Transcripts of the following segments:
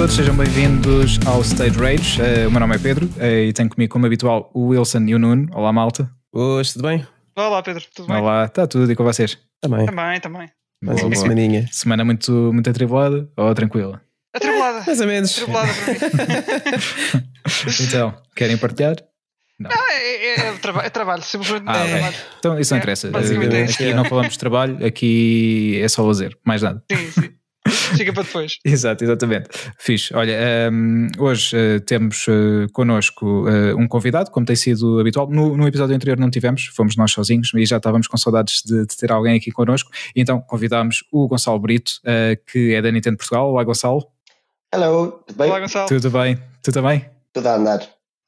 todos, sejam bem-vindos ao Stage Rage. Uh, o meu nome é Pedro uh, e tenho comigo, como habitual, o Wilson e o Nuno. Olá, malta. Hoje, tudo bem? Olá, Pedro, tudo bem? Olá, está tudo e com vocês? Também. Também, também. Mais uma semaninha. Semana muito, muito atribulada ou tranquila? Atribulada. Mais ou menos. Atribulada para mim. então, querem partilhar? Não, é, é, é, traba é trabalho, simplesmente Ah, é trabalho. Então isso não É, interessa. é isso. aqui não falamos de trabalho, aqui é só lazer, mais nada. Sim, sim. Fica para depois. Exato, exatamente. Fixe. Olha, ehm, hoje eh, temos eh, connosco eh, um convidado, como tem sido habitual. No, no episódio anterior não tivemos, fomos nós sozinhos e já estávamos com saudades de, de ter alguém aqui connosco. Então convidámos o Gonçalo Brito, que é da Nintendo Portugal. Olá, Gonçalo. Hello, tudo bem? Olá, Gonçalo. Tudo bem? Tu também? Tudo a andar.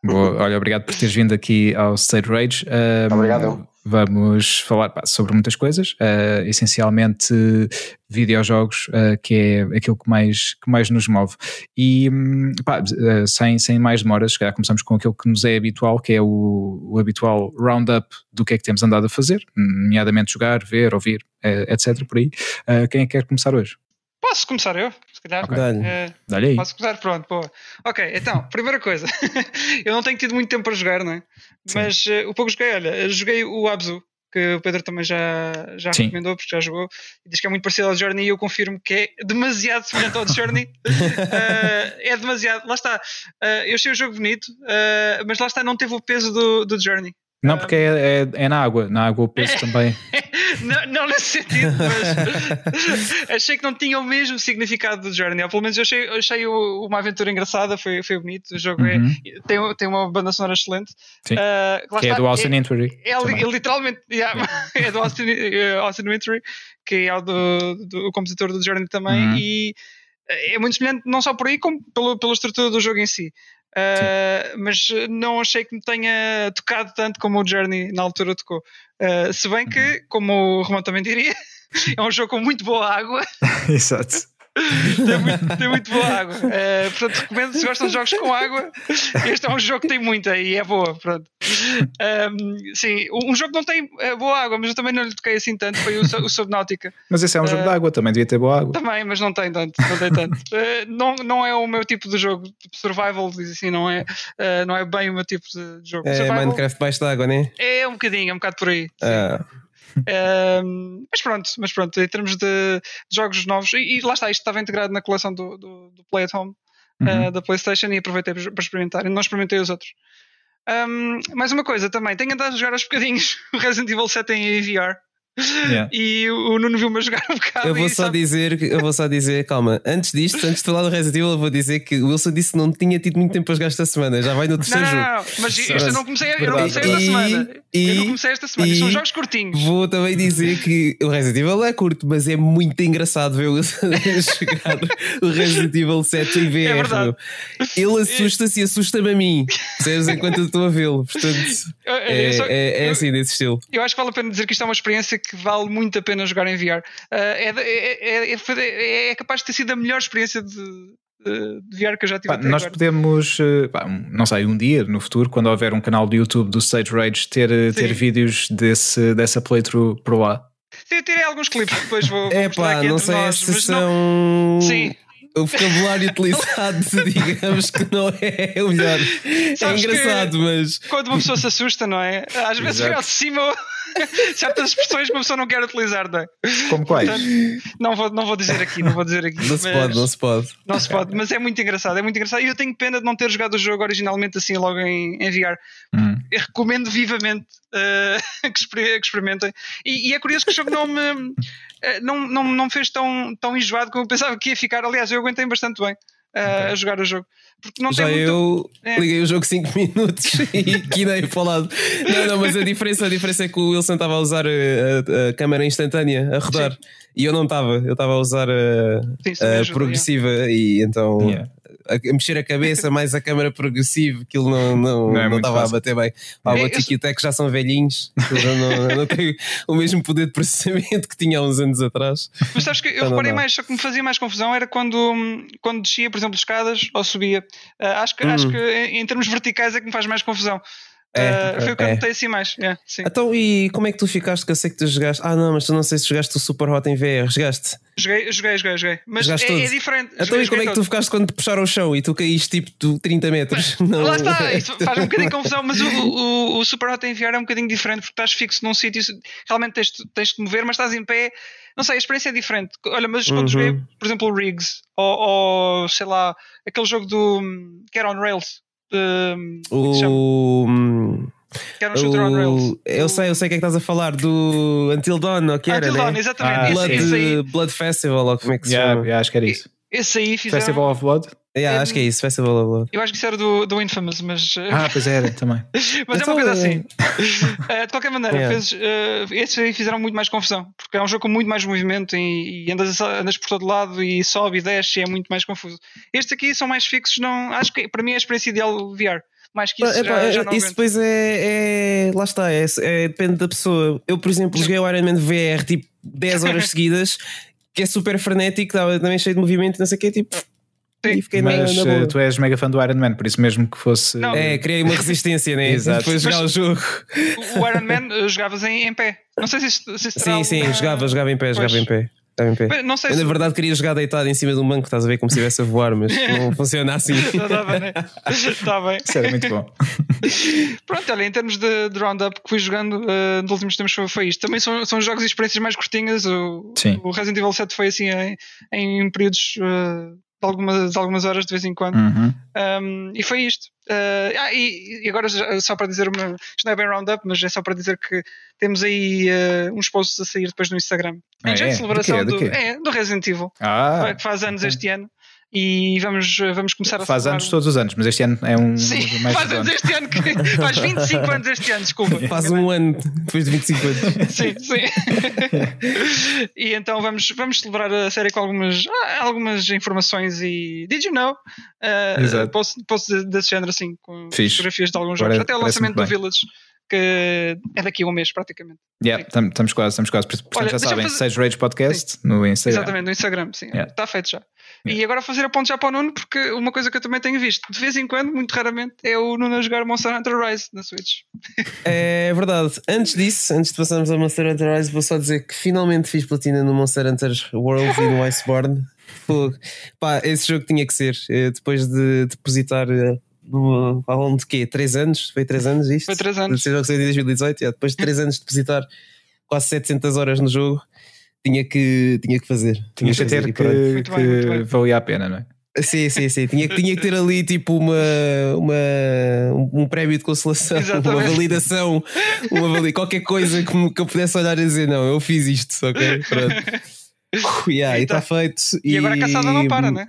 Boa, olha, obrigado por teres vindo aqui ao State Rage. Ehm, Obrigado. Vamos falar pá, sobre muitas coisas, eh, essencialmente videojogos, eh, que é aquilo que mais, que mais nos move. E hum, pá, eh, sem, sem mais demoras, se começamos com aquilo que nos é habitual, que é o, o habitual roundup do que é que temos andado a fazer, nomeadamente jogar, ver, ouvir, etc. Por aí. Quem é que quer começar hoje? Posso começar eu? Se calhar. Ok. Dá-lhe. Eh, Dá-lhe aí. posso começar? Pronto, boa. Ok, então, primeira coisa. eu não tenho tido muito tempo para jogar, não é? Sim. Mas eh, o pouco que joguei, olha, joguei o Abzu. Que o Pedro também já, já Sim. recomendou, porque já jogou, e diz que é muito parecido ao Journey, e eu confirmo que é demasiado semelhante ao Journey. Eh, é demasiado, lá está. Eh, eu achei o jogo bonito, eh, mas lá está, não teve o peso do, do Journey. Não, porque é, é, é na água, na água o peso também. não, não nesse sentido, mas achei que não tinha o mesmo significado do Journey. Ou pelo menos eu achei, achei uma aventura engraçada, foi, foi bonito. O jogo é- Uhum. tem, tem uma banda sonora excelente. Sim. Lá Que é está, do Austin Entry. é, é literalmente yeah, é do Austin, Austin Wintory, que é o, do, do, o compositor do Journey também, Uhum. e é muito semelhante não só por aí, como pelo, pela estrutura do jogo em si. Uh, mas não achei que me tenha tocado tanto como o Journey na altura tocou. Uh, se bem Uhum. que, como o Romão também diria, é um jogo com muito boa água. Exato. tem, muito, tem muito boa água. Uh, portanto, recomendo se gostam de jogos com água. Este é um jogo que tem muita e é boa. Pronto. Um, sim, um jogo que não tem eh, boa água, mas eu também não lhe toquei assim tanto. Foi o, o Subnautica. Mas esse é um jogo Eh, de água, também devia ter boa água. Também, mas não tem tanto. Não, tem tanto. Eh, não, não é o meu tipo de jogo. Tipo survival, diz assim, não é, eh, não é bem o meu tipo de jogo. É survival Minecraft baixo d'água, né? é um bocadinho, é um bocado por aí. sim. Ah, Um, mas pronto, mas pronto, em termos de, jogos novos, e, e lá está, isto estava integrado na coleção do, do, do Play at Home Uhum. uh, da PlayStation e aproveitei para experimentar. Não experimentei os outros. Um, mais uma coisa também, tenho andado a jogar aos bocadinhos o Resident Evil 7 em VR Yeah. e o, Nuno viu-me a jogar um bocado. eu vou e só sabe- dizer, eu vou só dizer, calma, antes disto, antes de falar do Resident Evil, eu vou dizer que o Wilson disse que não tinha tido muito tempo para jogar esta semana, já vai no Não, terceiro não, jogo. não, mas este eu não comecei, eu não comecei esta E- semana. e- eu não comecei esta semana. Isto São e- jogos curtinhos. Vou também dizer que o Resident Evil é curto, mas é muito engraçado ver o Wilson jogar o Resident Evil 7 em VR. É verdade. Ele assusta-se e assusta-me a mim, percebes? Enquanto eu estou a vê-lo. Portanto, Eu- eu- é, só- é, é assim desse estilo. Eu acho que vale a pena dizer que isto é uma experiência que vale muito a pena jogar em VR. Uh, é, é- é- é- é capaz de ter sido a melhor experiência de, de- VR que eu já tive Pá, nós agora. podemos, eh, pá, um- não sei, um dia no futuro, quando houver um canal do YouTube do Stage Rage, ter, eh, ter vídeos desse, dessa playthrough por lá. Sim, eu tirei alguns clipes depois vou, vou É pá, aqui não sei nós, se mas não- são. Sim. O vocabulário utilizado, digamos que não é o melhor. É Sabes que- engraçado, mas. quando uma pessoa se assusta, não é? Às vezes Exato. vem ao de cima certas expressões que uma pessoa não quer utilizar, não é? Como quais? Portanto, não vou, não vou dizer aqui, não vou dizer aqui. Não se pode, não se pode. Não se pode, mas é muito engraçado, é muito engraçado. E eu tenho pena de não ter jogado o jogo originalmente assim logo em, em VR. Hum. Eu recomendo vivamente que, exper- que experimentem. E, e é curioso que o jogo não me, eh, não, não, não me fez tão, tão enjoado como eu pensava que ia ficar. Aliás, eu aguentei bastante bem eh, a jogar o jogo. Porque não Já tem muito. eu É. liguei o jogo 5 minutos e quinei para o lado. Não, não, mas a diferença, a diferença é que o Wilson estava a usar a, a- a câmera instantânea a rodar e eu não estava, eu estava a usar a, Sim, também a ajuda, progressiva e então Yeah. A, a mexer a cabeça mais a câmera progressiva, aquilo não, não, Não é não estava a bater bem. Pá, É, o Tech já são velhinhos, não, não tem o mesmo poder de processamento que tinha há uns anos atrás. Mas sabes que eu Então reparei mais, só que me fazia mais confusão era quando, quando descia, por exemplo, escadas ou subia. Ah, acho que, acho Hum. que em, em termos verticais é que me faz mais confusão. É, Uh, foi o que eu é. notei assim mais. Yeah, sim. Então, e como é que tu ficaste? Que eu sei que tu jogaste. Ah, não, mas tu não sei se jogaste o Super Hot em VR. Jogaste? Joguei, joguei, joguei, joguei. Mas é, é diferente. Então, Joguei- e como é que tu todos. ficaste quando te puxaram o chão e tu caíste tipo de 30 metros? Não. Lá está, isso faz um bocadinho de confusão, mas o, o, o Super Hot em VR é um bocadinho diferente porque estás fixo num sítio, realmente tens, tens de mover, mas estás em pé. Não sei, a experiência é diferente. Olha, mas quando Uhum. joguei, por exemplo, o Riggs ou, ou, sei lá, aquele jogo do que era on Rails, de, como é que? O. era um shooter on Rails. o eu sei, eu sei o que é que estás a falar do Until Dawn, ou que era, Until Dawn, né? exatamente. Ah, esse, Blood, esse aí, Blood Festival, ou como é que se Yeah, chama? yeah, acho que era isso. esse aí fizeram. Festival of Blood? Yeah, acho que é isso, Festival of Blood. Eu acho que isso era do, do Infamous, mas, Ah, pois era, também. mas é então, uma coisa eh, assim. Uh, de qualquer maneira, Yeah. fez, uh, esses aí fizeram muito mais confusão, porque é um jogo com muito mais movimento e, e andas, andas por todo lado e sobe e desce e é muito mais confuso. Estes aqui são mais fixos, não, acho que para mim é a experiência ideal VR. Mais que isso, já, já é- não isso depois é, é- Lá está, é, é- depende da pessoa. Eu, por exemplo, joguei o Iron Man VR tipo 10 horas seguidas, que é super frenético, também cheio de movimento, não sei o que, tipo. Sim. E fiquei Mas na eh, tu és mega fã do Iron Man, por isso mesmo que fosse. Não. É, criei uma resistência, né? Exato. Depois de jogar o jogo. O- Iron Man uh, jogavas em, em pé. Não sei se isto, se Sim, sim, jogava, jogava em pé, jogava Pois. em pé. Jogava em pé. Não sei Eu, se. na verdade, queria jogar deitado em cima de um banco, estás a ver como se estivesse a voar, mas não funciona assim. Dá bem, né? Está bem. Isso era muito bom. Pronto, olha, em termos de, de roundup que fui jogando uh, nos últimos tempos foi, foi isto. Também são, são jogos e experiências mais curtinhas. O, Sim. o Resident Evil 7 foi assim em, em períodos uh, de, algumas, de algumas horas de vez em quando. Uhum. Um, e foi isto. Uh, ah, e, e agora, só para dizer, uma, isto não é bem roundup, mas é só para dizer que temos aí uh, uns posts a sair depois no Instagram. Ah, Em jeito é? de celebração Do quê? Do é, do Resident Evil, Ah, que faz anos este ano. E vamos, vamos começar a faz anos todos os anos, mas este ano é um Sim, mais faz anos este ano que faz 25 anos este ano, desculpa. Faz um ano depois de 25 anos. Sim, sim. e então vamos, vamos celebrar a série com algumas, ah, algumas informações e did you know? Uh, Exato. posso, posso desse género assim, com Fixe. fotografias de alguns Agora jogos, até o lançamento do. Village, que é daqui a um mês praticamente. Yeah, tam- estamos quase, estamos quase. Portanto, Olha, já sabem, fazer- Sage Rage Podcast no Instagram. Exatamente, no Instagram, sim. Yeah. Está feito já. Yeah. E agora fazer a ponte já para o Nuno, porque uma coisa que eu também tenho visto, de vez em quando, muito raramente, é o Nuno a jogar Monster Hunter Rise na Switch. É verdade. Antes disso, antes de passarmos ao Monster Hunter Rise, vou só dizer que finalmente fiz platina no Monster Hunter World e no Iceborne. Fogo. Pá, esse jogo tinha que ser. eh, Depois de depositar eh, no- ao longo de quê? 3 anos? Foi 3 anos isto? Foi três anos. Esse jogo saiu em 2018. yeah. Depois de 3 anos de depositar quase 700 horas no jogo, tinha que, tinha que fazer. Tinhas que fazer ter e que, bem, que bem. valia a pena, não é? Sim, sim, sim. Tinha, que- tinha que ter ali tipo uma, uma, um, prémio de consolação, uma Exatamente. validação, uma vali qualquer coisa que, me- que eu pudesse olhar e dizer: Não, eu fiz isto, ok? Pronto. Uh, yeah, e está feito. E, agora a caçada não para, né?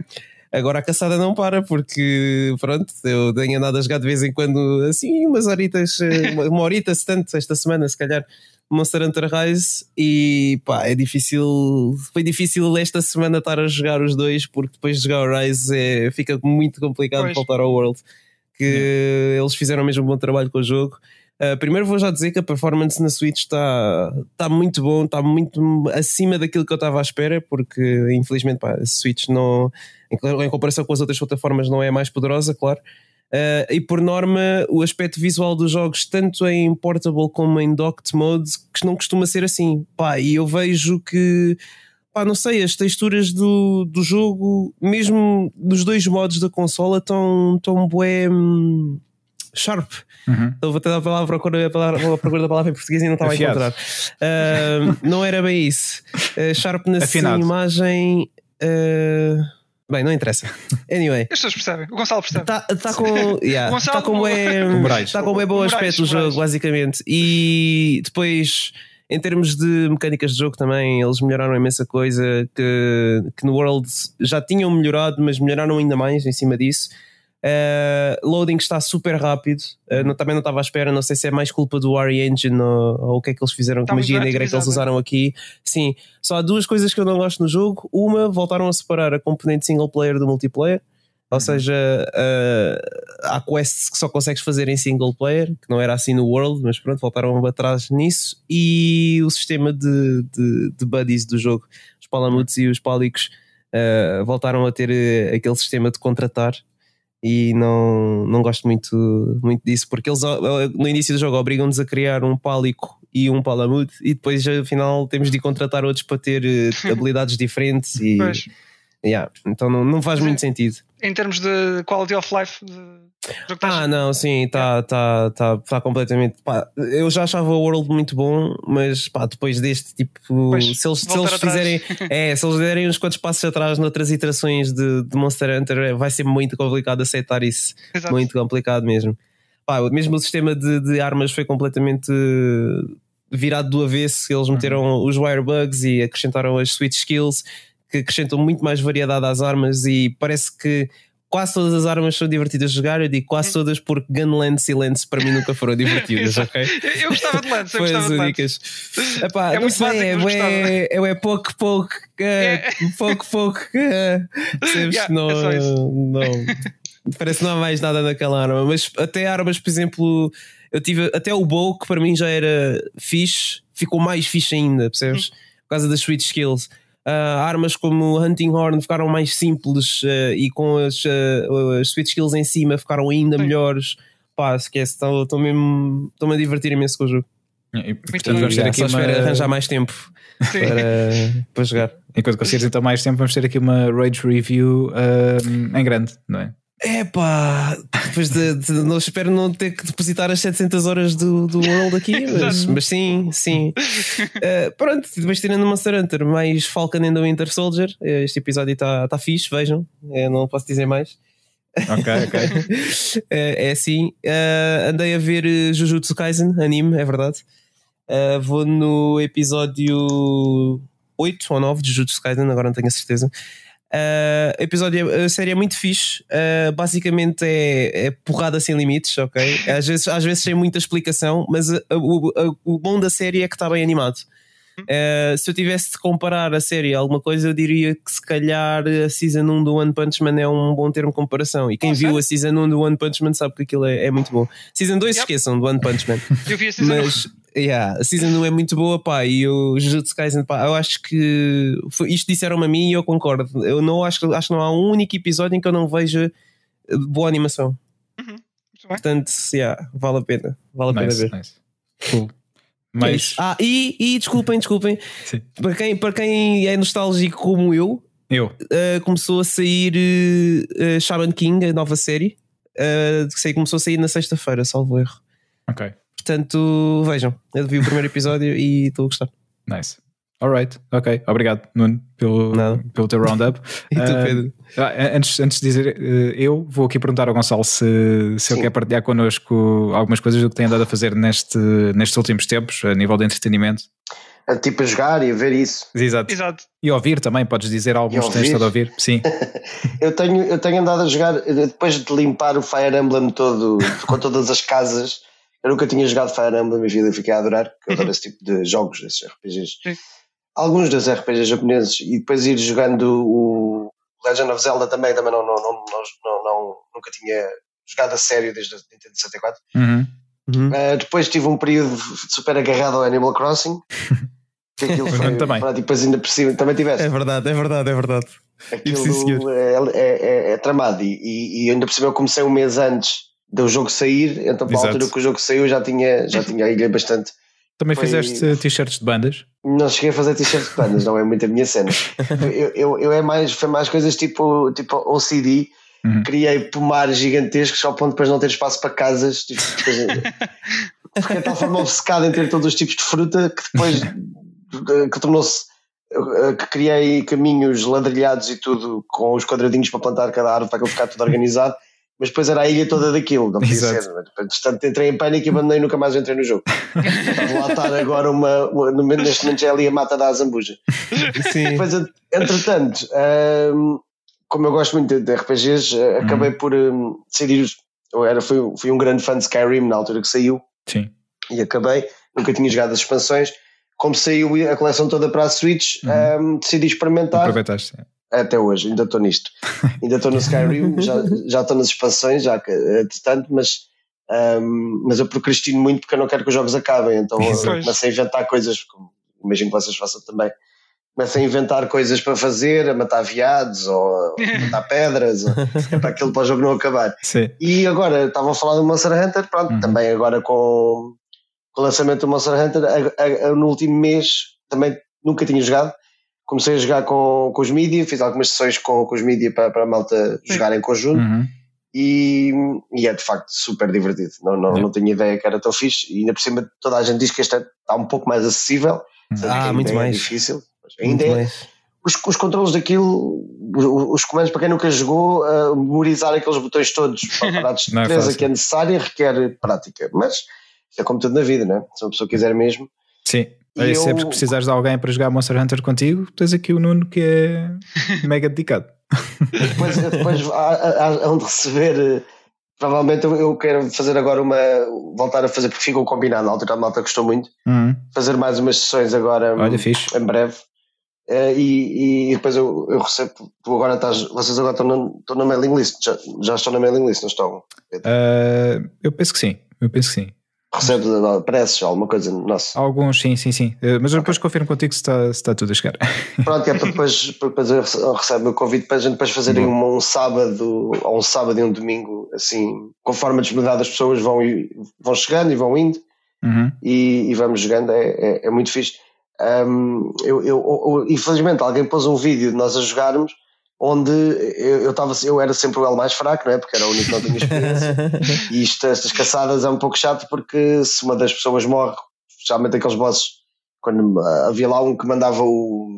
Agora a caçada não para, porque pronto, eu tenho andado a jogar de vez em quando assim, umas horitas, eh, uma, uma horita, se tanto, esta semana, se calhar, Monster Hunter Rise, e pá, é difícil, foi difícil esta semana estar a jogar os dois, porque depois de jogar o Rise é, fica muito complicado Pois. voltar ao World, que eles fizeram mesmo um bom trabalho com o jogo. Uh, primeiro vou já dizer que a performance na Switch está tá muito bom, está muito acima daquilo que eu estava à espera, porque infelizmente pá, a Switch não, em, em comparação com as outras plataformas, não é mais poderosa, claro. Uh, e por norma, o aspecto visual dos jogos, tanto em portable como em docked mode, que não costuma ser assim. Pá, e eu vejo que, pá, não sei, as texturas do, do jogo, mesmo dos dois modos da consola, estão tão bué. hum, Sharp, Uhum. eu vou tentar a palavra, procura, a palavra, a procura da palavra em português e não estava a encontrar. Ah, não era bem isso. Uh, sharpness Afinado. em imagem. ah, bem, não interessa. Anyway. As pessoas percebem, o Gonçalo percebe. Está tá com. Yeah, Gonçalo- tá com é, O Moraes. tá com é bom aspecto o jogo, basicamente. E depois, em termos de mecânicas de jogo também, eles melhoraram imensa coisa que, que no World já tinham melhorado, mas melhoraram ainda mais em cima disso. Uh, loading está super rápido. Uh, não- também não estava à espera. Não sei se é mais culpa do RE Engine ou, ou o que é que eles fizeram com muito magia negra que eles usaram aqui. Sim, só há duas coisas que eu não gosto no jogo. Uma, voltaram a separar a componente single player do multiplayer. Ou seja, uh, há quests que só consegues fazer em single player, que não era assim no World, mas pronto, voltaram atrás nisso. E o sistema de, de, de buddies do jogo, os palamutes e os pálicos, uh, voltaram a ter aquele sistema de contratar. E não, não gosto muito, muito disso, porque eles no início do jogo obrigam-nos a criar um pálico e um palamute e depois afinal temos de contratar outros para ter uh, habilidades diferentes e yeah, então não, não faz muito sentido. Em termos de quality of life, ah, não, sim, está tá, tá, tá completamente. Pá, eu já achava o World muito bom, mas pá, depois deste tipo, pois, se eles, se eles fizerem, é, se eles derem uns quantos passos atrás noutras iterações de, de Monster Hunter, é, vai ser muito complicado aceitar isso. Exato. Muito complicado mesmo. Pá, mesmo o sistema de, de armas foi completamente virado do avesso. Eles meteram uhum. os wirebugs e acrescentaram as switch skills que acrescentam muito mais variedade às armas e parece que quase todas as armas são divertidas de jogar. Eu digo quase hum. todas porque Gunlance e Lance para mim nunca foram divertidas, ok? eu gostava de Lance, eu gostava de Lance. Epá, é não sei, é, é, é pouco, pouco, pouco, pouco. Yeah, não, é não, parece que não há mais nada naquela arma, mas até armas, por exemplo, eu tive até o bow que para mim já era fixe, ficou mais fixe ainda, percebes? Hum. Por causa das switch skills. Uh, armas como o Hunting Horn ficaram mais simples uh, e com as, uh, as Switch Skills em cima ficaram ainda Sim. melhores. Pá, esquece, estou mesmo estou-me a divertir imenso com o jogo. E, portanto, vamos ter aqui uma... arranjar mais tempo para, para jogar. Enquanto conseguires então mais tempo, vamos ter aqui uma Rage Review em grande, não é? É pá, depois de, de, não espero não ter que depositar as 700 horas do, do World aqui, mas, mas sim, sim. Uh, pronto, depois tirando Monster Hunter, mais Falcon and the Winter Soldier. Este episódio está tá fixe, vejam, Eu não posso dizer mais. Ok, ok. é, é assim. Uh, andei a ver Jujutsu Kaisen, anime, é verdade. Uh, vou no episódio 8 ou 9 de Jujutsu Kaisen, agora não tenho a certeza. Uh, episódio, a série é muito fixe. Uh, basicamente é, é, porrada sem limites, ok? Às vezes, às vezes sem muita explicação, mas a, a, a, o bom da série é que está bem animado. Uh, se eu tivesse de comparar a série a alguma coisa, eu diria que se calhar a Season 1 do One Punch Man é um bom termo de comparação. E quem oh, viu a Season 1 do One Punch Man sabe que aquilo é, é muito bom. Season 2 yep. esqueçam do One Punch Man. eu vi a Season mas, Yeah, a season 1 é muito boa, pá, e o Jujutsu Kaisen, pá, eu acho que foi, isto disseram-me a mim e eu concordo. Eu não acho, acho que não há um único episódio em que eu não veja eh, boa animação. Uhum. Portanto, yeah, vale a pena. Vale a nice, pena ver. Nice. Cool. Mas... ah, e, e desculpem, desculpem. Para quem, para quem é nostálgico como eu, eu. Uh, começou a sair uh, Shaman King, a nova série. Uh, que começou a sair na sexta-feira, salvo erro. Ok. Portanto, vejam, eu vi o primeiro episódio e estou a gostar. Nice. Alright, ok. Obrigado, Nuno, pelo, pelo teu roundup. e tu, uh, Pedro? antes, antes de dizer, uh, eu vou aqui perguntar ao Gonçalo se, se ele quer partilhar connosco algumas coisas do que tem andado a fazer neste, nestes últimos tempos, a nível de entretenimento. É tipo a jogar e a ver isso. Exato. Exato. E ouvir também, podes dizer alguns que tens estado a ouvir? Sim. eu, tenho, eu tenho andado a jogar, depois de limpar o Fire Emblem todo, com todas as casas eu nunca tinha jogado Fire Emblem na minha vida e fiquei a adorar, porque eu adoro uhum. esse tipo de jogos, esses RPGs. Sim. Alguns dos RPGs japoneses e depois ir jogando o Legend of Zelda também, também não, não, não, não, não nunca tinha jogado a sério desde a Nintendo 64. Uhum. Uhum. Uh, depois tive um período super agarrado ao Animal Crossing. que aquilo foi, também. Para, depois ainda por cima, também tiveste. É verdade, é verdade, é verdade. Aquilo é, é, é, é, tramado e, e, ainda por cima eu comecei um mês antes do jogo sair, então para a altura que o jogo saiu já tinha, já tinha a ilha bastante. Também Foi... fizeste t-shirts de bandas? Não cheguei a fazer t-shirts de bandas, não é muito a minha cena. eu, eu, eu, é mais, foi mais coisas tipo, tipo OCD. Uhum. Criei pomares gigantescos ao ponto de depois não ter espaço para casas. Tipo, fiquei de tal forma obcecado em ter todos os tipos de fruta que depois que tornou-se que criei caminhos ladrilhados e tudo com os quadradinhos para plantar cada árvore para que eu ficar tudo organizado mas depois era a ilha toda daquilo, não podia Exato. ser. Portanto, entrei em pânico e abandonei nunca mais entrei no jogo. Estava lá estar agora uma, uma, neste momento já é ali a mata da Azambuja. Sim. Depois, entretanto, um, como eu gosto muito de RPGs, eh, acabei uhum. por um, decidir. Eu era, fui, fui um grande fã de Skyrim na altura que saiu. Sim. E acabei, nunca tinha jogado as expansões. Como saiu a coleção toda para a Switch, uhum. um, decidi experimentar. Aproveitaste até hoje, ainda estou nisto. ainda estou no Skyrim, já, já estou nas expansões, já tanto, mas, um, mas eu procrastino muito porque eu não quero que os jogos acabem, então comecei a inventar coisas, como imagino que vocês façam também, começa a inventar coisas para fazer, a matar viados ou a matar pedras, ou, é para aquilo para o jogo não acabar. Sim. E agora estavam a falar do Monster Hunter, pronto, uhum. também agora com, com, o lançamento do Monster Hunter, a, a, a, no último mês também nunca tinha jogado. Comecei a jogar com, com os mídia, fiz algumas sessões com, com os mídia para, para a malta Sim. jogar em conjunto. Uhum. E, e, é de facto super divertido. Não, não, não tinha ideia que era tão fixe. E ainda por cima, toda a gente diz que este está um pouco mais acessível. Ah, muito é mais. difícil. Ainda é, os, os controles daquilo, os comandos para quem nunca jogou, uh, memorizar aqueles botões todos parados de destreza é que é necessária requer prática. Mas é como tudo na vida, né? Se uma pessoa quiser mesmo. Sim. E eu... sempre que precisares de alguém para jogar Monster Hunter contigo, tens aqui o Nuno que é mega dedicado. Depois, depois há, de receber. Provavelmente eu quero fazer agora uma. voltar a fazer, porque ficou combinado na altura, a malta gostou muito. Uhum. Fazer mais umas sessões agora Olha, fixe. em breve. Uh, e, e, depois eu, eu recebo, tu agora estás, vocês agora estão na, estão na mailing list, já, já estão na mailing list, não estão? Uh, eu penso que sim, eu penso que sim. Recebes preços, alguma coisa nossa? Alguns, sim, sim, sim. Uh, mas depois okay. confirmo contigo se está, se está tudo a chegar. Pronto, é para depois, depois eu recebo o convite para a gente depois fazerem um, um, sábado, ou um sábado e um domingo, assim, conforme a disponibilidade das pessoas vão, vão chegando e vão indo uhum. e, e, vamos jogando, é, é, é muito fixe. Um, eu, eu, eu, infelizmente alguém pôs um vídeo de nós a jogarmos onde eu, eu, tava, eu era sempre o L mais fraco, não é? Porque era o único que não tinha experiência. e isto, estas caçadas é um pouco chato porque se uma das pessoas morre, especialmente aqueles bosses, quando havia lá um que mandava o,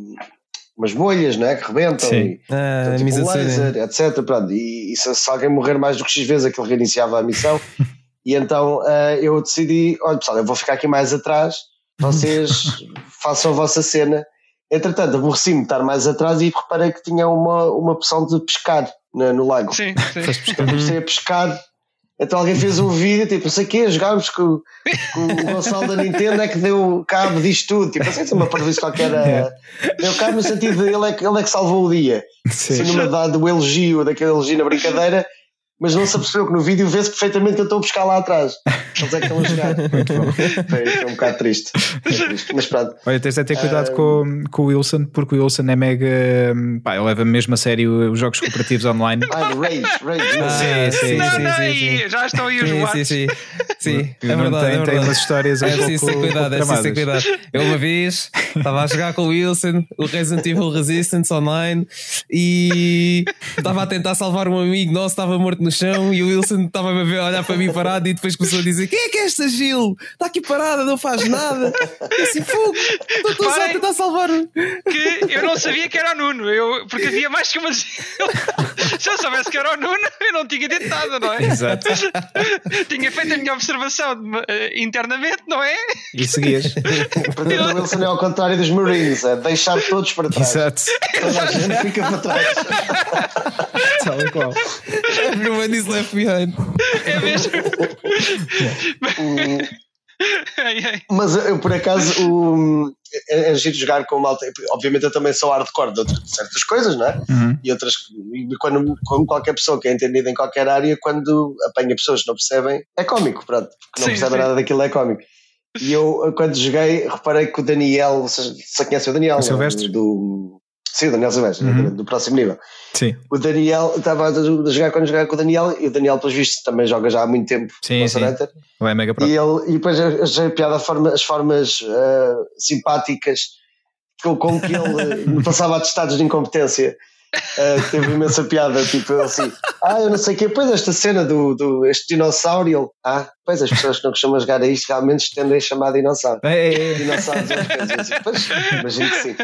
umas bolhas, não é? Que rebentam, e, ah, então, tipo, laser, etc. Pronto, e, e se, se, alguém morrer mais do que X vezes, aquilo reiniciava a missão. e então uh, eu decidi: olha pessoal, eu vou ficar aqui mais atrás vocês façam a vossa cena. Entretanto, aborreci-me de estar mais atrás e reparei que tinha uma, uma opção de pescar no, no lago. Sim, sim. Comecei a pescar. Então alguém fez um vídeo, tipo, não sei o quê, jogámos com, com o Gonçalo da Nintendo é que deu cabo disto tudo. Tipo, assim, uma parvoíce qualquer. É. Deu cabo no sentido de ele é, que, ele é que salvou o dia. Sim. Assim, numa dada do elogio, daquele elogio na brincadeira, mas não se apercebeu que no vídeo vê-se perfeitamente que eu estou a buscar lá atrás. Eles é que estão a jogar. foi, foi, um bocado triste. Mas pronto. Olha, tens de ter cuidado uh, com, com o Wilson, porque o Wilson é mega. Pá, ele leva mesmo a sério os jogos cooperativos online. Ah, Rage, Rage. Ah, sim, sim, não, sim, não, sim, sim, Já estão aí os sim, sim, sim, sim. É verdade, tem, é tem umas histórias é preciso ter cuidado, é preciso ter cuidado. Eu uma vez estava a jogar com o Wilson, o Resident Evil Resistance online, e estava a tentar salvar um amigo nosso, estava morto no chão, e o Wilson estava a ver, a olhar para mim parado, e depois começou a dizer: Quem é que é esta Gil? Está aqui parada, não faz nada. E assim, fogo, estou a tentar salvar. Que eu não sabia que era o Nuno, eu, porque havia mais que uma Gil. Se eu soubesse que era o Nuno, eu não tinha dito nada, não é? Exato. tinha feito a minha observação uh, internamente, não é? E seguias. Portanto, o Wilson é ao contrário dos Marines, é deixar todos para trás. Exato. Toda a gente fica para trás. Tal e qual. Everyone is left behind. É mesmo. Mas eu, por acaso, o, é, é giro jogar com malta. Obviamente, eu também sou hardcore de outras, certas coisas, não é? Uhum. E outras. Quando, como qualquer pessoa que é entendida em qualquer área, quando apanha pessoas que não percebem, é cómico, pronto. Porque não sim, percebem sim. nada daquilo, é cómico. E eu, quando joguei, reparei que o Daniel, vocês, você conhece o Daniel? O Do, Sim, o Daniel Silvestre, uhum. do próximo nível. Sim. O Daniel, estava a jogar quando jogava com o Daniel e o Daniel, pelos vistos, também joga já há muito tempo. Sim, sim. É mega e, ele, e depois achei piada forma, as formas uh, simpáticas com, com que ele me passava atestados de incompetência. Uh, teve imensa piada, tipo assim, ah, eu não sei o quê, pois esta cena do, do este dinossauro, ele, ah, pois as pessoas que não costumam jogar a isto realmente tendem a chamar dinossauro. É, é, é. Dinossauros, assim, pois, imagino que sim.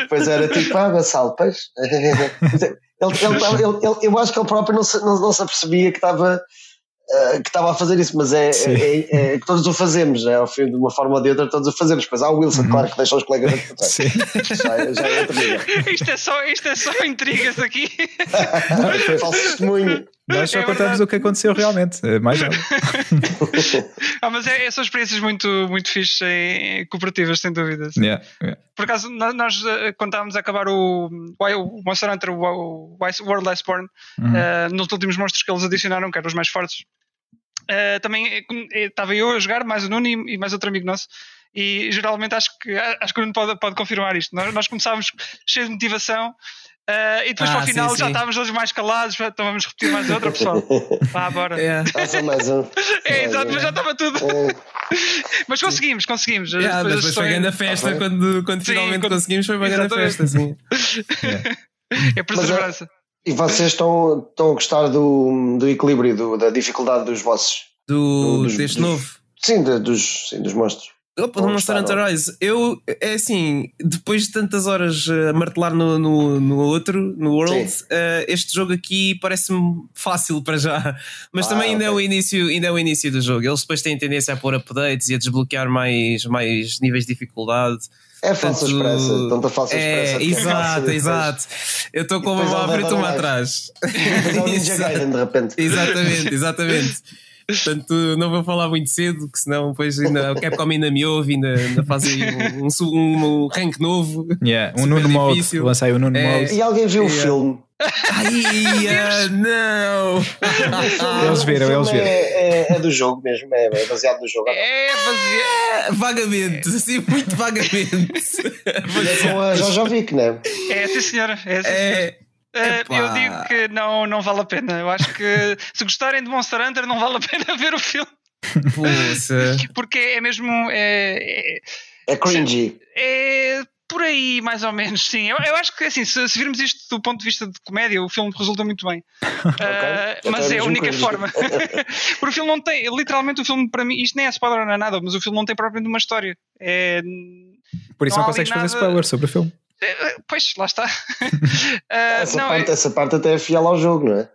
Depois era tipo, ah, Gonçalo, pois. ele, ele, ele, eu acho que ele próprio não se, não, não se apercebia que estava que estava a fazer isso, mas é, é, é, é, que todos o fazemos, né? ao fim de uma forma ou de outra, todos o fazemos. Pois há o Wilson, uhum. claro, que deixa os colegas a Sim. Já, já é outra isto, é só, isto é só intrigas aqui. Falso testemunho. Nós só é contamos o que aconteceu realmente, é mais nada. ah, mas é, são experiências muito, muito fixes e cooperativas, sem dúvidas. Yeah, yeah. Por acaso, nós, eh, quando estávamos a acabar o, o Monster Hunter, o, World Iceborne, uhum. uh, nos últimos monstros que eles adicionaram, que eram os mais fortes, uh, também estava eu a jogar, mais o Nuno e, e mais outro amigo nosso. E geralmente acho que acho que o Nuno pode, pode confirmar isto. Nós, nós começámos cheio de motivação Uh, e depois ah, para o final sim, já sim. estávamos todos mais calados, então vamos repetir mais outra, pessoal. Vá, bora. Yeah. Passa mais um. É, exato, mas já estava tudo. mas conseguimos, conseguimos. Yeah, depois foi grande a festa ah, quando, quando sim, finalmente quando... conseguimos, foi uma grande festa, sim. yeah. É perseverança. É, e vocês estão, estão a gostar do, do equilíbrio, do, da dificuldade dos vossos? Do, dos, deste dos, novo? Sim, de, dos, sim, dos monstros. Opa, do Monster Hunter Rise, eu, é assim, depois de tantas horas a martelar no, no, no outro, no World, uh, este jogo aqui parece-me fácil para já, mas ah, também ainda, okay. é o início, ainda é o início do jogo. Eles depois têm tendência a pôr updates e a desbloquear mais, mais níveis de dificuldade. É falsa expressa, tanta falsa é, expressa. Exato, é exato. Eu estou com uma frente e uma atrás. É. Exatamente, exatamente. Portanto, não vou falar muito cedo, que senão depois ainda, o Capcom ainda me ouve, ainda, ainda faz aí um, um, um rank novo. Yeah, um Nuno Mode, lancei o Nuno é, Mode. E alguém viu yeah. o filme? Ai, não! Eles viram, eles viram. É, é, é, do jogo mesmo, é, é baseado no jogo. É baseado. É, vagamente, assim, muito vagamente. É com a Jojo Vic, não é? É, sim, senhora. É, sim, é, Uh, eu digo que não, não vale a pena. Eu acho que se gostarem de Monster Hunter, não vale a pena ver o filme. Porque é mesmo. É, é, é cringy. É por aí, mais ou menos, sim. Eu, eu acho que assim, se, se, virmos isto do ponto de vista de comédia, o filme resulta muito bem. Okay. Uh, mas é a única cringy. forma. Porque o filme não tem, literalmente, o filme para mim, isto nem é spoiler, não é nada, mas o filme não tem propriamente uma história. É, por isso não, não consegues nada... fazer spoiler sobre o filme. Eh, pois, lá está. uh, essa, não, parte, é... essa parte até é fiel ao jogo, não é?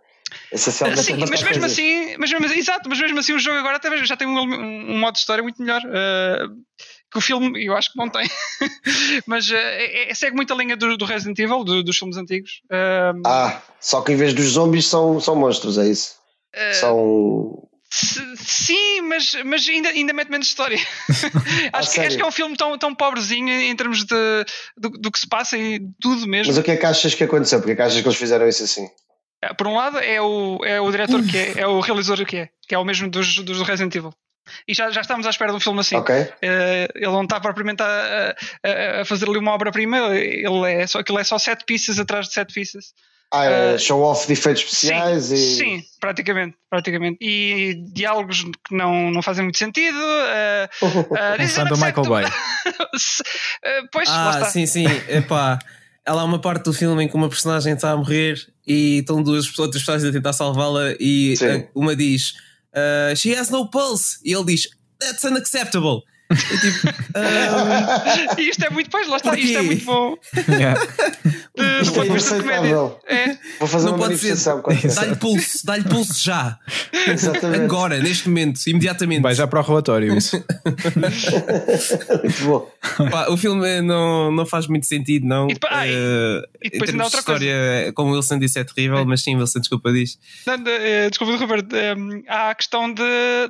Essa Sim, mas mesmo assim, mas mesmo, exato, mas mesmo assim o jogo agora até já tem um, um modo de história muito melhor. Uh, que o filme, eu acho que não tem, mas uh, é, segue muito a linha do, do Resident Evil, do, dos filmes antigos. Uh, ah, só que em vez dos zombies são, são monstros, é isso? são Sim, mas, mas ainda, ainda mete menos história. acho, que, acho que é um filme tão, tão pobrezinho em termos de, do, do que se passa e tudo mesmo. Mas o que é que achas que aconteceu? Porque é que achas que eles fizeram isso assim? É, por um lado é o, é o diretor que é, é o realizador que é, que é o mesmo dos, dos Resident Evil. E já, já estamos à espera de um filme assim. Okay. Uh, ele não está propriamente a, a, a fazer ali uma obra-prima, ele é só, aquilo é só sete pistas atrás de sete pistas. Ah, é uh, show off de efeitos especiais sim, e... sim, praticamente, praticamente. E diálogos que não, não fazem muito sentido. Uh, uh, do Michael Bay. uh, pois, ah, sim, sim. Epá, ela há uma parte do filme em que uma personagem está a morrer e estão duas outras personagens a tentar salvá-la e uma diz uh, She has no pulse e ele diz That's unacceptable. Tipo, um... isto é muito, pois lá está, isto é muito bom. Yeah. Uh, isto é inaceitável. É. Vou fazer não uma pode manifestação. Dá-lhe pulso, dá-lhe pulso já. Exatamente. Agora, neste momento, imediatamente. Vai já para o relatório isso. muito bom. Pá, o filme não, não faz muito sentido, não. E, pá, ai, uh, e depois ainda outra história, coisa. como o Wilson disse, é terrível, é. mas sim, Wilson, desculpa, diz. Não, de, desculpa, Roberto. Um, há a questão de,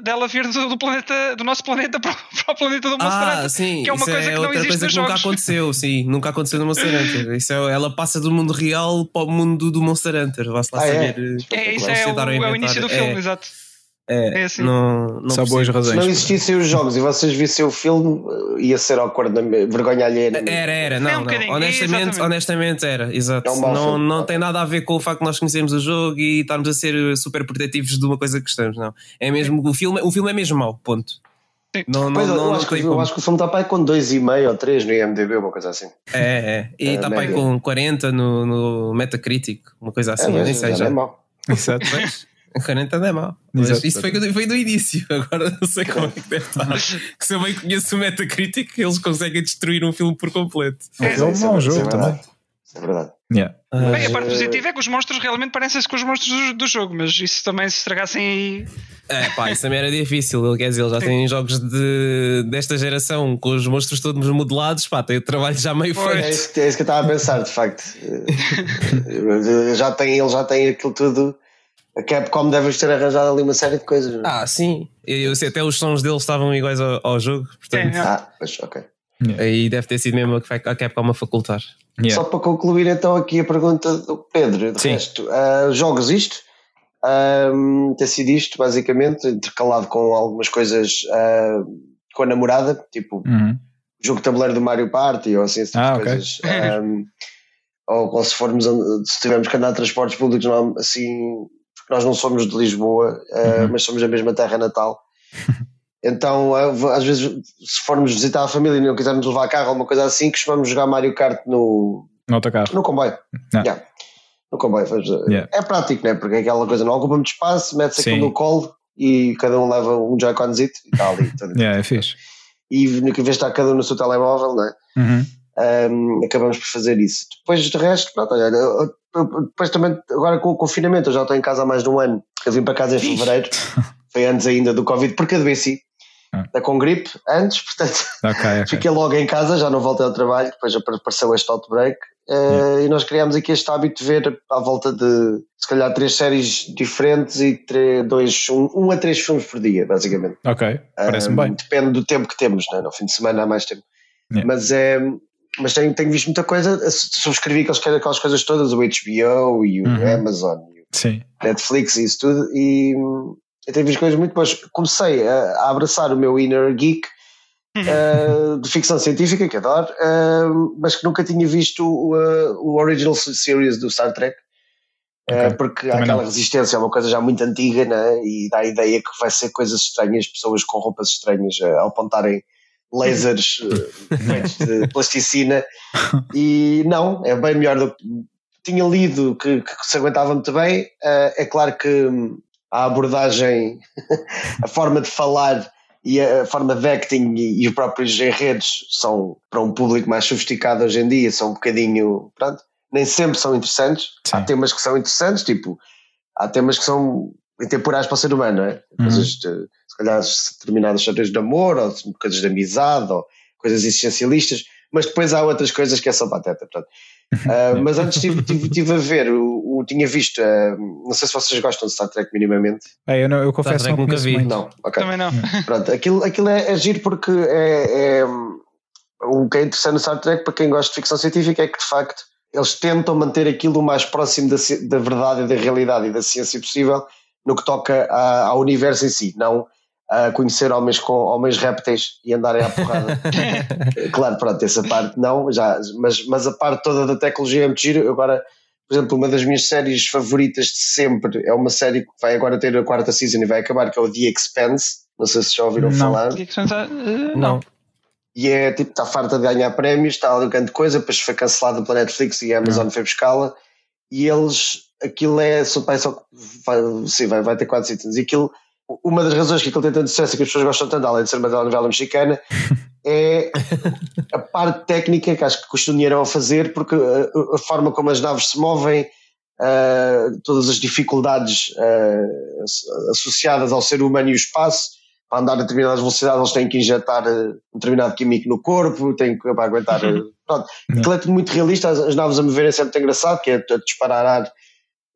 dela vir do, do, planeta, do nosso planeta para, para o planeta do Monster ah, Hunter. Sim, que é uma coisa é que não existe coisa que nunca aconteceu, sim, nunca aconteceu no Monster Hunter. Isso é, ela passa do mundo real para o mundo do Monster Hunter. Vá-se lá ah, é? saber. É, é isso é o, é o, início do filme, é. exato. É, é assim. não, não São boas razões. Se não existissem os jogos e vocês vissem o filme, ia ser awkward, vergonha alheia. Era, era, não, é um não. Honestamente, honestamente era, exato. É um não não tem nada a ver com o facto de nós conhecermos o jogo e estarmos a ser super protetivos de uma coisa que gostamos, não. É mesmo, o filme, o filme é mesmo mau, ponto. Não, não, não, eu, acho que, eu acho que o filme está para aí com 2,5 ou 3 no IMDB, uma coisa assim. É, é. E está para aí com 40 no, no Metacritic, uma coisa assim, é, nem sei já. Não é mau. Exato. 40 não é mau. Mas Exato. isso foi, foi do início, agora não sei como é que deve estar. que se eu bem conheço o Metacritic, eles conseguem destruir um filme por completo. É, é um bom jogo também. É verdade. Yeah. Bem, a parte positiva é que os monstros realmente parecem-se com os monstros do, do, jogo, mas isso também se estragassem aí. É pá, isso também era difícil. Ele quer dizer, ele já tem jogos de, desta geração com os monstros todos modelados, pá, tem o trabalho já meio feito. É isso, é isso que eu estava a pensar, de facto. já tem, ele já tem aquilo tudo. A Capcom deve ter arranjado ali uma série de coisas. É? Ah, sim. Eu, sei, até os sons deles estavam iguais ao, ao jogo, portanto. É, é. Ah, pois, ok. Yeah. Aí deve ter sido mesmo a Capcom a facultar. Yeah. Só para concluir então aqui a pergunta do Pedro, de Sim. resto, uh, jogos isto? Um, tem sido isto basicamente, intercalado com algumas coisas uh, com a namorada, tipo Uhum. jogo de tabuleiro do Mario Party ou assim, tipo Ah, de ok. coisas. Um, ou, ou se formos, a- se tivermos que andar de transportes públicos, não, assim, porque nós não somos de Lisboa, uh, Uhum. mas somos da mesma terra natal. Então, uh, às vezes, se formos visitar a família e não quisermos levar carro ou alguma coisa assim, costumamos jogar Mario Kart no, No autocarro. no comboio. Ah. Yeah. No comboio. faz- Yeah. É prático, né? Porque é aquela coisa não ocupa muito espaço, mete-se aquilo no colo e cada um leva um Joy-Conzito e está ali. Yeah, é fixe. E em vez de estar cada um no seu telemóvel, né? Uhum. Um, acabamos por fazer isso. Depois de resto, pronto, olha, eu- eu- depois também, agora com o confinamento, eu já estou em casa há mais de um ano. Eu vim para casa em fevereiro, foi antes ainda do Covid, porque adoeci. Ah. Está com gripe antes, portanto, Ok, ok. fiquei logo em casa, já não voltei ao trabalho. Depois apareceu este outbreak eh, e nós criámos aqui este hábito de ver à volta de se calhar três séries diferentes e três, dois, um, um a três filmes por dia, basicamente. Ok, parece-me Um, bem. Depende do tempo que temos, né? no fim de semana há mais tempo. Yeah. Mas é. Mas tenho, tenho visto muita coisa, subscrevi aquelas, aquelas coisas todas, o HBO e o Uhum. Amazon e o Sim. Netflix e isso tudo, e hum, eu tenho visto coisas muito boas. Comecei a, a abraçar o meu inner geek uh, de ficção científica, que adoro, uh, mas que nunca tinha visto o, uh, o original series do Star Trek. Uh, Ok. porque há Também aquela não. resistência, é uma coisa já muito antiga né? e dá a ideia que vai ser coisas estranhas, pessoas com roupas estranhas ao apontarem lasers uh, feitos de plasticina e não, é bem melhor do que tinha lido que, que se aguentava muito bem. Uh, é claro que hum, a abordagem, a forma de falar e a forma de acting e, e os próprios enredos são para um público mais sofisticado hoje em dia, são um bocadinho, pronto, nem sempre são interessantes. Sim. Há temas que são interessantes, tipo, há temas que são intemporais para o ser humano, não é? Uhum. Coisas de, se calhar determinadas histórias de amor, ou coisas de amizade, ou coisas existencialistas, mas depois há outras coisas que é só pateta. Portanto. Uh, mas antes tive, tive, tive a ver, o, tinha visto, uh, não sei se vocês gostam de Star Trek minimamente. É, eu, não, eu confesso que nunca vi. muito. Não, ok. Também não. Pronto, aquilo, aquilo é, é giro porque é, é, o que é interessante no Star Trek para quem gosta de ficção científica é que de facto eles tentam manter aquilo o mais próximo da, da verdade e da realidade e da ciência possível no que toca a- ao universo em si, não a conhecer homens com homens répteis e andarem à porrada. claro, pronto, essa parte não, já, mas, mas a parte toda da tecnologia é muito giro. Agora, por exemplo, uma das minhas séries favoritas de sempre é uma série que vai agora ter a quarta season e vai acabar, que é o The Expanse. Não sei se já ouviram Não. falar. O que é que se pensa? Eh, Não. E é tipo, está farta de ganhar prémios, está ali um grande coisa, depois foi cancelada pela Netflix e a Amazon foi buscá-la. E eles, aquilo é, só, vai, só, vai, sim, vai, vai ter quatro seasons. E aquilo, uma das razões que aquilo tem tanto sucesso e que as pessoas gostam tanto, além de ser uma novela mexicana, é a parte técnica que acho que custa dinheiro a fazer, porque a, a forma como as naves se movem, ah, todas as dificuldades ass- associadas ao ser humano e o espaço, para andar a determinadas velocidades eles têm que injetar um determinado químico no corpo, têm que para aguentar. ah, pronto. Aquilo é muito realista, as, as naves a moverem-se é muito engraçado, que é a disparar ar.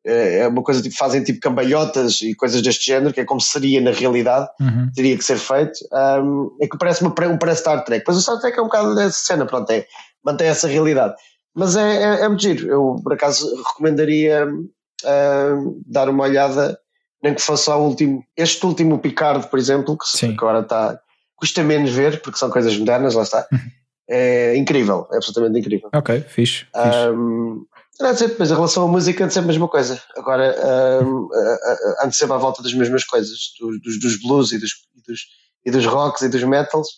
É é uma coisa tipo, fazem tipo cambalhotas e coisas deste género, que é como seria na realidade Uhum. teria que ser feito, um, é que parece uma, um parece Star Trek. Pois o Star Trek é um bocado dessa cena, pronto, é, mantém essa realidade. Mas é, é, é muito giro. Eu, por acaso, recomendaria um, dar uma olhada, nem que fosse ao último. Este último Picard, por exemplo, que, Sim. agora está. custa menos ver, porque são coisas modernas, lá está. É incrível, é absolutamente incrível. Ok, fixe. fixe. Não dizer, depois em relação à música, antes é a mesma coisa. Agora, um, a- a- antes sempre à volta das mesmas coisas, dos, dos, blues e dos, dos, e dos rocks e dos metals.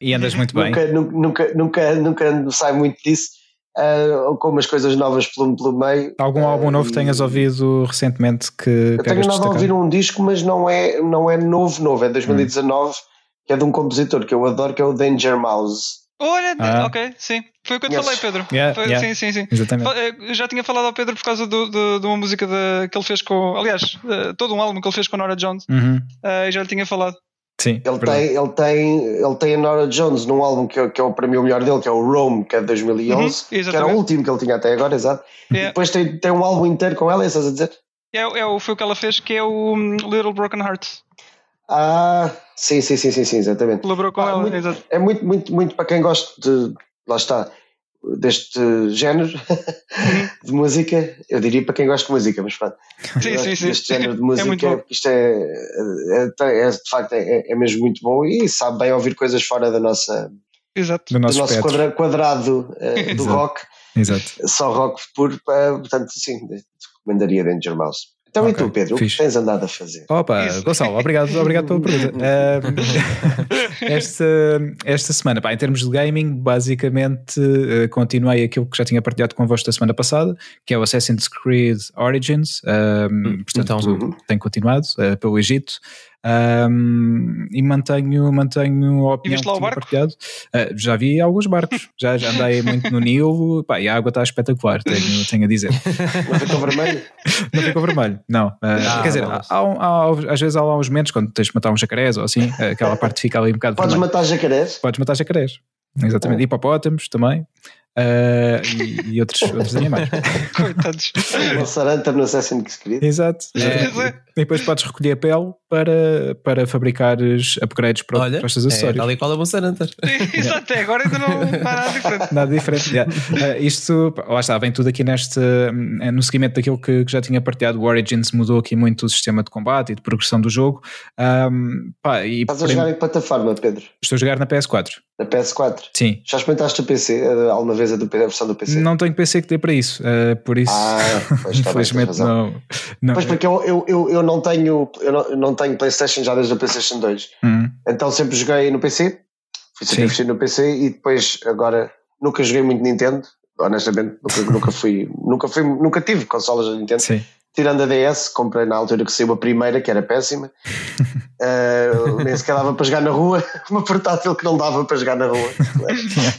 E andas muito bem. Nunca, nunca, nunca, nunca, nunca sai muito disso, uh, com umas coisas novas pelo, pelo meio. Algum álbum Uh, novo e- tenhas ouvido recentemente que Eu tenho nada a ouvir um disco, mas não é, não é novo, novo, é 2019, que é de um compositor que eu adoro, que é o Danger Mouse. Olha, Ah. ok, sim. Foi o que eu te Yes. falei, Pedro. Yeah, Foi- yeah. Sim, sim, sim. Exatamente. Eh, eu Já tinha falado ao Pedro por causa do, do- de uma música de- que ele fez com. Aliás, eh, todo um álbum que ele fez com Nora Jones. Uhum. eh, e já lhe tinha falado. Sim, Ele verdade. tem, ele, tem, ele tem a Nora Jones num álbum que, é- que é o, para mim o melhor dele, que é o Rome, que é de 2011, Uhum, que era o último que ele tinha até agora, exato. É, Depois tem, tem um álbum inteiro com ela, é estás a dizer? é, é, o- foi o que ela fez, que é o hum, Little Broken Hearts. Ah, sim, sim, sim, sim, sim exatamente. Colaborou com Ah, ela, muito- exato. É muito, muito, muito para quem gosta de. Lá está. deste género de música, eu diria para quem gosta de música, mas pronto, sim, sim, sim. deste género de música, é isto é, é, é, de facto é, é, mesmo muito bom e sabe bem ouvir coisas fora da nossa Exato. do, nosso, do nosso quadra, quadrado uh, do rock, Exato. só rock puro, uh, portanto, sim, recomendaria Danger Mouse. Então okay, e tu, Pedro, Fixe. o que tens andado a fazer? Opa, Isso. Gonçalo, obrigado, obrigado pela pergunta. Uh, esta, esta semana, pá, em termos de gaming, basicamente uh, continuei aquilo que já tinha partilhado convosco da semana passada, que é o Assassin's Creed Origins. Uh, portanto, então, tem continuado uh, pelo Egito. Um, e mantenho, mantenho a opinião que tinha partilhado. Uh, já vi alguns barcos, já, já andei muito no Nilo pá, e a água está espetacular, tenho, tenho a dizer. Não ficou vermelho? Não ficou vermelho, não. Uh, ah, quer dizer, há, há, às vezes há lá uns momentos quando tens de matar um jacarés ou assim, aquela parte fica ali um bocado. Podes vermelho. matar jacarés? Podes matar jacarés. Exatamente, oh. hipopótamos também uh, e, e, outros, outros animais. Coitados. Uma saranta no Assassin's Creed. Exato. É. E depois podes recolher a pele para, para fabricares upgrades para, Olha, para estes acessórios. É, tal e qual é saranta. Exato, até agora ainda não está nada diferente. Nada diferente. Yeah. Uh, isto, lá está, vem tudo aqui neste, uh, no seguimento daquilo que, que, já tinha partilhado. O Origins mudou aqui muito o sistema de combate e de progressão do jogo. Um, pá, e Estás a jogar em plataforma, Pedro? Estou a jogar na PS4. Na PS4? Sim. Já experimentaste o PC alguma vez a, do, a versão do PC? Não tenho PC que dê para isso, uh, por isso ah, pois, infelizmente não, não. Pois porque eu, eu, eu, eu não tenho eu não, não tenho Playstation já desde a Playstation 2 uhum. então sempre joguei no PC fui sempre investir no PC e depois agora nunca joguei muito Nintendo honestamente nunca, nunca fui nunca fui nunca tive consolas da Nintendo Sim tirando a DS, comprei na altura que saiu a primeira, que era péssima, uh, nem sequer dava para jogar na rua, uma portátil que não dava para jogar na rua,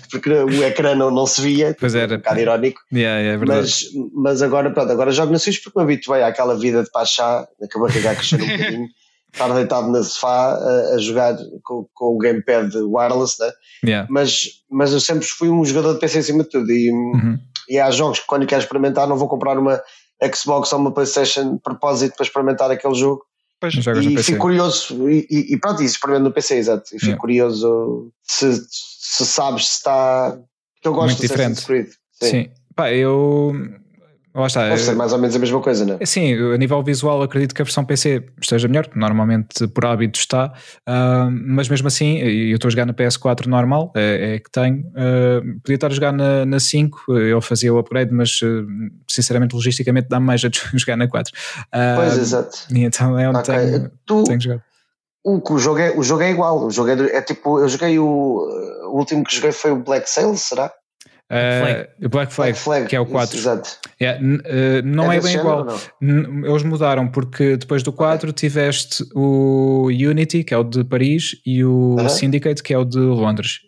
porque o ecrã não, não se via, pois era. um bocado irónico, yeah, yeah, é. Mas, mas agora, pronto, agora jogo na Switch porque me habituei àquela vida de pachá, que a barriga a crescer um bocadinho, estar deitado no sofá a, a jogar com, com, o gamepad wireless, né? Yeah. mas, mas eu sempre fui um jogador de PC acima de tudo e, uhum. e há jogos que quando quero experimentar não vou comprar uma Xbox ou uma PlayStation de propósito para experimentar aquele jogo. Pois, e fico curioso, e, e, e pronto, e experimento no PC, exato. E fico yeah. curioso se, se sabes se está. Porque eu gosto Muito de Assassin's Creed. Sim. Sim. Pá, eu Lá está. Deve ser mais ou menos a mesma coisa, não é? Sim, a nível visual acredito que a versão PC esteja melhor, normalmente por hábito está, uh, mas mesmo assim, eu estou a jogar na PS4 normal, é, é que tenho, uh, podia estar a jogar na, na 5, eu fazia o upgrade, mas uh, sinceramente logisticamente dá-me mais a jogar na 4. pois, exato. E então é onde okay. tenho, tu, tenho jogado. O, o, jogo é, o jogo é igual, o jogo é, é tipo, eu joguei o, o último que joguei foi o Black Sail, será? Uh, Black, Flag, Black, Flag, que é o 4. Isso, exato. Yeah, uh, não é, é bem igual. Eles mudaram porque depois do 4 okay. tiveste o Unity, que é o de Paris, e o uh -huh. Syndicate, que é o de Londres.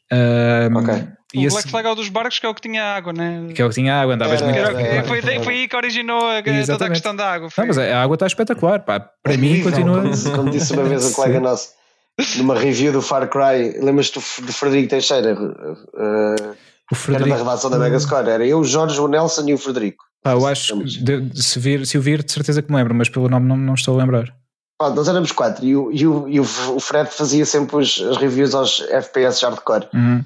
Ok. E o esse... Black Flag é o dos barcos que é o que tinha água, né? Que é o que tinha água, andavas muito. Foi, foi aí que originou a, toda a questão da água. Não, mas a água está espetacular, pá. Para mim, continua. Como, como disse uma vez um colega nosso, numa review do Far Cry, lembras-te do Frederico Teixeira? Uh, o Frederico. Era da redação da Megascore, era eu, o Jorge, o Nelson e o Frederico. Ah, eu acho se, vir, se o vir, de certeza que me lembro, mas pelo nome não, não estou a lembrar. Ah, nós éramos quatro e o, e o, e o Fred fazia sempre os, as reviews aos FPS hardcore. Uhum.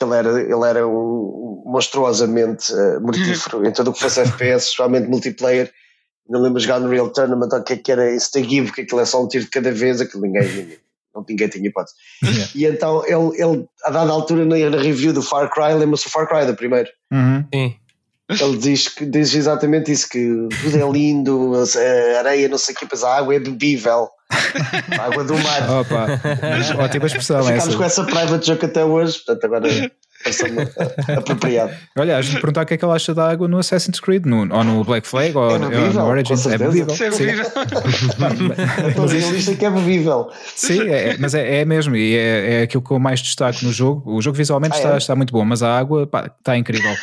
Ele era, ele era um, monstruosamente uh, mortífero em tudo o que fosse FPS, especialmente multiplayer. Não lembro de jogar no Real Tournament, o que é que era Insta Give, que aquilo é só um tiro de cada vez, aquilo ninguém não ninguém tinha hipótese. Yeah. E então ele, ele, a dada altura, na, review do Far Cry, lembra-se do Far Cry, do primeiro. Uhum. Ele diz, que, diz exatamente isso: que tudo é lindo, a areia, não sei o que, mas a água é bebível. A água do mar. Opa, ótima expressão. Ficámos essa. com essa private joke até hoje, portanto, agora apropriado. Olha, a gente perguntar o que é que ele acha da água no Assassin's Creed, no, ou no Black Flag, ou, é bebível, no Origins. É bebível. É bebível. Estou realista que é bebível. Sim, é, mas é, é, mesmo, e é, é aquilo que eu mais destaco no jogo. O jogo visualmente ah, está, é? está muito bom, mas a água pá, está incrível.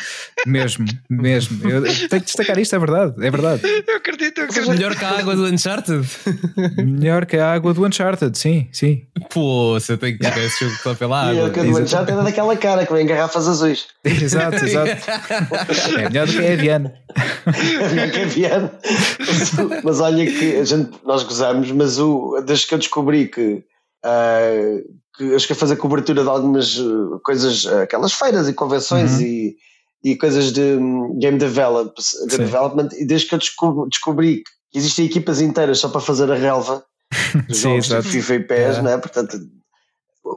mesmo, mesmo. Eu tenho que destacar isto, é verdade, é verdade. Eu acredito, eu acredito. Melhor que a água do Uncharted. Melhor que a água do Uncharted, sim, sim. Pô, você tem que jogar esse jogo só pela água. E a do Uncharted é daquela cara que vem garrafas azuis. Exato, exato. É melhor do que a Evian. É melhor que a Evian. Mas, mas, olha que a gente, nós gozamos, mas o, desde que eu descobri que, uh, que acho que a fazer cobertura de algumas ah, coisas, aquelas feiras e convenções uhum. e, e coisas de hum, game develop, development, e desde que eu descobri, descobri que existem equipas inteiras só para fazer a relva dos Sim, jogos de FIFA e PES, é. né? portanto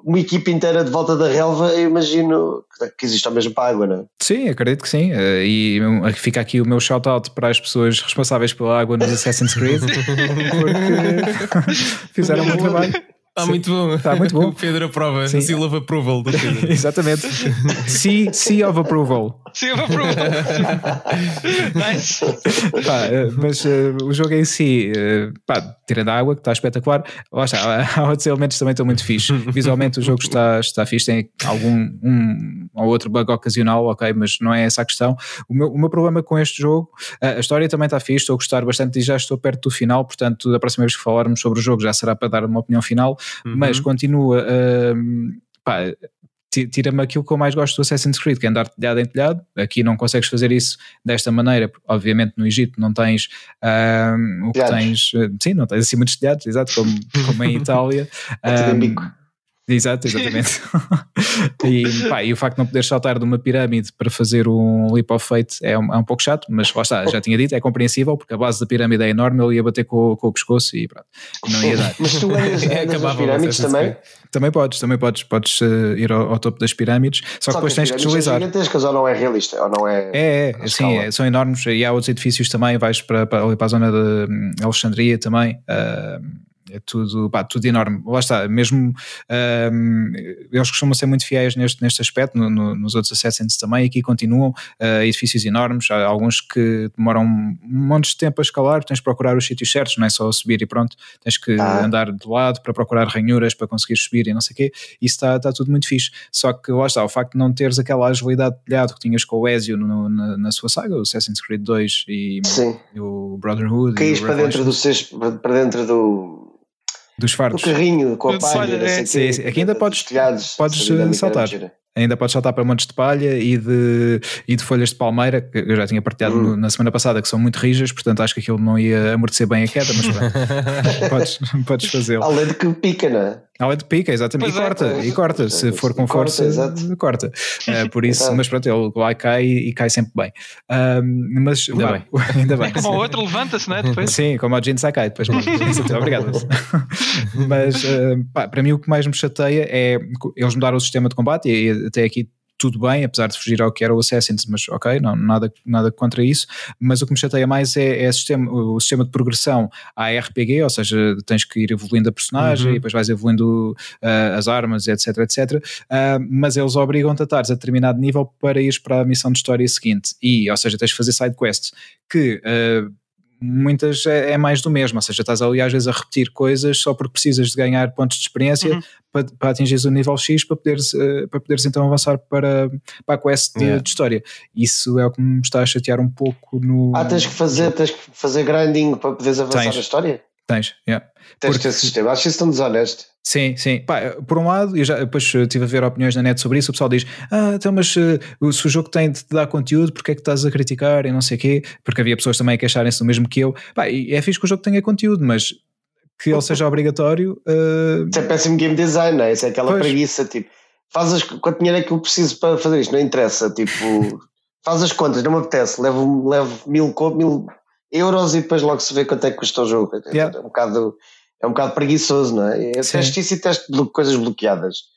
uma equipa inteira de volta da relva, eu imagino que existe ao mesmo para a água, não é? Sim, acredito que sim. Eh, e fica aqui o meu shout-out para as pessoas responsáveis pela água nos Assassin's Creed, porque fizeram um bom trabalho. Está muito bom. Está muito bom. O Pedro aprova. Sim. Seal of approval do Pedro. Exatamente. C, C of approval. C of approval. nice. Pá, eh, mas uh, o jogo em si, uh, pá, tirando a água, que está espetacular, lá está, há outros elementos também estão muito fixe. Visualmente o jogo está, está fixe, tem algum um ou outro bug ocasional, ok, mas não é essa a questão. O meu, o meu problema com este jogo, a história também está fixe, estou a gostar bastante e já estou perto do final, portanto, da próxima vez que falarmos sobre o jogo já será para dar uma opinião final uhum. mas continua. Uh, pá, tira-me aquilo que eu mais gosto do Assassin's Creed, que é andar telhado em telhado. Aqui não consegues fazer isso desta maneira, obviamente no Egito não tens uh, o que tens, sim, não tens assim muitos telhados, exato, como, como em Itália. é Exato, exatamente. e, pá, e o facto de não poder saltar de uma pirâmide para fazer um leap of faith é um, é um pouco chato, mas lá está, já tinha dito, é compreensível porque a base da pirâmide é enorme, ele ia bater com, com o pescoço e pronto, não ia dar. mas tu andas, é, andas nas pirâmides também? Também podes, também podes, podes uh, ir ao, ao, topo das pirâmides, só, só que depois tens que deslizar. São gigantescas ou não é realista? Ou não é, é, é sim, é, são enormes e há outros edifícios também, vais para, para, para a zona de hum, Alexandria também. Uh, é tudo, pá, tudo enorme. Lá está, mesmo um, eles costumam ser muito fiéis neste, neste aspecto, no, no, nos outros Assassins também, aqui continuam uh, edifícios enormes, há alguns que demoram um monte de tempo a escalar, tens de procurar os sítios certos, não é só subir e pronto, tens que ah. andar de lado para procurar ranhuras para conseguir subir e não sei o quê, isso está, está tudo muito fixe. Só que lá está, o facto de não teres aquela agilidade de telhado que tinhas com o Ezio no, na, na, sua saga, o Assassin's Creed 2 e, e o Brotherhood. Caís para dentro do para dentro do dos fardos. O carrinho com a palha. É. Sim, sim. Aqui ainda podes, telhados, podes saltar. Ainda podes saltar para montes de palha e de, e de folhas de palmeira, que eu já tinha partilhado hum. na semana passada, que são muito rijas, portanto acho que aquilo não ia amortecer bem a queda, mas podes, podes fazê-lo. Além de que pica, não é? Além de pica, exatamente. Pois e é, corta, é, e corta. Se for com força, corta. corta. Uh, por isso, mas pronto, ele lá cai e cai sempre bem. Uh, mas ainda, bem. ainda bem. Como o outro levanta-se, não é? Depois. Sim, como o Jin Sakai, depois. Obrigado. mas uh, pá, para mim o que mais me chateia é eles mudaram o sistema de combate e até aqui tudo bem, apesar de fugir ao que era o Assassin's, mas ok, não, nada, nada contra isso. Mas o que me chateia mais é, é sistema, o sistema de progressão à RPG, ou seja, tens que ir evoluindo a personagem uhum. e depois vais evoluindo uh, as armas, etc, etc. Uh, mas eles obrigam-te a estares a determinado nível para ires para a missão de história seguinte. E, ou seja, tens que fazer side quests que. Uh, muitas é, é, mais do mesmo, ou seja, estás ali às vezes a repetir coisas só porque precisas de ganhar pontos de experiência uhum. para, para atingir o nível X para poderes, uh, para poderes então avançar para, para a quest de, yeah. de, história. Isso é o que me está a chatear um pouco no. Ah, tens que fazer, tens que fazer grinding para poderes avançar tens. a história? Tens, yeah. Tens Porque, esse sistema. Acho isso tão desonesto. Sim, sim. Pá, por um lado, eu já depois estive a ver opiniões na net sobre isso. O pessoal diz: Ah, então, mas uh, se o jogo tem de te dar conteúdo, porque é que estás a criticar e não sei o quê? Porque havia pessoas também a queixarem-se do mesmo que eu. Pá, é fixe que o jogo tenha conteúdo, mas que ele seja obrigatório. Uh... Isso é péssimo game design, não é? Isso é aquela pois. preguiça. Tipo, faz as, quanto dinheiro é que eu preciso para fazer isto? Não interessa. Tipo, faz as contas, não me apetece. Levo, levo mil, mil euros e depois logo se vê quanto é que custa o jogo. Yeah. É um bocado é um bocado preguiçoso, não é? É teste isso e teste de coisas bloqueadas.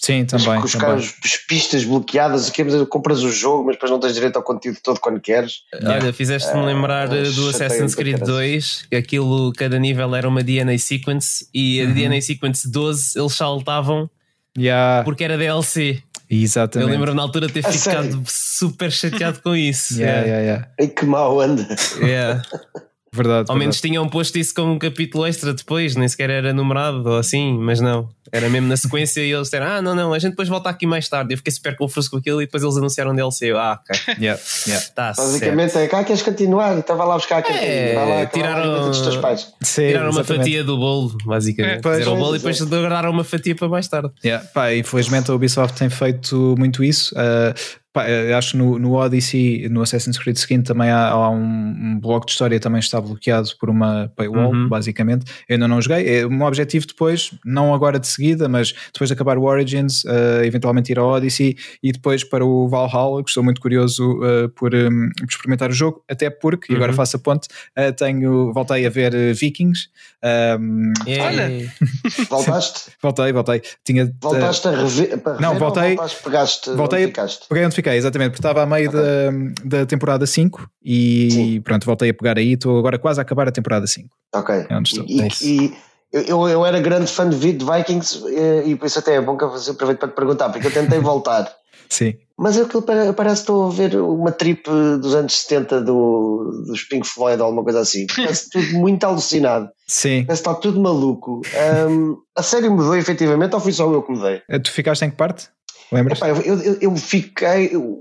Sim, também. Os, também. As pistas bloqueadas, o que compras o jogo, mas depois não tens direito ao conteúdo todo quando queres. Olha, fizeste-me lembrar é, do Assassin's Creed 2, que aquilo, cada nível era uma DNA sequence e a uhum. DNA sequence 12 eles saltavam yeah. porque era DLC. Exatamente. Eu lembro na altura de ter a ficado sério? super chateado com isso. Yeah, yeah, yeah. E que mal anda. Yeah. Verdade. Ao menos tinham posto isso como um capítulo extra depois, nem sequer era numerado ou assim, mas não. Era mesmo na sequência e eles disseram: Ah, não, não, a gente depois volta aqui mais tarde. Eu fiquei super confuso com aquilo e depois eles anunciaram DLC. Eu, ah, ok. Yeah, yeah. Tá Basicamente certo. é cá queres continuar, estava lá a buscar a é, lá, tiraram, lá, dos pais. Sim, tiraram uma fatia do bolo, basicamente. É, Fizeram o bolo e depois guardaram uma fatia para mais tarde. Yeah, pá, infelizmente a Ubisoft tem feito muito isso. Uh, Pá, acho que no, no Odyssey, no Assassin's Creed seguinte, também há, há um, um, bloco de história também está bloqueado por uma paywall, uhum. basicamente. Eu ainda não joguei. É, o meu objetivo depois, não agora de seguida, mas depois de acabar o Origins, uh, eventualmente ir ao Odyssey e depois para o Valhalla, que estou muito curioso uh, por, um, por, experimentar o jogo, até porque, uhum. e agora uhum. faço a ponte, uh, tenho, voltei a ver Vikings. Um, Olha! Voltaste? voltei, voltei. Tinha, voltaste a rever? Não, voltei. Voltaste, pegaste, voltei, peguei onde fiquei, exatamente, porque estava a meio okay. da, da temporada 5 e Sim. pronto, voltei a pegar aí, estou agora quase a acabar a temporada 5. Ok. É onde estou. E, e eu, eu era grande fã de Vikings e, e por isso até é bom que eu aproveito para te perguntar, porque eu tentei voltar. Sim. Mas aquilo parece que estou a ver uma trip dos anos 70 do, dos Pink Floyd ou alguma coisa assim. Parece tudo muito alucinado. Sim. Parece que está tudo maluco. Um, a série mudou efetivamente ou fui só eu que mudei? Eh, tu ficaste em que parte? Lembras? Epá, eu, eu, eu, fiquei. Eu,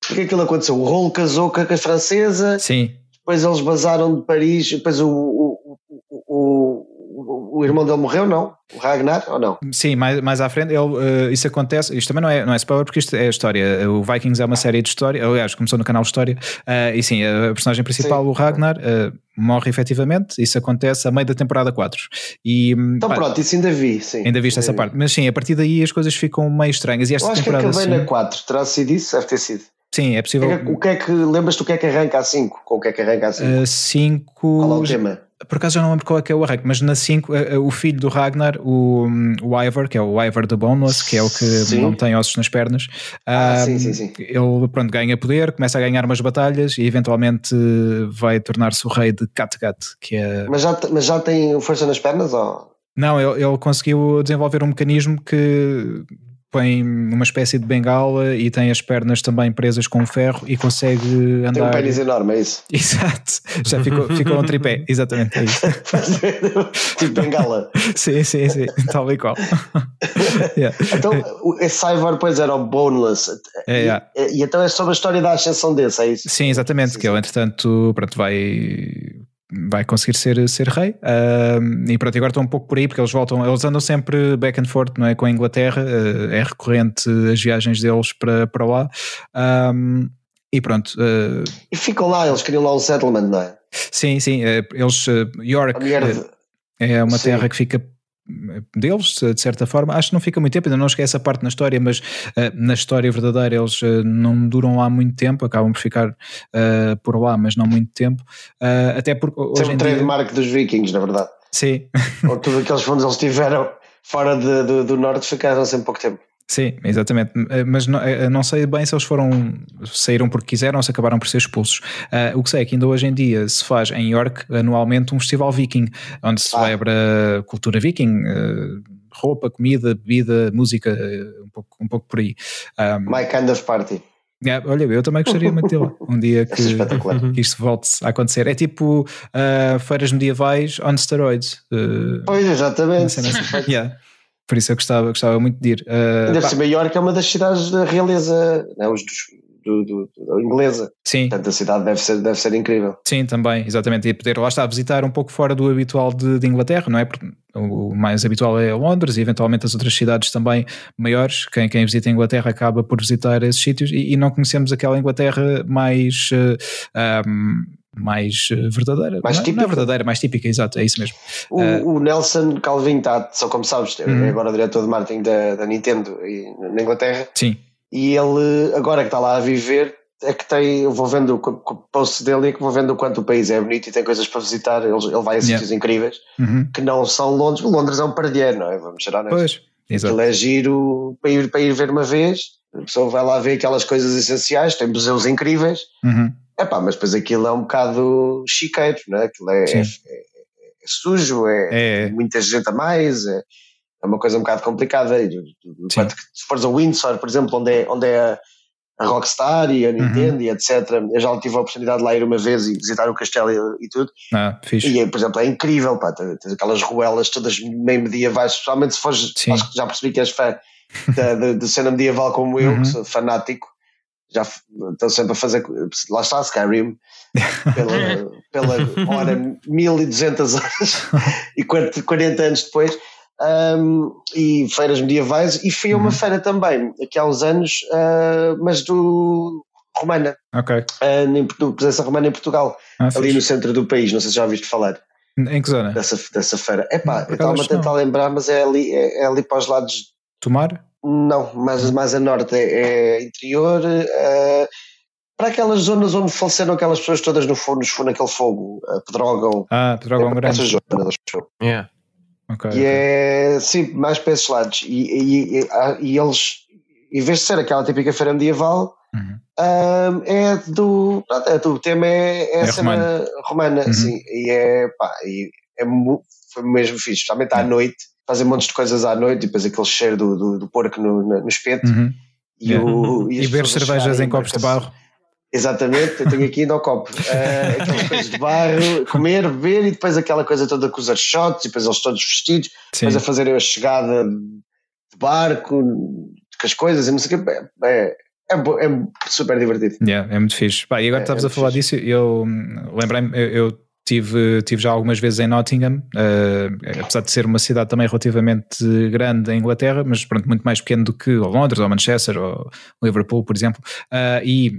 porque aquilo aconteceu? O Rolo casou com a francesa. Sim. Depois eles basaram de Paris. Depois o, o, irmão dele morreu, não? O Ragnar ou não? Sim, mais, mais à frente, ele, uh, isso acontece. Isto também não é, não é spoiler, porque isto é a história. O Vikings é uma série de história, aliás, começou no canal História. Uh, e sim, a personagem principal, sim. o Ragnar, uh, morre efetivamente. Isso acontece a meio da temporada 4. E, então pá, pronto, isso ainda vi, sim. Ainda viste essa parte. Mas sim, a partir daí as coisas ficam meio estranhas. E esta Eu acho temporada, que acabei sim, na 4, terá sido isso? Deve ter sido. Sim, é possível. O que é que, lembras-te o que é que arranca a 5? Com o que é que arranca a 5? 5. Qual é o tema? Por acaso eu não lembro qual é que é o arranque, mas na 5, eh, eh, o filho do Ragnar, o, o Ivor, que é o Ivor the Boneless, que é o que sim. não tem ossos nas pernas, ah, um, sim, sim, sim. ele pronto, ganha poder, começa a ganhar umas batalhas e eventualmente vai tornar-se o rei de Kattegat, que é... Mas já, mas já tem força nas pernas? Ou? Não, ele, ele conseguiu desenvolver um mecanismo que põe uma espécie de bengala e tem as pernas também presas com ferro e consegue andar. Tem um pênis enorme, é isso? Exato, já ficou, ficou um tripé, exatamente, é isso. tipo bengala. sim, sim, sim, tal e qual. yeah. Então, esse Cyber, pois era o Boneless. É, e, yeah. e, então é sobre a história da ascensão desse, é isso? Sim, exatamente, sim, que ele entretanto pronto, vai vai conseguir ser, ser rei. Uh, e pronto, agora estão um pouco por aí, porque eles voltam, eles andam sempre back and forth não é? com a Inglaterra, uh, é recorrente as viagens deles para, para lá. Um, e pronto. Uh, e ficam lá, eles criam lá um settlement, não é? Sim, sim. eles, York de... é uma sim. terra que fica deles, de certa forma. Acho que não fica muito tempo, ainda não esquece essa parte na história, mas uh, na história verdadeira eles uh, não duram lá muito tempo, acabam por ficar uh, por lá, mas não muito tempo. até porque hoje Sempre em trademark dia... dos vikings, na verdade. Sim. Ou tudo aqueles fundos eles tiveram fora de, de, do norte ficaram sempre pouco tempo. Sim, exatamente. Eh, mas não, eh, não, sei bem se eles foram saíram porque quiseram ou se acabaram por ser expulsos. Uh, o que sei é que ainda hoje em dia se faz em York anualmente um festival viking, onde se ah. celebra cultura viking, uh, roupa, comida, bebida, música, uh, um, pouco, um pouco por aí. Um, My kind of party. Yeah, olha, eu também gostaria de lá. Um dia que, que, isto volte a acontecer. É tipo feiras medievais on steroids. pois, exatamente. Assim. yeah. Por isso eu gostava, gostava muito de ir. Uh, Deve ser Maiorca é uma das cidades da realeza, né, os dos, do, do, do, inglesa. Sim. Portanto, a cidade deve ser, deve ser incrível. Sim, também, exatamente. E poder lá estar a visitar um pouco fora do habitual de, de, Inglaterra, não é? Porque o mais habitual é Londres e eventualmente as outras cidades também maiores. Quem, quem visita a Inglaterra acaba por visitar esses sítios e, e não conhecemos aquela Inglaterra mais. Uh, eh, um, mais eh, verdadeira. Mais não, típica. Não é verdadeira, mais típica, exato, é isso mesmo. O, uh, o Nelson Calvin está, só como sabes, é uhum. agora diretor de marketing da, da Nintendo na Inglaterra. Sim. E ele, agora que está lá a viver, é que tem, eu vou vendo o post dele e que vou vendo o quanto o país é bonito e tem coisas para visitar. Ele, ele vai a sítios yeah. incríveis uhum. que não são Londres. Londres é um pardieiro, não é? Vamos ser honestos. Pois, exato. Ele é giro para ir, para ir ver uma vez. A pessoa vai lá ver aquelas coisas essenciais, tem museus incríveis. Uhum. Epá, mas depois aquilo é um bocado chiqueiro, né? aquilo é, é, é, é, sujo, é, é, muita gente a mais, é, é uma coisa um bocado complicada. Enquanto que se fores a Windsor, por exemplo, onde é, onde é a, Rockstar e a uhum. Nintendo uhum. e etc. Eu já tive a oportunidade de lá ir uma vez e visitar o castelo e, e tudo. Ah, fixe. E, por exemplo, é incrível, pá, tens aquelas ruelas todas meio medievais, especialmente se fores, Sim. acho que já percebi que és fã de, de, de cena medieval como eu, uhum. que sou fanático já estão sempre a fazer, lá está Skyrim, pela, pela hora 1200 horas e 40 anos depois. um, e feiras medievais, e fui a uma uhum. feira também, aqui há uns anos, uh, mas do Romana. Ok. Uh, presença romana em Portugal, ah, ali fixe. no centro do país, não sei se já ouviste falar. Em que zona? Dessa, dessa feira. É pá, eu estava a tentar lembrar, mas é ali, é, é, ali para os lados. Tomar? Não, mais, mais a norte, é, é interior. Uh, para aquelas zonas onde faleceram aquelas pessoas todas no fogo, naquele fogo, uh, Pedrógão. Ah, Pedrógão é, Grande. Essas zonas, yeah. Okay, e okay. é, sim, mais para esses lados. E, e, e, e, eles, em vez de ser aquela típica feira medieval, uhum. um, é do. É do o tema é, é, é a cena romana, romana uhum. sim. E é, pá, e é, foi mesmo fixe, especialmente à noite, fazer montes de coisas à noite, e depois aquele cheiro do, do, do porco no, no, no espeto. Uhum. E, o, e, e beber cervejas em copos de barro. Exatamente, eu tenho aqui ainda o copo. Uh, aquelas coisas de barro, comer, beber e depois aquela coisa toda com os shots e depois eles todos vestidos, Sim. depois a fazerem a chegada de barco, com as coisas e não sei o que. É, é, é, super divertido. Yeah, é muito fixe. E agora é, estavas é a falar fixe. disso, eu lembrei-me, eu, eu tive, tive já algumas vezes em Nottingham, uh, apesar de ser uma cidade também relativamente grande em Inglaterra, mas pronto, muito mais pequeno do que Londres ou Manchester ou Liverpool, por exemplo. Uh, e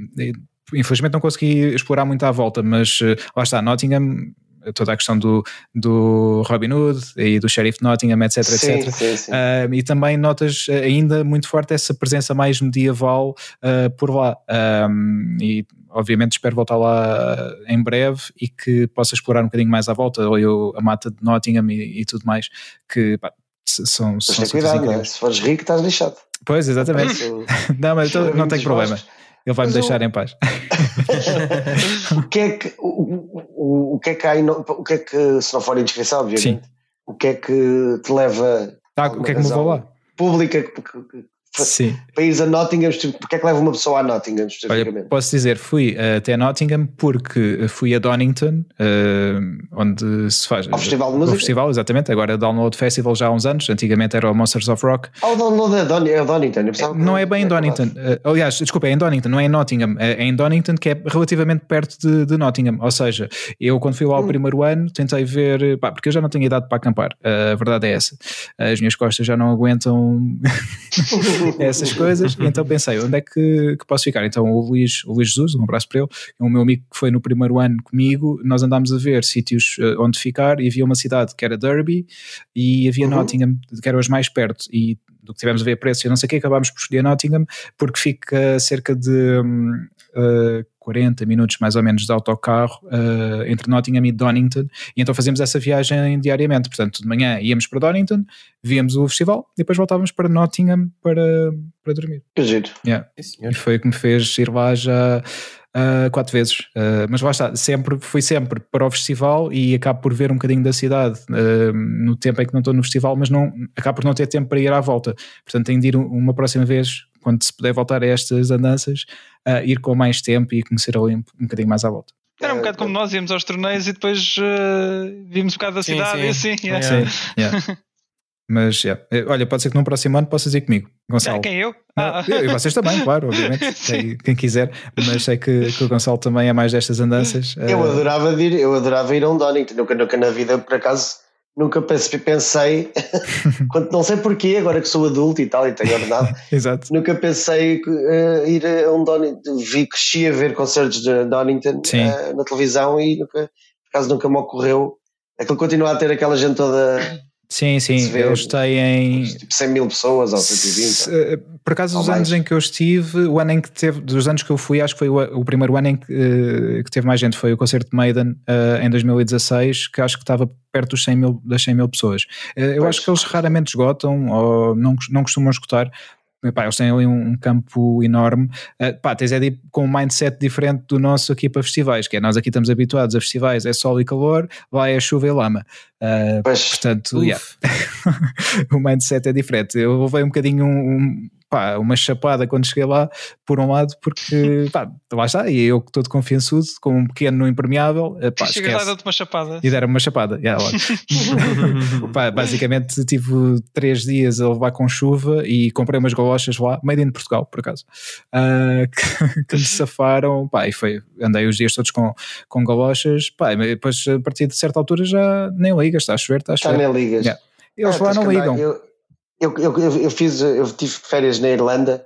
infelizmente não consegui explorar muito à volta, mas uh, lá está, Nottingham toda a questão do, do Robin Hood e do Sheriff Nottingham, etc, sim, etc. Sim, sim. Uh, e também notas ainda muito forte essa presença mais medieval uh, por lá. Um, e obviamente espero voltar lá em breve e que possa explorar um bocadinho mais à volta, ou eu, a mata de Nottingham e, e tudo mais, que pá, são, mas são cuidado, né? se fores rico estás lixado. Pois, exatamente. não, mas não tenho problema. Ele vai me deixar em paz. o que é que o, o, o que é que há o que é que se não for indiscrição, obviamente, Sim. o que é que te leva ah, o que é que me levou lá? Pública que, Sim. Para ir a Nottingham, porque é que leva uma pessoa a Nottingham? Olha, posso dizer, fui uh, até Nottingham porque fui a Donington, uh, onde se faz. Ao Festival de Música? festival, exatamente. Agora é Download Festival já há uns anos. Antigamente era o Monsters of Rock. Ah, o Download é, Don é Donington. não é bem em Donington. Aliás, desculpa, é em Donington, não é em Nottingham. É, é em Donington, que é relativamente perto de, de, Nottingham. Ou seja, eu quando fui lá ao hum. primeiro ano tentei ver. Pá, porque eu já não tenho idade para acampar. a verdade é essa. As minhas costas já não aguentam essas coisas e então pensei, onde é que, que, posso ficar? Então o Luís, o Luís Jesus, um abraço para ele, é o meu amigo que foi no primeiro ano comigo, nós andámos a ver sítios uh, onde ficar e havia uma cidade que era Derby e havia uhum. Nottingham, que eram as mais perto, e do que tivemos a ver preços, eu não sei o que, acabámos por escolher Nottingham, porque fica cerca de um, uh, 40 minutos mais ou menos de autocarro uh, entre Nottingham e Donington, e então fazíamos essa viagem diariamente. Portanto, de manhã íamos para Donington, víamos o festival e depois voltávamos para Nottingham para, para dormir. Que jeito. Yeah. E foi o que me fez ir lá já uh, quatro vezes. Uh, mas lá está, sempre, fui sempre para o festival e acabo por ver um bocadinho da cidade no tempo em que não estou no festival, mas não, acabo por não ter tempo para ir à volta. Portanto, tenho de ir uma próxima vez quando se puder voltar a estas andanças, uh, ir com mais tempo e conhecer ali um, um bocadinho mais à volta. Era um bocado como nós íamos aos torneios e depois uh, vimos um bocado da cidade sim, sim. e assim. Yeah. Sim, yeah. Mas, yeah. Eh, olha, pode ser que no próximo ano possas ir comigo, Gonçalo. quem eu? Ah. E vocês também, claro, obviamente. quem quiser. Mas sei que, que, o Gonçalo também é mais destas andanças. Eu adorava ir, eu adorava ir a um Donington. Nunca, nunca na vida, por acaso, nunca pensei, não sei porquê, agora que sou adulto e tal e tenho ordenado, Exato. nunca pensei uh, ir a um Donington, vi, cresci a ver concertos de Donington uh, na televisão e nunca, por acaso nunca me ocorreu, aquilo continua a ter aquela gente toda Sim, sim, eles têm tipo 100 mil pessoas ou 120. Eh, por acaso, os anos em que eu estive, o ano em que teve, dos anos que eu fui, acho que foi o, o primeiro ano em que, uh, que, teve mais gente, foi o concerto de Maiden uh, em 2016, que acho que estava perto dos 100 mil, das 100 mil pessoas. Uh, eu acho que eles raramente esgotam ou não, não costumam esgotar, Epá, eles têm ali um, campo enorme. Uh, pá, tens é com um mindset diferente do nosso aqui para festivais, que é nós aqui estamos habituados a festivais, é sol e calor, vai a chuva e lama. Uh, portanto, yeah. o mindset é diferente. Eu levei um bocadinho um, um pá, uma chapada quando cheguei lá, por um lado, porque pá, lá está, e eu que estou de confiançudo, com um pequeno impermeável, eh, pá, Chegas lá e uma chapada. E deram uma chapada, yeah, pá, basicamente tive três dias a levar com chuva e comprei umas galochas lá, made in Portugal, por acaso, uh, que, que me safaram, pá, e foi, andei os dias todos com, com galochas, pá, e depois a partir de certa altura já nem ligas, está a chover, está a chover. Já nem ligas. Yeah. Eles lá não ligam. Eu, eu, eu, eu, fiz, eu tive férias na Irlanda.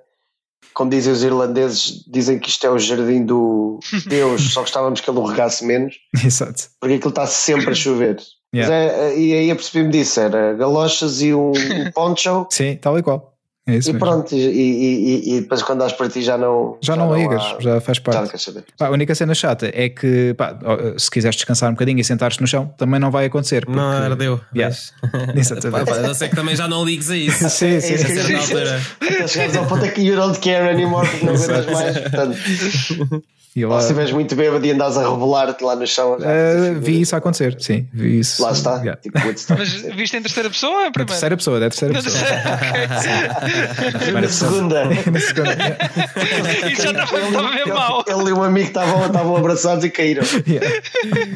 Como dizem os irlandeses, dizem que isto é o jardim do Deus, só gostávamos que ele o regasse menos. Exato. Porque aquilo está sempre a chover. Yeah. É, e aí apercebi-me disso: era galochas e um, um poncho. Sim, tal e qual. É e mesmo. pronto, e, e, e, depois quando dás para ti já não. Já, já não, não ligas, há, já faz parte. Já pá, a única cena chata é que pá, se quiseres descansar um bocadinho e sentar-te no chão, também não vai acontecer. Porque... Não, ardeu. Yeah. Eu sei que também já não ligues a isso. sim, é sim. Isso que chegares ao ponto é que you don't care anymore porque não aguentas mais. Portanto. E lá... Ou se estiveres muito bêbado e andas a rebolar-te lá no chão. Uh, vi isso acontecer, sim. Vi isso. Lá está. Yeah. Tipo, Mas viste em terceira pessoa ou em primeira? terceira pessoa, é terceira pessoa. na segunda. na segunda. Isso já bem mal. Ele e um amigo estavam, estavam abraçados e caíram. Yeah.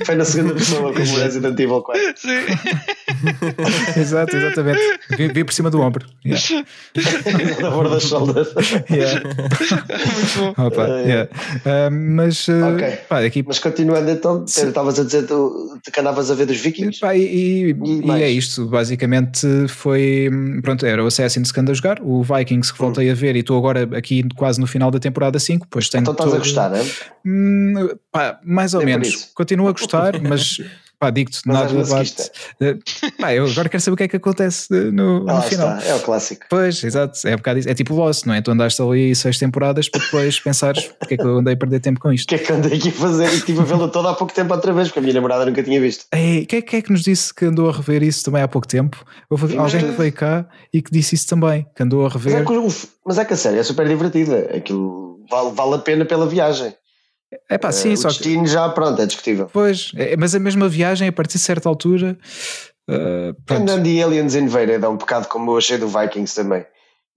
Foi na segunda pessoa como o Resident Evil 4. Sim. Exato, exatamente. Vi, vi, por cima do ombro. Yeah. Na borda das shoulders. Yeah. Muito bom. Opa, yeah. Um, mas, uh, okay. pá, aqui... mas continuando então, estavas a dizer que andavas a ver dos vikings pá, e, e, e, é isto, basicamente foi pronto, era o Assassin's que ando a jogar, o Vikings que voltei hum. a ver e estou agora aqui quase no final da temporada 5, pois tenho Então estás todo... a gostar, é? Hum, pá, mais ou menos, continuo a gostar, mas Pá, digo-te, nada bate. Eh, pá, eu agora quero saber o que é que acontece eh, no, no final. Está. É o clássico. Pois, exato. É, um bocado, é tipo Lost, não é? Tu andaste ali seis temporadas para depois pensares porque é que eu andei a perder tempo com isto. O que é que andei aqui a fazer? E estive a vê-lo todo há pouco tempo outra vez, porque a minha namorada nunca tinha visto. Ei, quem é, que é que nos disse que andou a rever isso também há pouco tempo? Houve alguém que veio cá e que disse isso também, que andou a rever. Mas é, mas é que a série é super divertida. Aquilo vale, vale a pena pela viagem. É pá, sim, uh, só o destino que... já, pronto, é discutível. Pois, é, mas a mesma viagem, a partir de certa altura. Uh, Andando de Aliens Invaded é um bocado como eu achei do Vikings também.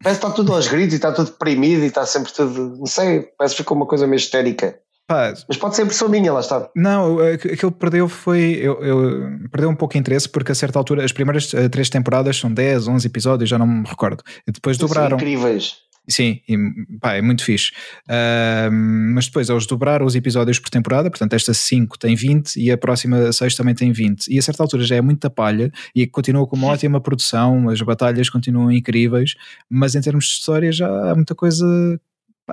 Parece que está tudo aos gritos e está tudo deprimido e está sempre tudo. Não sei, parece que ficou uma coisa meio histérica. Pá, mas pode ser impressão minha, lá está. Não, aquilo que perdeu foi. Eu, eu, perdeu um pouco de interesse porque a certa altura, as primeiras uh, três temporadas são 10, 11 episódios, já não me recordo. E depois dobraram. São incríveis. Sim, e, pá, é muito fixe. Uh, mas depois eles dobraram os episódios por temporada, portanto, esta 5 tem 20 e a próxima 6 também tem 20. E a certa altura já é muita palha e continua com uma ótima produção, as batalhas continuam incríveis, mas em termos de história já há muita coisa.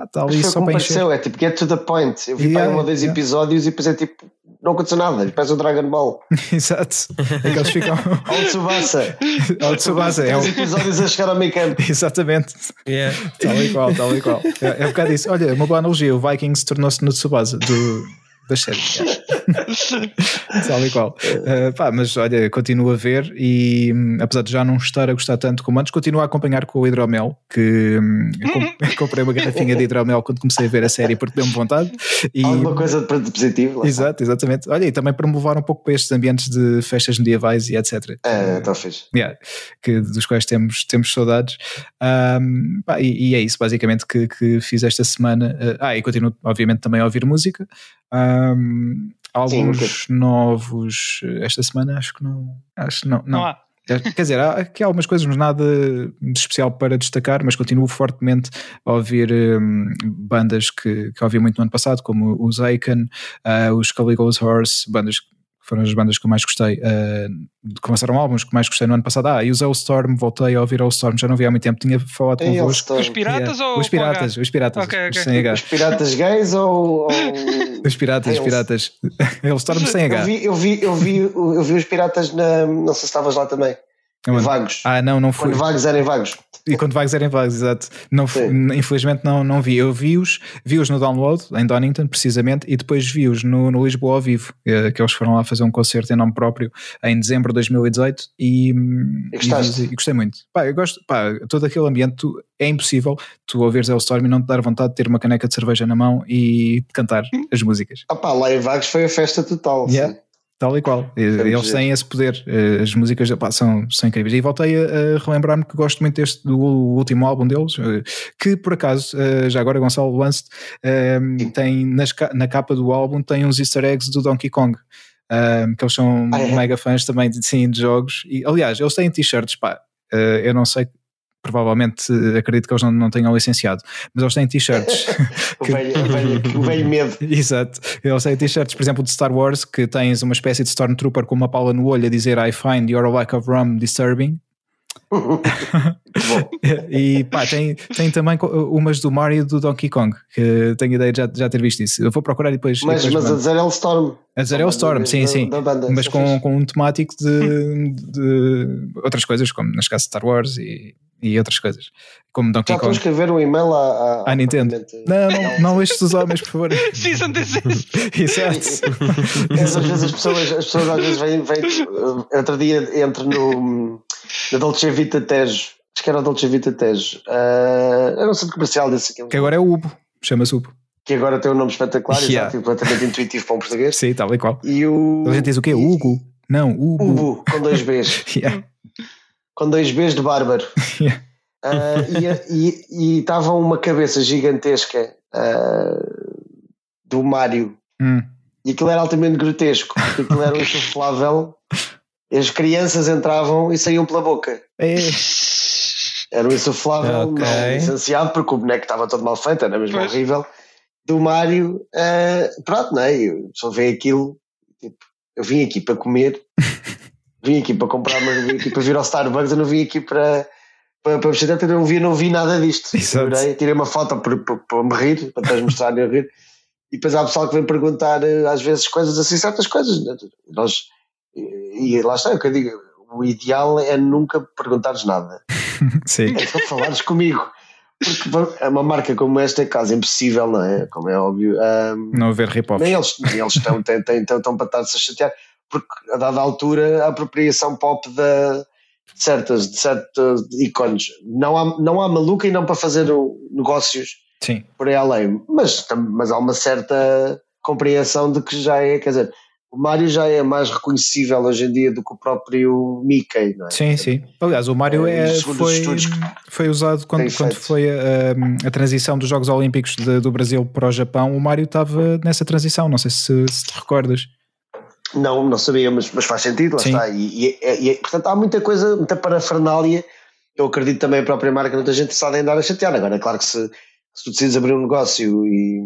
Pá, tá ali só para encher. É tipo, get to the point. Eu vi yeah, um ou dois yeah. episódios e depois é tipo não aconteceu nada, parece o Dragon Ball. Exato. É que eles ficam. Ao Tsubasa. Ao Tsubasa. É Os episódios a chegar ao meio campo. Exatamente. Yeah. Tal e qual, tal e qual. É, é um bocado isso. Olha, uma boa analogia. O Vikings tornou-se no Tsubasa do, das séries. Tal e qual. Uh, pá, mas olha, continuo a ver e hum, apesar de já não estar a gostar tanto como antes, continuo a acompanhar com o hidromel, que hum, comprei uma garrafinha de hidromel quando comecei a ver a série porque deu-me vontade. E, Alguma coisa de positivo. Exato, exatamente. Olha, e também para me levar um pouco para estes ambientes de festas medievais e etc. É, está fixe. Yeah, que, dos quais temos, temos saudades. Um, pá, e, e, é isso basicamente que, que fiz esta semana. Uh, ah, e continuo obviamente também a ouvir música. Um, alguns Sim, novos esta semana, acho que não. Acho não. não. não há. É, quer dizer, há aqui algumas coisas, mas nada de especial para destacar, mas continuo fortemente a ouvir um, bandas que, que ouvi muito no ano passado, como os Aiken, uh, os Caligula's Horse, bandas foram as bandas que eu mais gostei, uh, que lançaram álbuns que mais gostei no ano passado. Ah, e o Storm, voltei a ouvir o Storm, já não vi há muito tempo, tinha falado convosco. Os piratas yeah. ou os piratas? Os piratas, okay, okay. sem H. Os piratas gays ou. ou... Os piratas, os piratas. Storm sem H. Eu vi, eu vi, eu vi, eu vi os piratas na. Não sei se estavas lá também. Vagos. Ah, não, não fui. Quando vagos eram vagos. E quando vagos eram vagos, exato. Não, infelizmente não, não vi. Eu vi-os vi -os no download, em Donington, precisamente, e depois vi-os no, no Lisboa ao vivo, eh, que eles foram lá fazer um concerto em nome próprio em dezembro de 2018 e, e, e, e gostei muito. Pá, eu gosto, pá, todo aquele ambiente, tu, é impossível tu ouvires Storm e não te dar vontade de ter uma caneca de cerveja na mão e cantar as músicas. Ah pá, lá em Vagos foi a festa total. Yeah. Sim. Tal e qual. Eles têm esse poder. Eh, as músicas pá, são, são incríveis. E voltei a, relembrar-me que gosto muito deste do último álbum deles, eh, que por acaso, eh, já agora Gonçalo lance tem nas, na capa do álbum tem uns easter eggs do Donkey Kong. Um, que eles são ah, é? mega fãs também de, sim, de jogos. E, aliás, eles têm t-shirts, pá. eu não sei provavelmente acredito que eles não, não tenham licenciado, mas eles têm t-shirts. o, velho, medo. Exato. Eles têm t-shirts, por exemplo, de Star Wars, que tens uma espécie de Stormtrooper com uma pala no olho a dizer I find your lack of rum disturbing. e pá, tem, tem também umas do Mario e do Donkey Kong, que tenho ideia de já, já ter visto isso. Eu vou procurar depois. Mas, depois mas a Zero Storm. A Zero Storm, sim, sim. Da, da banda, mas com, com um temático de, de outras coisas, como nas casas Star Wars e e outras coisas. Como Donkey Já Kong. Já escrever um e-mail à, à, à Nintendo. Não, não, não estes os homens, por favor. Season Exato. Às vezes as pessoas, as pessoas às vezes vêm, vêm outro dia entro no na Dolce Vita Tejo. Acho que era a Dolce Vita Tejo. Uh, era um centro comercial desse aqui. Que agora é o Ubo, chama-se Ubo. Que agora tem um nome espetacular, yeah. exato, completamente intuitivo para um português. Sim, tal e qual. E o. A gente diz o quê? Hugo? Não, Ubo. Ubo, com dois Bs. yeah com dois Bs de bárbaro. Uh, e estava uma cabeça gigantesca uh, do Mário hum. e aquilo era altamente grotesco, porque aquilo era um insuflável. As crianças entravam e saíam pela boca. É. Era um insuflável okay. não licenciado, porque o boneco estava todo mal feito, era mesmo pois. horrível. Do Mário, uh, pronto, não é? Eu só vi aquilo, tipo, eu vim aqui para comer vim aqui para comprar, mas vim aqui para vir ao Starbucks, eu não vim aqui para, para, para mexer, eu não vi, não vi nada disto. Tirei, tirei uma foto para, para, para me rir, para depois mostrar e rir. E depois há pessoal que vem perguntar eh, às vezes coisas assim, certas coisas. Né? Nós, e, e lá está, é o que eu digo, o ideal é nunca perguntares nada. Sim. É só falares comigo. Porque é uma marca como esta é quase impossível, não é? Como é óbvio. Um, não haver rip-off. Nem eles, nem eles estão, têm, têm, estão, estão para estar-se a chatear porque a dada altura a apropriação pop da, de certas, de certos ícones não há, não há maluca e não para fazer negócios Sim. por aí além, mas, mas há uma certa compreensão de que já é, quer dizer, o Mario já é mais reconhecível hoje em dia do que o próprio Mickey, não é? Sim, sim. Aliás, o Mario é, é foi, foi usado quando, quando foi a, a, transição dos Jogos Olímpicos de, do Brasil para o Japão. O Mario estava nessa transição, não sei se, se te recordas. Não, não sabia, mas, mas faz sentido, lá Sim. está. E, e, e, portanto, há muita coisa, muita parafernália. Eu acredito também a própria marca, muita gente sabe andar a chatear. Agora, é claro que se, se tu decides abrir um negócio e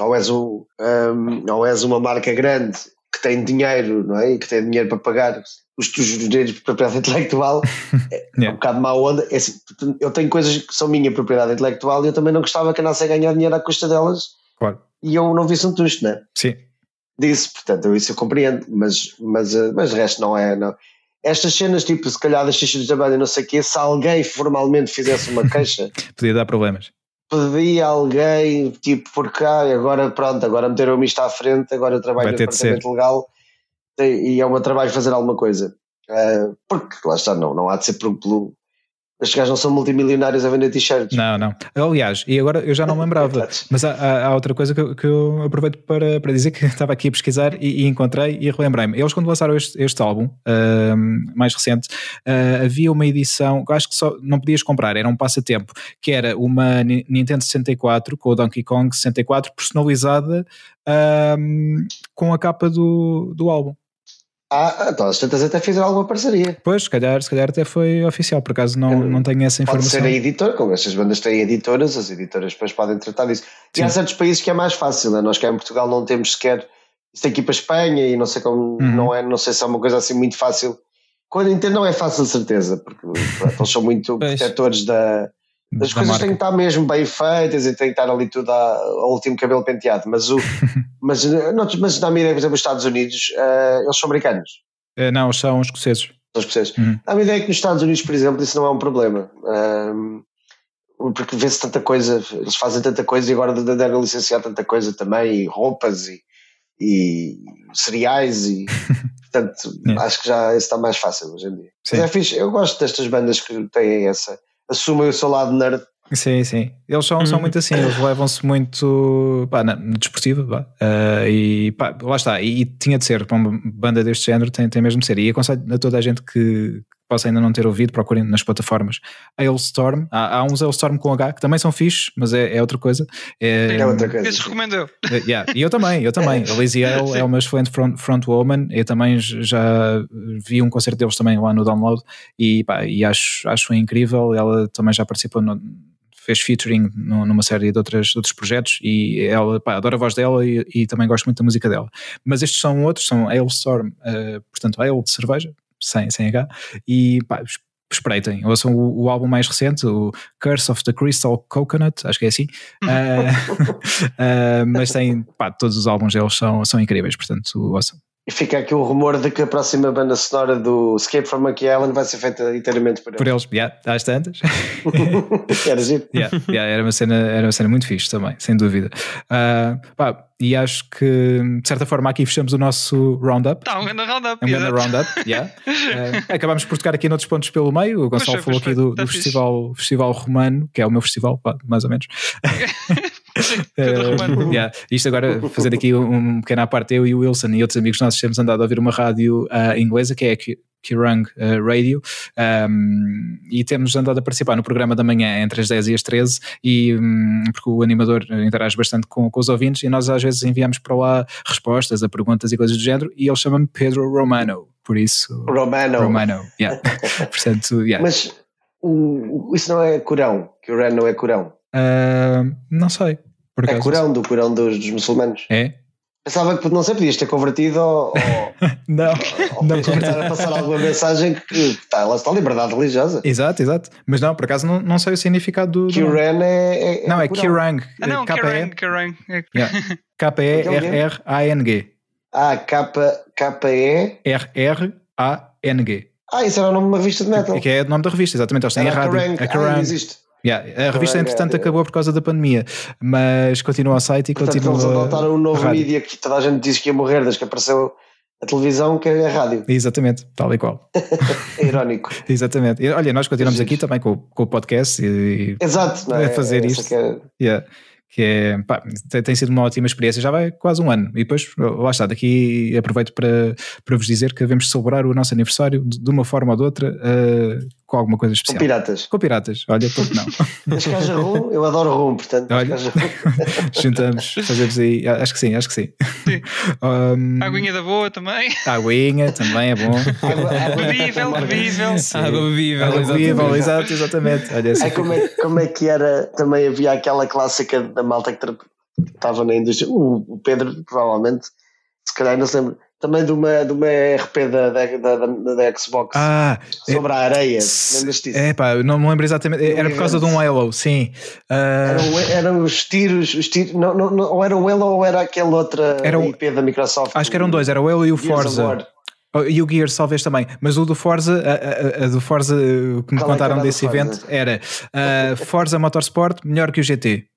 ou és, um, um, ou és uma marca grande que tem dinheiro, não é? E que tem dinheiro para pagar os, os direitos de propriedade intelectual, é, yeah. um bocado má onda. É assim, eu tenho coisas que são minha propriedade intelectual e eu também não gostava que andasse a ganhar dinheiro à custa delas. Claro. E eu não vi um tusto, não é? Sim disso, portanto, isso eu compreendo, mas, mas, eh, mas o resto não é. Não. Estas cenas, tipo, se calhar das xixi de trabalho e não sei o quê, se alguém formalmente fizesse uma queixa, podia dar problemas. Pedia alguém, tipo, porque ah, agora pronto, agora meteram-me isto à frente, agora eu trabalho no departamento legal e é o meu trabalho fazer alguma coisa. Uh, porque lá está, não, não há de ser pelo, estes gajos não são multimilionários a vender t-shirts. Não, não. Aliás, e agora eu já não me lembrava, mas há, há, outra coisa que eu, que eu aproveito para, para dizer que estava aqui a pesquisar e, e encontrei e relembrei-me. Eles, quando lançaram este, este álbum uh, mais recente, uh, havia uma edição que acho que só não podias comprar, era um passatempo, que era uma Nintendo 64 com o Donkey Kong 64 personalizada com a capa do, do álbum. Ah, então as tantas até fizeram alguma parceria. Pois, se calhar, se calhar até foi oficial, por acaso não, não tenho essa informação. Pode ser a editora, como estas bandas têm editoras, as editoras depois podem tratar disso. Sim. E há certos países que é mais fácil, né? nós cá em Portugal não temos sequer. Isso tem que ir para a Espanha e não sei como, uhum. não, é, não sei se é uma coisa assim muito fácil. Quando entendo, não é fácil, de certeza, porque eles são muito protetores da, as coisas têm que estar mesmo bem feitas e tem que estar ali tudo ao último cabelo penteado, mas, o, mas, mas na minha ideia, por exemplo, os Estados Unidos, uh, eles são americanos. Uh, não, eles são escoceses. São escoceses. Uhum. A minha ideia é que nos Estados Unidos, por exemplo, isso não é um problema. Um, porque vê-se tanta coisa, eles fazem tanta coisa e agora devem licenciar tanta coisa também, e roupas e, e cereais e portanto yeah. acho que já isso está mais fácil hoje em dia. Sim. Mas é fixe, eu gosto destas bandas que têm essa assumem o seu lado nerd. Sim, sim. Eles são, são uhum. muito assim, eles levam-se muito pá, na, na desportiva pá. Uh, e pá, lá está. E, e, tinha de ser, para uma banda deste género, tem, tem mesmo de ser. E aconselho a toda a gente que, possa ainda não ter ouvido, procurem nas plataformas. Hailstorm, há, há uns Hailstorm com H que também são fixes, mas é, é outra coisa. É, é outra coisa. Esse recomendo eu. É, yeah, e eu também, eu também. A Lizzie Ale é uma excelente front, frontwoman. Eu também já vi um concerto deles também lá no download e, pá, e acho, acho incrível. Ela também já participou no, fez featuring numa série de, outras, de outros projetos e ela, pá, adoro a voz dela e, e, também gosto muito da música dela. Mas estes são outros, são Hailstorm, uh, portanto, Ale de cerveja, sem, sem H, e pá, espreitem. Ouçam o, o, álbum mais recente, o Curse of the Crystal Coconut, acho que é assim. uh, uh, mas tem, pá, todos os álbuns deles são, são incríveis, portanto, ouçam. E fica aqui o rumor de que a próxima banda sonora do Escape from Monkey Island vai ser feita inteiramente por eles. Por eles, yeah, às tantas. era giro. Yeah, yeah, era, uma cena, era uma cena muito fixe também, sem dúvida. Uh, pá, e acho que, de certa forma, aqui fechamos o nosso roundup. Tá, um grande roundup. Um grande roundup, yeah. Uh, acabámos por tocar aqui noutros pontos pelo meio. O Gonçalo falou aqui do, do festival, festival Romano, que é o meu festival, pá, mais ou menos. uh, yeah. Isto agora, fazer aqui um, um pequeno à parte, eu e o Wilson e outros amigos nossos temos andado a ouvir uma rádio uh, inglesa que é a Kirang uh, Radio um, e temos andado a participar no programa da manhã entre as 10 e as 13 e, um, porque o animador interage bastante com, com, os ouvintes e nós às vezes enviamos para lá respostas a perguntas e coisas do género e ele chama-me Pedro Romano, por isso Romano, Romano yeah. portanto, yeah. mas o, isso não é Corão, Kiran não é Corão Uh, não sei. Por é Corão, do Corão dos, dos, muçulmanos. É? Pensava que não sei, podias ter convertido ou, não, ou, não a passar alguma mensagem que está, lá está a liberdade religiosa. Exato, exato. Mas não, por acaso não, não sei o significado do. Kiran é, é, Não, é Kirang. Ah, não, Kirang. Kirang. K-E-R-R-A-N-G. Ah, K-E. R-R-A-N-G. Ah, isso era o nome de uma revista de metal. Que é o nome da revista, exatamente. Eles têm a rádio. A Kerrang. Ah, existe. Yeah, a revista, entretanto, acabou por causa da pandemia, mas continua o site e Portanto, continua. Eles adotaram um novo mídia que toda a gente disse que ia morrer desde que apareceu a televisão, que é a rádio. Exatamente, tal e qual. é irónico. Exatamente. Olha, nós continuamos aqui também com, com o podcast e, Exato, não é? a fazer é isto. É... Yeah que é, pá, tem sido uma ótima experiência, já vai quase um ano. E depois, lá está, daqui aproveito para, para vos dizer que devemos celebrar o nosso aniversário de, de uma forma ou de outra, uh, com alguma coisa especial. Com piratas. Com piratas, olha, porque não. Mas que haja rum, eu adoro rum, portanto. Olha, juntamos, fazemos aí, acho que sim, acho que sim. sim. Um, aguinha da boa também. Aguinha também é bom. Água, bebível, bebível. Água bebível, bebível, exato, exatamente. Olha, assim. Ai, como, é, como é que era, também havia aquela clássica da malta que estava na indústria, o, Pedro provavelmente, se calhar não se lembra, também de uma, de uma RP da, da, da, da Xbox ah, sobre é, a areia. Disso? É pá, não me lembro exatamente. Era por causa de um Halo, sim. Uh, eram, eram os tiros, os tiros não, não, não, ou era o Halo ou era aquele outra era o, IP da Microsoft. Acho que eram dois, era o Halo e o Forza. Oh, e o Gears talvez também, mas o do Forza, a, a, a do Forza que me Qual é contaram é desse evento era uh, Forza Motorsport melhor que o GT.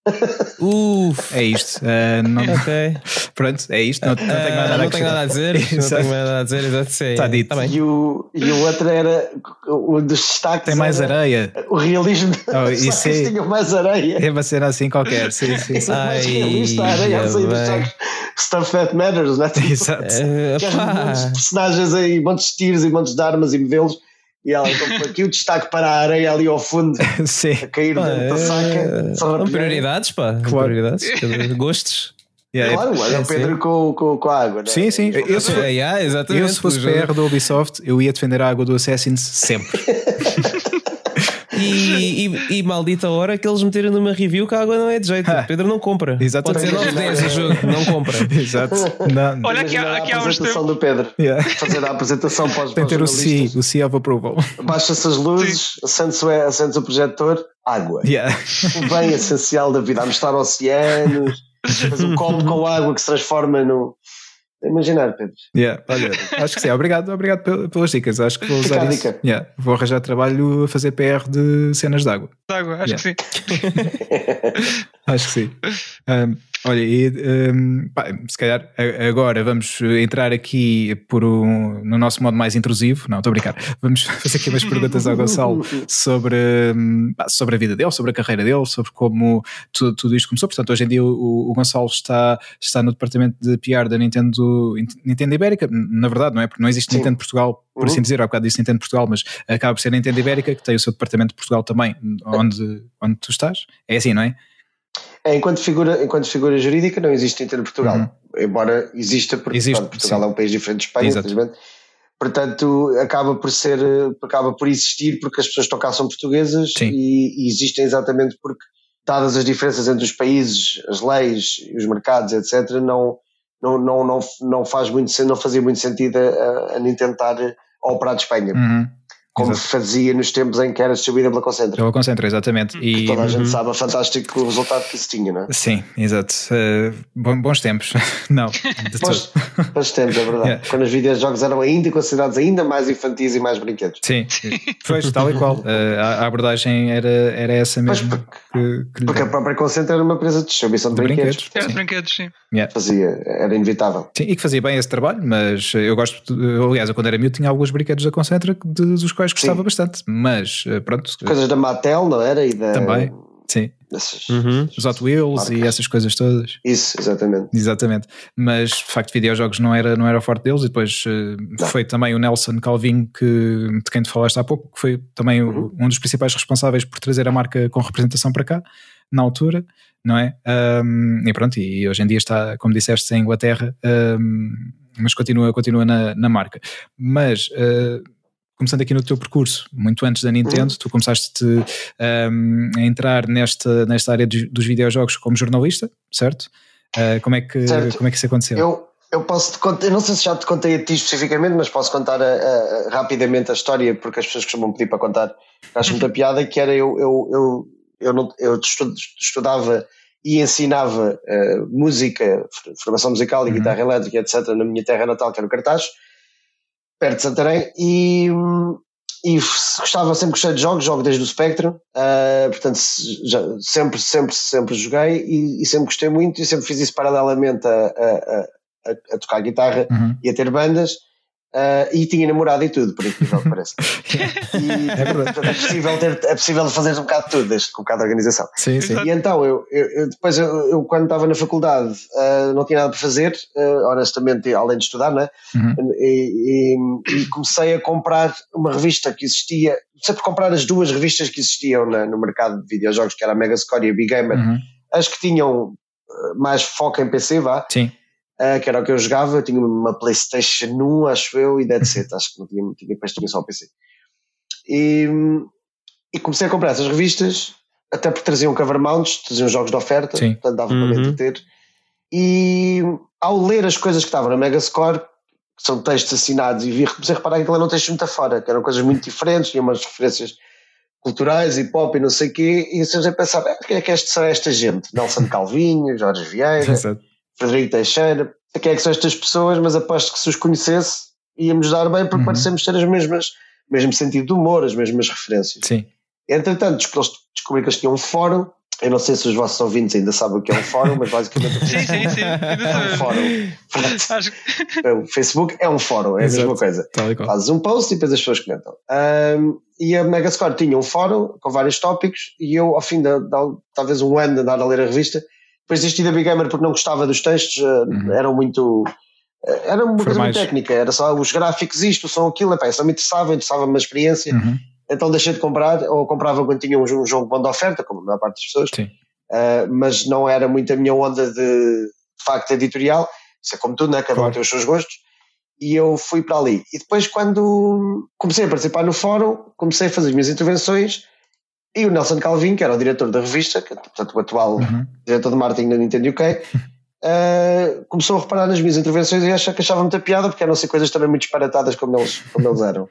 Uf, é isto. Uh, não... Ok. Pronto, é isto. Não, não tenho nada, não tenho nada a dizer. não tenho nada a dizer, exato. Está dito. Tá e, o, e o outro era o dos destaques. Tem mais areia. O realismo. Oh, isso é, tinha mais areia. É uma cena assim qualquer. Sim, sim. sim. Ai, mais realista, a areia a sair dos destaques. Stuff that matters, não é? Tipo, Exato. Uh, montes de personagens aí, montes de tiros e montes de armas e modelos. E ela então aqui o destaque para a areia ali ao fundo Sim. a cair pá, dentro da saca. São prioridades, pá. Claro. Prioridades, gostos. Yeah, claro, olha é, o Pedro com, com, com a água. Né? Sim, sim. Eu, se, é, yeah, eu, se fosse PR do Ubisoft, eu ia defender a água do Assassin's sempre. E, e, e, maldita hora que eles meteram numa review que a água não é de jeito. Ah, Pedro não compra. Exatamente. Pode ser 9 10 o jogo, não compra. Exato. Não. Olha aqui, aqui a apresentação do Pedro. Yeah. Fazer a apresentação para os Tem ter o C, o C of approval. Baixa-se as luzes, acende-se o, o projetor, água. Yeah. O bem essencial da vida, a mostrar oceanos, faz um copo com água que se transforma no imaginar, Pedro. Yeah, olha, acho que sim. Obrigado, obrigado pelas dicas. Acho que vou usar Fica isso. Yeah, vou arranjar trabalho a fazer PR de cenas de água. De água, acho yeah. que sim. acho que sim. Um, olha, e, um, pá, se calhar agora vamos entrar aqui por um, no nosso modo mais intrusivo. Não, estou a brincar. Vamos fazer aqui umas perguntas ao Gonçalo sobre, um, sobre a vida dele, sobre a carreira dele, sobre como tudo, tudo isto começou. Portanto, hoje em dia o, o Gonçalo está, está no departamento de PR da Nintendo, Nintendo Ibérica. Na verdade, não é? Porque não existe Sim. Nintendo Portugal, por uhum. assim dizer. Há bocado disse Nintendo Portugal, mas acaba por ser Nintendo Ibérica, que tem o seu departamento de Portugal também, onde, onde tu estás. É assim, não é? É, enquanto figura, enquanto figura jurídica não existe Nintendo Portugal, uhum. embora exista, porque existe, portanto, Portugal sim. é um país diferente de Espanha, infelizmente. Portanto, acaba por ser, acaba por existir porque as pessoas tocam são portuguesas e, e, existem exatamente porque, dadas as diferenças entre os países, as leis, os mercados, etc., não, não, não, não, não, faz muito, não fazia muito sentido a, a Nintendo estar a operar de Espanha. Uhum. Como Exato. fazia nos tempos em que era distribuída pela Concentra. Pela Concentra, exatamente. E toda a gente uhum. sabe o fantástico resultado que isso tinha, não é? Sim, exato. Uh, bons tempos. não, bons, bons, tempos, é verdade. Yeah. Quando os videojogos eram ainda considerados ainda mais infantis e mais brinquedos. Sim, foi tal e qual. Uh, a, a, abordagem era, era essa mesmo. Porque, que, que porque a própria Concentra era uma empresa de distribuição de, de brinquedos. brinquedos. Era de brinquedos, sim. Yeah. Fazia, era inevitável. Sim, e que fazia bem esse trabalho, mas eu gosto, aliás, eu quando era miúdo tinha alguns brinquedos da Concentra dos quais gostava Sim. bastante, mas eh, pronto. Coisas da Mattel, não era? E da... Também. Sim. uhum. Os Hot Wheels marcas. e essas coisas todas. Isso, exatamente. Exatamente. Mas de facto, videojogos não era, não era forte deles. E depois uh, foi também o Nelson Calvin, que, de quem te falaste há pouco, que foi também uhum. um dos principais responsáveis por trazer a marca com representação para cá, na altura, não é? Um, e pronto, e hoje em dia está, como disseste, em Inglaterra, um, mas continua, continua na, na marca. Mas. Uh, começando aqui no teu percurso, muito antes da Nintendo, uhum. tu começaste um, a entrar nesta, nesta área dos, dos videojogos como jornalista, certo? Uh, como, é que, certo. como é que isso aconteceu? Eu, eu posso te contar, eu não sei se já te contei a ti especificamente, mas posso contar a, a, rapidamente a história, porque as pessoas costumam pedir para contar. Acho muita piada que era eu, eu, eu, eu, não, eu estudava e ensinava uh, música, formação musical e uhum. guitarra elétrica, etc., na minha terra natal, que era o Cartaz perto de Santarém, e, e gostava, sempre gostei de jogos, jogo desde o Spectrum, uh, portanto já, sempre, sempre, sempre joguei e, e, sempre gostei muito e sempre fiz isso paralelamente a, a, a, a tocar guitarra uhum. e a ter bandas. Uh, e tinha namorado e tudo, por incrível que pareça. E, é, portanto, é, possível ter, é possível fazer um bocado de tudo, desde com um bocado de organização. Sim, sim. E então, eu, eu, eu depois, eu, eu, quando estava na faculdade, uh, não tinha nada para fazer, uh, honestamente, além de estudar, né? Uhum. E, e, e, comecei a comprar uma revista que existia, sempre comprar as duas revistas que existiam na, no mercado de videojogos, que era a Megascore e a Big Gamer, uhum. as que tinham mais foco em PC, vá. Sim uh, que era o que eu jogava. Eu tinha uma PlayStation 1, acho eu, e Dead Set, acho que não tinha, tinha, depois tinha só o PC. E, e comecei a comprar essas revistas, até porque traziam cover mounts, traziam jogos de oferta, Sim. portanto dava uhum. para ter. E ao ler as coisas que estavam na Megascore, que são textos assinados, e vi, comecei a reparar que aquilo era um texto muito afora, que eram coisas muito diferentes, tinha umas referências culturais, hip hop e não sei o quê, e eu a pensar, quem é que é esta, esta gente? Nelson Calvinho, Jorge Vieira. Frederico Teixeira, quem é que são estas pessoas, mas aposto que se os conhecesse íamos dar bem porque uhum. parecemos ter as mesmas, o mesmo sentido de humor, as mesmas referências. Sim. Entretanto, descobri que eles tinham um fórum. Eu não sei se os vossos ouvintes ainda sabem o que é um fórum, mas basicamente sim, sim, sim. é um fórum. o Facebook é um fórum, é a mesma coisa. Fazes um post e depois as pessoas comentam. Um, e a Megascore tinha um fórum com vários tópicos e eu, ao fim de, de talvez um ano de andar a ler a revista, depois desisti da Big Gamer porque não gostava dos textos, eh, uhum. eram muito. Eh, era uma Foi coisa mais... muito técnica, era só os gráficos, isto, são aquilo, epá, isso não me interessava, interessava uma experiência, uhum. então deixei de comprar, ou comprava quando tinha um, um jogo bom de oferta, como a maior parte das pessoas, uh, mas não era muito a minha onda de, de facto editorial, isso é como tudo, né? cada um tem os seus gostos, e eu fui para ali. E depois, quando comecei a participar no fórum, comecei a fazer as minhas intervenções e o Nelson Calvin, que era o diretor da revista, que, portanto o atual uhum. diretor de marketing da Nintendo UK, uh, eh, começou a reparar nas minhas intervenções e achava que achava muita piada, porque eram ser coisas também muito disparatadas como eles, como eles eram.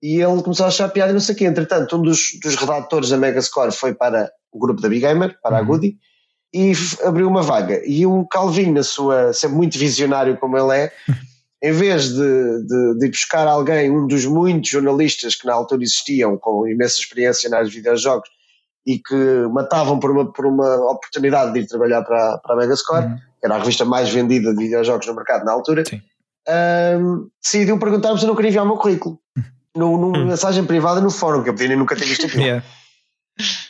E ele começou a achar piada e não sei o quê. Entretanto, um dos, dos redatores da Megascore foi para o grupo da Big Gamer, para uhum. a Goody, e abriu uma vaga. E o Calvin, na sua, sempre muito visionário como ele é, em vez de, de, de, buscar alguém, um dos muitos jornalistas que na altura existiam, com imensa experiência nas videojogos e que matavam por uma, por uma oportunidade de ir trabalhar para, para a Megascore, uhum. que era a revista mais vendida de videojogos no mercado na altura, um, decidiu perguntar-me se eu não queria enviar o meu currículo. Uhum. No, numa uhum. mensagem privada no fórum, que eu podia nunca ter visto aquilo. Yeah.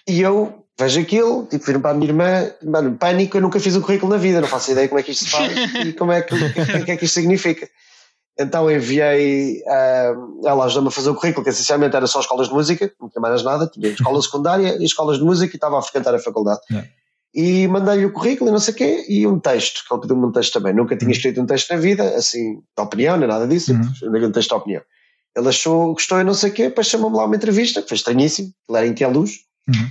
E eu vejo aquilo, tipo, viram para a minha irmã, mano, pânico, eu nunca fiz um currículo na vida, não faço ideia como é que isto se faz e como é que, o que, é que isto significa. Então enviei, uh, ela ajudou-me a fazer o currículo, que essencialmente era só escolas de música, não tinha mais nada, tinha escola secundária e escolas de música e estava a frequentar a faculdade. Yeah. E mandei-lhe o currículo e não sei o quê, e um texto, que ele pediu-me um texto também. Nunca tinha uhum. escrito um texto na vida, assim, de opinião, nem nada disso, uhum. um texto de opinião. Ele achou, gostou e não sei o quê, depois chamou-me lá uma entrevista, que foi estranhíssimo, ele era em que luz. Uhum.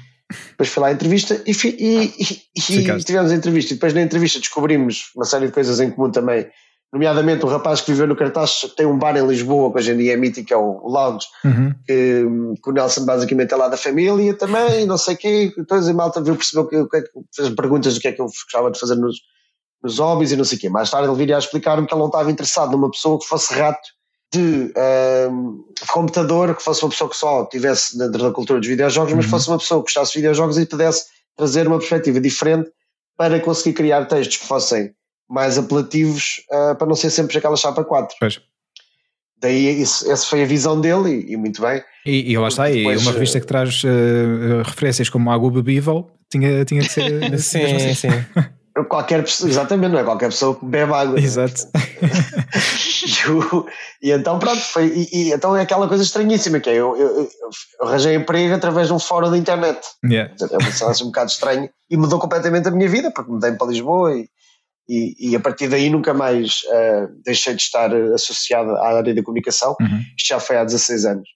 Depois fui lá à entrevista e, e, e, e tivemos a entrevista. E depois na entrevista descobrimos uma série de coisas em comum também nomeadamente o rapaz que viveu no cartaz tem um bar em Lisboa, que hoje em dia é mítico, que é o Lounge, uhum. que, que, o Nelson basicamente é lá da família também, não sei o quê, depois a malta viu, percebeu que, que, fez perguntas do que é que eu gostava de fazer nos, nos hobbies e não sei o quê. Mais tarde ele viria a explicar-me que ele não estava interessado numa pessoa que fosse rato de, um, de computador, que fosse uma pessoa que só estivesse dentro da cultura dos videojogos, uhum. mas fosse uma pessoa que gostasse de videojogos e pudesse trazer uma perspectiva diferente para conseguir criar textos que fossem mais apelativos uh, para não ser sempre aquela chapa 4. Pois. Daí isso, essa foi a visão dele e, e muito bem. E, e lá está, Depois, e uma revista que traz uh, referências como água bebível tinha, tinha que ser. sim, sim. Qualquer pessoa, exatamente, não é qualquer pessoa que bebe água. É? Exato. e, e, então pronto, foi, e, e, então é aquela coisa estranhíssima que é eu, eu, eu, arranjei emprego através de um fórum da internet. Yeah. É uma um bocado estranho e mudou completamente a minha vida, porque mudei para Lisboa e, e, e, a partir daí nunca mais uh, deixei de estar associado à área da comunicação. Uhum. Isto já foi há 16 anos.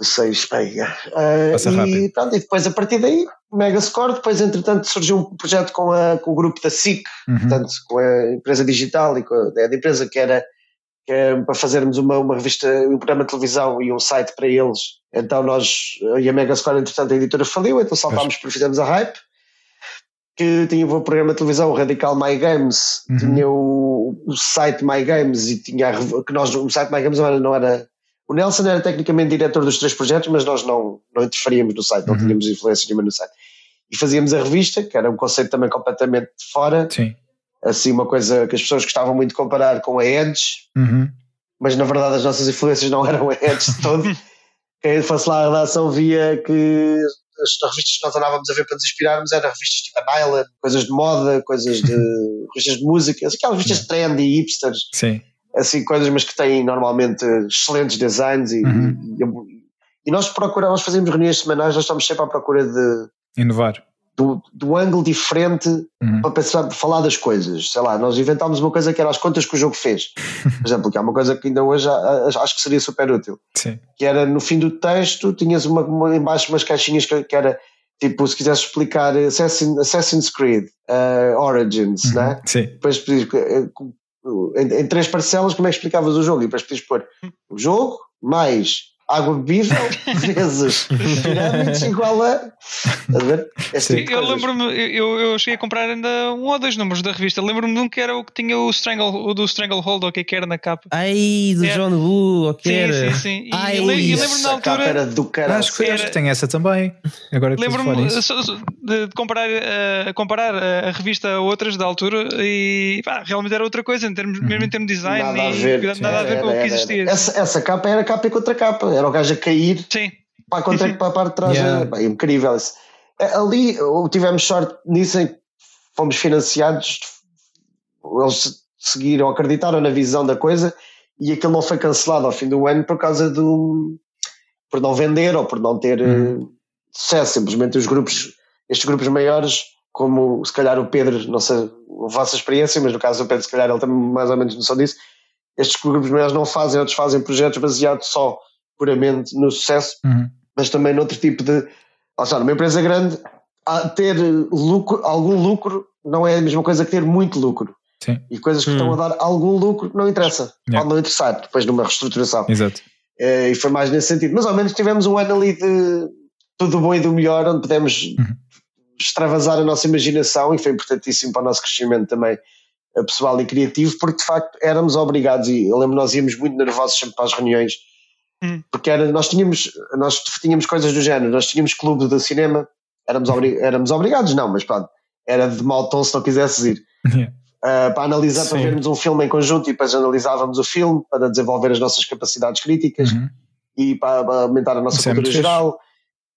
16, pega. Uh, e, pronto, e depois a partir daí, Megascore, depois entretanto surgiu um projeto com, a, com o grupo da SIC, uhum. portanto, com a empresa digital e com a, a empresa que era, que era para fazermos uma, uma revista, um programa de televisão e um site para eles. Então nós, e a Megascore, entretanto, a editora faliu, então saltámos para fizemos a hype que tinha o programa de televisão, o Radical My Games, uhum. tinha o, o, site My Games e tinha a, que nós, o site My Games não era, não era, o Nelson era tecnicamente diretor dos três projetos, mas nós não, não interferíamos no site, não uhum. tínhamos influência nenhuma no site. E fazíamos a revista, que era um conceito também completamente fora, Sim. assim uma coisa que as pessoas gostavam muito de comparar com a Edge, uhum. mas na verdade as nossas influências não eram a Edge de todo. Quem fosse lá à redação via que as revistas que nós andávamos a ver para nos inspirarmos eram revistas tipo a Nyland, coisas de moda, coisas de revistas de música, aquelas revistas de trendy, hipsters, Sim. assim, coisas, mas que têm normalmente excelentes designs e, uhum. e, e, nós procuramos, nós fazemos reuniões semanais, nós estamos sempre à procura de inovar. Do, do ângulo diferente uhum. para pensar, para falar das coisas. Sei lá, nós inventámos uma coisa que era as contas que o jogo fez. Por exemplo, que é uma coisa que ainda hoje acho que seria super útil. Sim. Que era no fim do texto, tinhas uma, uma embaixo umas caixinhas que, que era tipo, se quisesse explicar Assassin, Assassin's Creed uh, Origins, uhum. né? Sim. Depois eh, em, em, três parcelas, como é que explicavas o jogo? E depois podias pôr o jogo mais água bebível vezes pirâmides igual a. a ver? Tipo eu lembro-me, eu, eu cheguei a comprar ainda um ou dois números da revista. Lembro-me de um que era o que tinha o Strangle, o do Stranglehold, ou o que é que era na capa. Ai, do era. John Woo, o que sim, era? Sim, sim, sim. Ai, e, lembro-me na altura. Era do cara. Acho que, acho que tem essa também. Agora lembro-me de, de comparar, uh, comparar a revista a outras da altura e pá, realmente era outra coisa, em termos, mesmo em termos de design, nada a ver, e, nada a ver com o que existia. Essa, essa capa era capa e contra capa, era o gajo a cair Sim. para, contra, para a parte de trás. Yeah. É, bem, incrível isso. Ali tivemos sorte nisso em fomos financiados, eles seguiram, acreditaram na visão da coisa e aquilo não foi cancelado ao fim do ano por causa do por não vender ou por não ter Uhum. sucesso. Simplesmente os grupos, estes grupos maiores, como se calhar o Pedro, não sei a vossa experiência, mas no caso do Pedro, se calhar ele tem mais ou menos noção disso. Estes grupos maiores não fazem, outros fazem projetos baseados só puramente no sucesso, Uhum. mas também noutro tipo de. Ou seja, numa empresa grande, a ter lucro, algum lucro não é a mesma coisa que ter muito lucro. Sim. E coisas que Hum. estão a dar algum lucro não interessa. Yeah. Pode não interessar depois numa reestruturação. Exato. Eh, e foi mais nesse sentido. Mas ao menos tivemos um ano ali de tudo bom e do melhor, onde pudemos Uhum. extravasar a nossa imaginação e foi importantíssimo para o nosso crescimento também eh, pessoal e criativo, porque de facto éramos obrigados, e eu lembro nós íamos muito nervosos sempre para as reuniões, Hum. porque era, nós, tínhamos, nós tínhamos coisas do género, nós tínhamos clube de cinema, éramos, obri- éramos obrigados, não, mas pronto, era de mau tom se não quisesses ir. Yeah. Uh, para analisar, para Sim. vermos um filme em conjunto e depois analisávamos o filme para desenvolver as nossas capacidades críticas Uhum. e para, para aumentar a nossa Isso é cultura fixe. geral.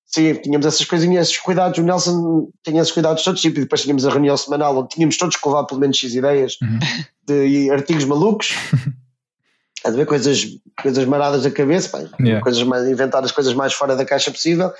Sim, tínhamos essas coisinhas, esses cuidados. O Nelson tinha esses cuidados todos, tipo, e depois tínhamos a reunião semanal onde tínhamos todos que levar pelo menos X ideias Uhum. de artigos malucos, a ver coisas, coisas maradas da cabeça, pá, Yeah. coisas mais, inventar as coisas mais fora da caixa possível,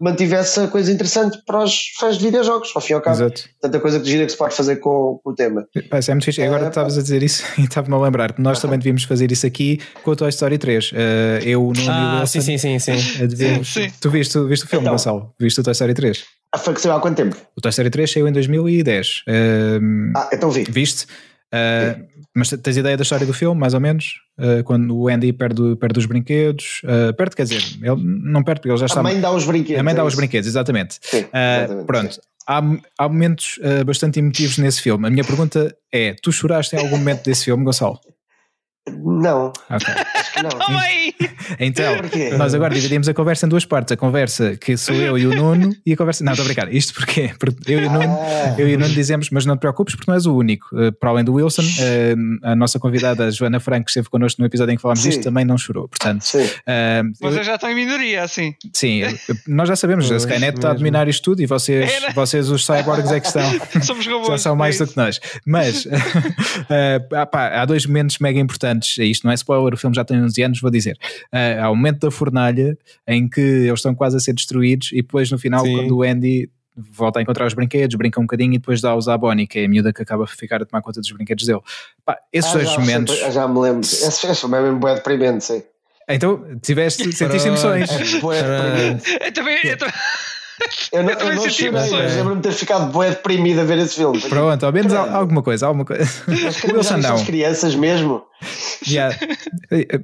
mantivesse a coisa interessante para os fãs de videojogos, ao fim e ao cabo. Exato. Tanta coisa que gira que se pode fazer com, com o tema. Pá, isso é muito fixe. Agora É, estavas a dizer isso e estava-me a lembrar que nós também devíamos fazer isso aqui com o Toy Story 3. Eh, eu, no Ah, sim, sim, sim, sim. Devíamos, Sim. Tu viste, tu viste o filme, Então. Gonçalo? Viste o Toy Story 3? Ah, foi que saiu há quanto tempo? O Toy Story 3 saiu em 2010. Ehm, Ah, então vi. Viste? Uh, mas tens ideia da história do filme, mais ou menos? Uh, quando o Andy perde, perde os brinquedos, uh, perde, quer dizer, ele não perde porque ele já está. A mãe dá os brinquedos. A mãe dá é os brinquedos, exatamente. Sim, exatamente pronto. Sim. Há, há momentos bastante emotivos nesse filme. A minha pergunta é: tu choraste em algum momento desse filme, Gonçalo? Não. Ok. Acho que não. então, nós agora dividimos a conversa em duas partes. A conversa que sou eu e o Nuno e a conversa. Não, estou a brincar. Isto porquê? Porque eu e o Nuno, ah. eu e o Nuno dizemos, mas não te preocupes porque não és o único. Uh, para além do Wilson, uh, a nossa convidada Joana Franco, que esteve connosco no episódio em que falámos disto, também não chorou. Portanto, sim. Uh, Vocês já estão em minoria, assim. Sim, nós já sabemos, a Skynet está a dominar isto tudo e vocês, vocês os cyborgs, é que estão. Somos robôs. Já são mais é do que nós. Mas pá, há dois momentos mega importantes. Isto não é spoiler, o filme já tem 11 anos, vou dizer. Uh, há o momento da fornalha em que eles estão quase a ser destruídos e depois no final, Sim. quando o Andy volta a encontrar os brinquedos, brinca um bocadinho e depois dá-os à Bonnie, que é a miúda que acaba a ficar a tomar conta dos brinquedos dele. Pá, esses ah, dois já, momentos. Já, já me lembro. Esse, esse filme é mesmo bem deprimente, sim. Então, tiveste, sentiste emoções. É, deprimente. Eu também. Eu também... Eu não, eu eu não chorei, mas lembro-me de ter ficado bué deprimido a ver esse filme. Pronto, ao menos alguma coisa, alguma coisa. Mas Wilson não. crianças mesmo. Yeah.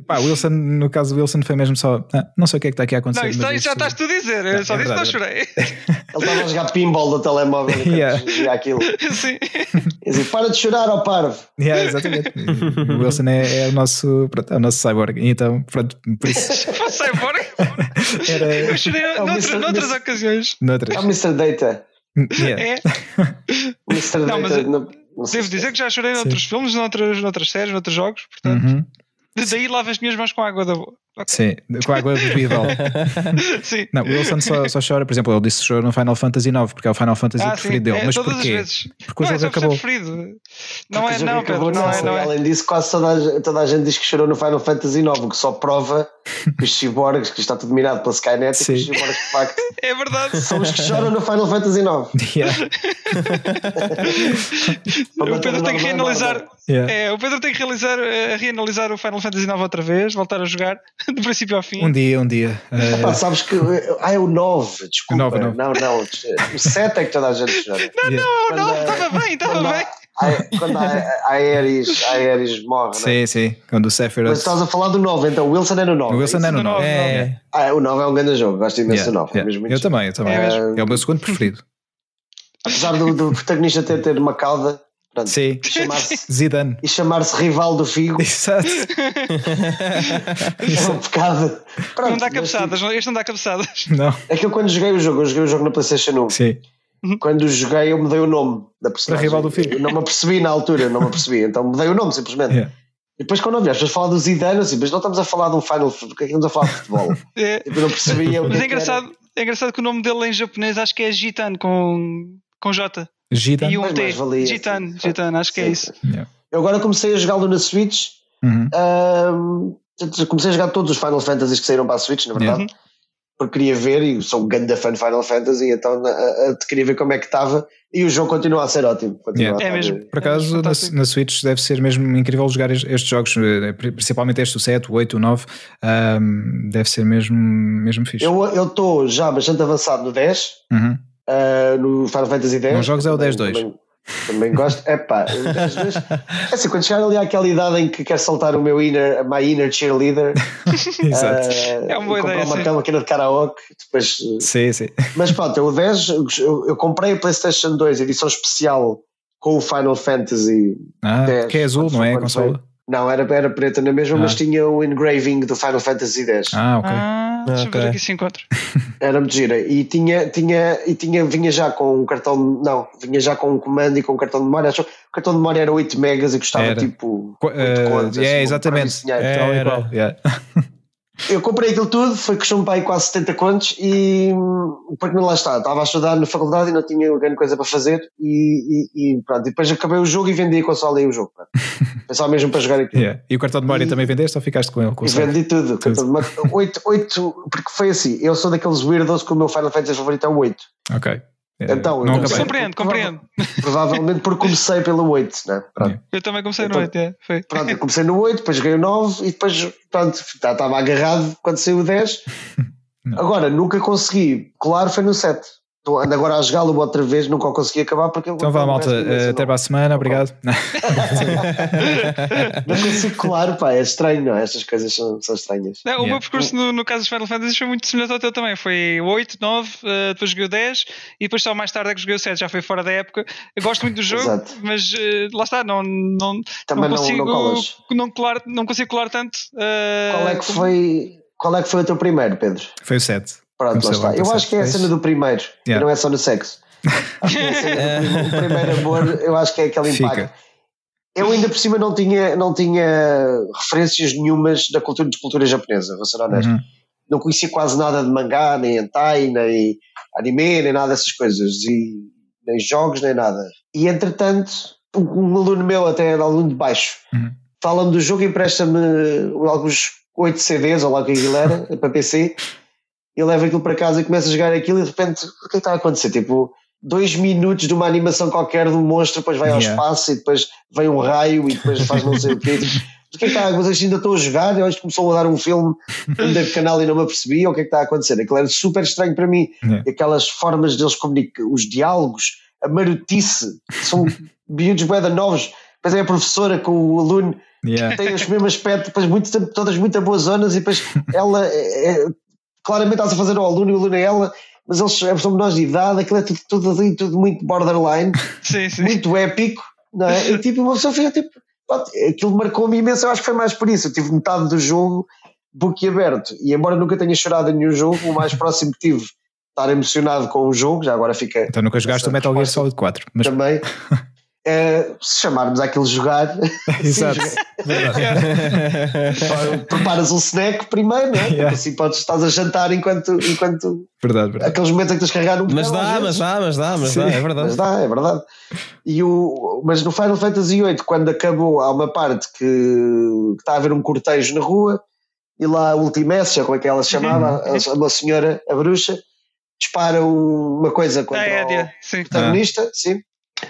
Pá, Wilson, no caso do Wilson foi mesmo só. Ah, não sei o que é que está aqui a acontecer. Não, isso, isso já estás tu a dizer, eu só é disse que não chorei. Ele estava a jogar pinball no telemóvel yeah. e aquilo. Sim. E assim, para de chorar, ó parvo. Yeah, exatamente. O Wilson é, é, o nosso, pronto, é o nosso cyborg. Então, pronto, por isso. cyborg? Era... Eu chorei é noutras, noutras ocasiões. Noutras. É o Mr. Data. Yeah. É. Mr. Não, Data. Mas, não, não Devo dizer que já chorei noutros filmes, noutras, noutras séries, noutros jogos, portanto. Uhum. Daí lavo as minhas mãos com água da boa. Okay. Sim, com água bebível. sim. Não, o Wilson só, só, chora, por exemplo, ele disse que chorou no Final Fantasy IX, porque é o Final Fantasy ah, preferido sim. dele. É, Mas porquê? Porque o não, jogo é acabou. Preferido. Não é, não, Pedro, não, é, não é. Além disso, quase toda a, toda a gente diz que chorou no Final Fantasy IX, o que só prova os cyborgs, que está tudo dominado pela Skynet, e que os cyborgs de facto é verdade. são os que choram no Final Fantasy IX. Yeah. o Pedro tem que reanalisar. Yeah. É, o Pedro tem que realizar, uh, reanalisar o Final Fantasy IX outra vez, voltar a jogar do princípio ao fim. Um dia, um dia. Uh... Epá, sabes que. Ah, é o 9, desculpa. O 9, 9. Não, não. O 7 é que toda a gente chora. Não, não, não, estava bem, estava bem. quando a, a Aeris, a Aeris morre, sim, né? sim, quando o Sephiroth. Mas estás a falar do 9, então o Wilson é no 9. O Wilson é, é no 9. É. Ah, o 9 é um grande jogo, gosto imenso do 9. Yeah. Eu também, eu também. É, é, o meu segundo preferido. Apesar do, do protagonista ter, ter uma cauda, Pronto, Sim. Chamar-se Zidane. E chamar-se rival do Figo. Exato. é um pecado. Pronto, não dá cabeçadas, tipo, este não dá cabeçadas. Não. É que eu quando joguei o jogo, eu joguei o jogo na PlayStation 1. Sim. Quando joguei, eu mudei o nome da personagem. Para rival do Figo. Eu não me apercebi na altura, não me apercebi. Então mudei o nome simplesmente. Yeah. E depois quando ouvi as pessoas falar do Zidane, assim, mas não estamos a falar de um Final Porque é que estamos a falar de futebol? É. Tipo, eu não percebi. Mas é engraçado, é engraçado que o nome dele em japonês acho que é Gitano com, com J. Gitan. E um T. Gitan, Gitan, acho que é isso. Yeah. Eu agora comecei a jogá-lo na Switch. Uhum. Uh, comecei a jogar todos os Final Fantasies que saíram para a Switch, na verdade. Yeah. Porque queria ver, e sou um grande fã de Final Fantasy, então uh, uh, queria ver como é que estava. E o jogo continua a ser ótimo. Yeah. É mesmo. Por acaso, é na, na, Switch deve ser mesmo incrível jogar estes jogos, eh, principalmente este, o 7, o 8, o 9. Um, deve ser mesmo, mesmo fixe. Eu estou já bastante avançado no 10. Uhum uh, no Final Fantasy X. Nos jogos é o 10-2. Também, gosto. É pá, é assim, quando chegar ali àquela idade em que quer soltar o meu inner, my inner cheerleader, Exato. Uh, é uma boa ideia. uma máquina de karaoke, depois. Sim, sim. Mas pronto, o 10, eu, eu comprei a PlayStation 2, edição especial com o Final Fantasy ah, 10. Que é azul, não é? A consola? Não, era, era preta na mesma, ah. mas tinha o engraving do Final Fantasy X. Ah, ok. Ah, deixa okay. ver aqui se encontra. Era muito gira. E tinha, tinha, e tinha, vinha já com um cartão, não, vinha já com um comando e com um cartão de memória. Acho, o cartão de memória era 8 megas e custava era. tipo. Uh, contas, é, assim, exatamente. É, igual. Yeah. Eu comprei aquilo tudo, foi que para aí quase 70 contos e porque lá está, estava a estudar na faculdade e não tinha grande coisa para fazer e, e, e pronto, depois acabei o jogo e vendi a consola e o jogo. Pensava mesmo para jogar aquilo. Yeah. E o cartão de memória também vendeste ou ficaste com ele? Com vendi tudo. tudo. Memória, 8, 8, porque foi assim, eu sou daqueles weirdos que o meu Final Fantasy favorito é o 8. Ok. É, então, não comecei, compreendo, compreendo. Provavelmente porque comecei pelo 8, né? Pronto. Eu também comecei então, no 8, é, foi. Pronto, eu comecei no 8, depois joguei o 9 e depois, pronto, estava agarrado quando saiu o 10. Não. Agora, nunca consegui, claro, foi no 7. Ando agora a jogá-lo outra vez, nunca o consegui acabar porque Então vá, malta, uh, até para a semana, obrigado. não consigo colar, pá, é estranho, não é? Estas coisas são, são estranhas. Não, o meu percurso no, no, caso dos Final Fantasy foi muito semelhante ao teu também. Foi 8, 9, uh, depois joguei o 10 e depois só mais tarde é que joguei o 7, já foi fora da época. Eu gosto muito do jogo, mas uh, lá está, não, não, também não consigo não, não, colar, não consigo colar tanto. Uh, qual é que foi? Qual é que foi o teu primeiro, Pedro? Foi o 7. Pronto, lá está. Eu acho que é a cena do primeiro, yeah. não é só no sexo. Acho que é a cena do primeiro amor, eu acho que é aquele impacto. Fica. Eu ainda por cima não tinha, não tinha referências nenhumas da cultura de cultura japonesa, vou ser honesto. Uhum. Não conhecia quase nada de mangá, nem hentai, nem anime, nem nada dessas coisas, e nem jogos, nem nada. E entretanto, um aluno meu, até era aluno de baixo, uhum. fala-me do jogo e empresta-me alguns 8 CDs, ou lá o que aquilo era, para PC, e leva aquilo para casa e começa a jogar aquilo e de repente, o que é que está a acontecer? Tipo, dois minutos de uma animação qualquer do monstro, depois vai ao yeah. espaço e depois vem um raio e depois faz não sei o quê. Tipo, o que é que está? Mas ainda estou a jogar, eu acho que começou a dar um filme, de canal e não me apercebi, o que é que está a acontecer? Aquilo era super estranho para mim. Yeah. Aquelas formas deles comunicar, os diálogos, a marotice, são miúdos bem novos. Depois é a professora com o aluno, yeah. tem os mesmos aspecto, depois muito, todas muito boas zonas e depois ela é, é claramente estás a fazer ao aluno e o aluno é ela, mas eles são menores de idade, aquilo é tudo, tudo ali, tudo muito borderline, sim, sim. muito épico, não é? E tipo, uma pessoa fica tipo, aquilo marcou-me imenso, eu acho que foi mais por isso. Eu tive metade do jogo boquiaberto, e embora nunca tenha chorado em nenhum jogo, o mais próximo que tive estar emocionado com o jogo, já agora fica. Então nunca jogaste o Metal Gear Solid 4. Mas... Também. Uh, se chamarmos aquilo jogar, Exato. preparas um snack primeiro, né? Yeah. assim podes estar a jantar enquanto, enquanto verdade, verdade. aqueles momentos em que tens de carregar um mas dá, mas dá, mas dá, mas dá, é verdade. Mas dá, é verdade. E o, mas no Final Fantasy VIII, quando acabou, há uma parte que, que está a haver um cortejo na rua e lá a Ultimessia, como é que ela se chamava, uhum. uma senhora, a bruxa, dispara uma coisa contra ah, é, o protagonista, ah. sim